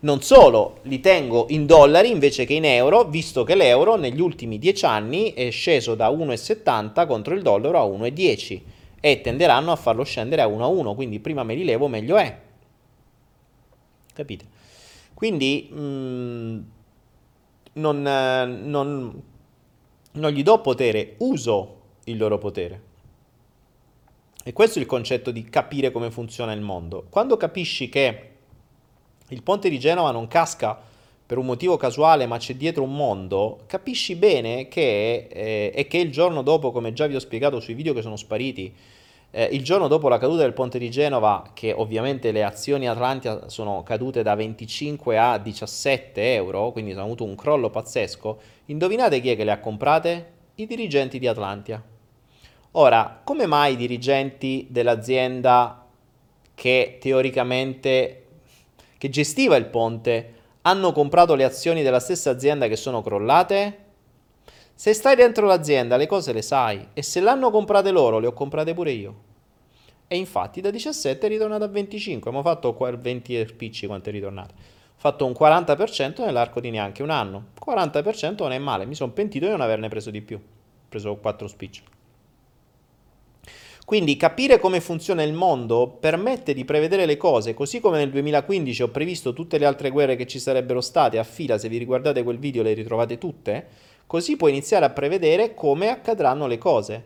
Non solo, li tengo in dollari invece che in euro, visto che l'euro negli ultimi 10 anni è sceso da 1,70 contro il dollaro a 1,10 e tenderanno a farlo scendere a 1 a 1, quindi prima me li levo meglio è. Capite? Quindi mh, mm, non, non, non gli do potere, uso il loro potere. E questo è il concetto di capire come funziona il mondo. Quando capisci che il ponte di Genova non casca per un motivo casuale, ma c'è dietro un mondo, capisci bene che, eh, e che il giorno dopo, come già vi ho spiegato sui video che sono spariti, eh, il giorno dopo la caduta del ponte di Genova, che ovviamente le azioni Atlantia sono cadute da 25 a 17 euro, quindi hanno avuto un crollo pazzesco, indovinate chi è che le ha comprate? I dirigenti di Atlantia. Ora, come mai i dirigenti dell'azienda che teoricamente che gestiva il ponte, hanno comprato le azioni della stessa azienda che sono crollate? Se stai dentro l'azienda le cose le sai e se l'hanno comprate loro le ho comprate pure io. E infatti da 17 è ritornato a 25, abbiamo fatto 20 spicci quanto è ritornato. Ho fatto un 40% nell'arco di neanche un anno. 40% non è male, mi sono pentito di non averne preso di più. Ho preso 4 spicci. Quindi capire come funziona il mondo permette di prevedere le cose, così come nel 2015 ho previsto tutte le altre guerre che ci sarebbero state a fila, se vi riguardate quel video le ritrovate tutte, così puoi iniziare a prevedere come accadranno le cose.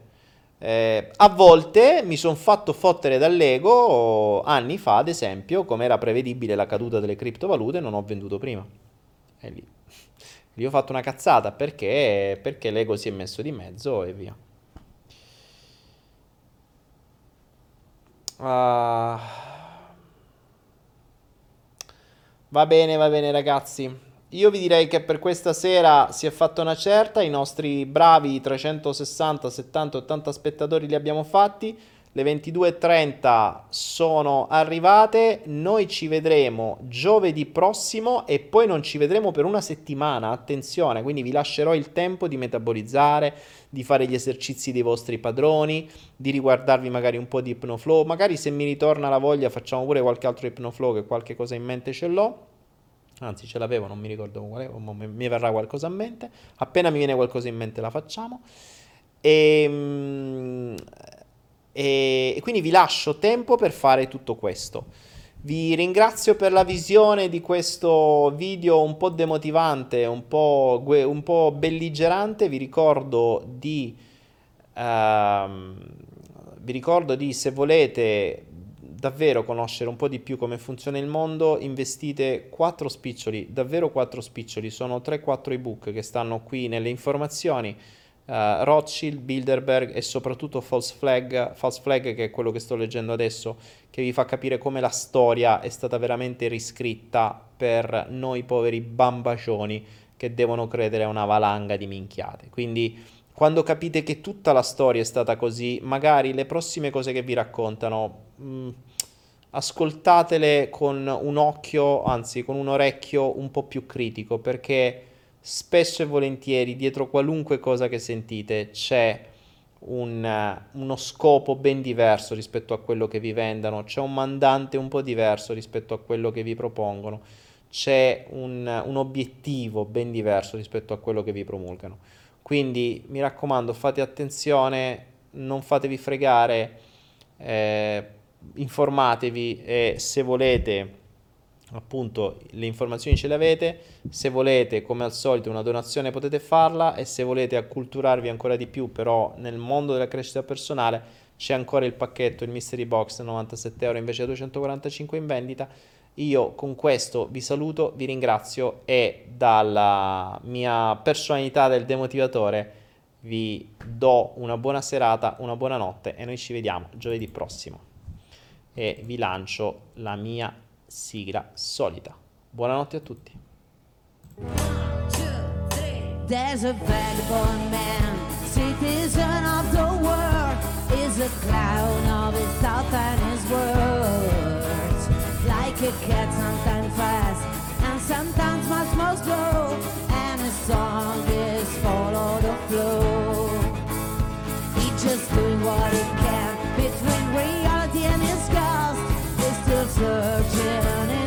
Eh, a volte mi sono fatto fottere dall'ego anni fa, ad esempio, come era prevedibile la caduta delle criptovalute, non ho venduto prima. E lì, lì ho fatto una cazzata perché, perché l'ego si è messo di mezzo e via. Uh, va bene, va bene ragazzi. Io vi direi che per questa sera si è fatta una certa, i nostri bravi 360, 70, 80 spettatori li abbiamo fatti, le 22.30 sono arrivate, noi ci vedremo giovedì prossimo e poi non ci vedremo per una settimana, attenzione, quindi vi lascerò il tempo di metabolizzare, di fare gli esercizi dei vostri padroni, di riguardarvi magari un po' di Hypnoflow, magari se mi ritorna la voglia facciamo pure qualche altro Hypnoflow che qualche cosa in mente ce l'ho. Anzi, ce l'avevo, non mi ricordo quale, mi verrà qualcosa in mente. Appena mi viene qualcosa in mente la facciamo. Ehm, e, e quindi vi lascio tempo per fare tutto questo. Vi ringrazio per la visione di questo video un po' demotivante, un po', un po belligerante. Vi ricordo di, uh, vi ricordo di, se volete davvero conoscere un po' di più come funziona il mondo, investite 4 spiccioli, davvero 4 spiccioli. Sono 3-4 ebook che stanno qui nelle informazioni uh, Rothschild, Bilderberg e soprattutto False Flag, False Flag che è quello che sto leggendo adesso, che vi fa capire come la storia è stata veramente riscritta per noi poveri bambacioni che devono credere a una valanga di minchiate. Quindi quando capite che tutta la storia è stata così, magari le prossime cose che vi raccontano, mh, mm, ascoltatele con un occhio, anzi con un orecchio un po' più critico, perché spesso e volentieri dietro qualunque cosa che sentite c'è un, uno scopo ben diverso rispetto a quello che vi vendano, c'è un mandante un po' diverso rispetto a quello che vi propongono, c'è un, un obiettivo ben diverso rispetto a quello che vi promulgano. Quindi mi raccomando, fate attenzione, non fatevi fregare, eh, informatevi e se volete appunto le informazioni ce le avete, se volete come al solito una donazione potete farla e se volete acculturarvi ancora di più però nel mondo della crescita personale c'è ancora il pacchetto, il mystery box 97 euro invece di 245 in vendita. Io con questo vi saluto, vi ringrazio e dalla mia personalità del demotivatore vi do una buona serata, una buona notte e noi ci vediamo giovedì prossimo. E vi lancio la mia sigla solita. Buonanotte a tutti. There's a vagabond man, citizen of the world, is a clown of his thoughts and his words. Like a cat, sometimes fast, and sometimes much more slow, and his song is follow the flow. He just doing what he can between reality searching.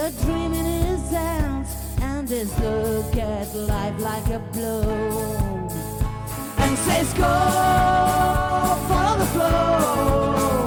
A dream in his hands and his look at life like a blow. And says go follow the flow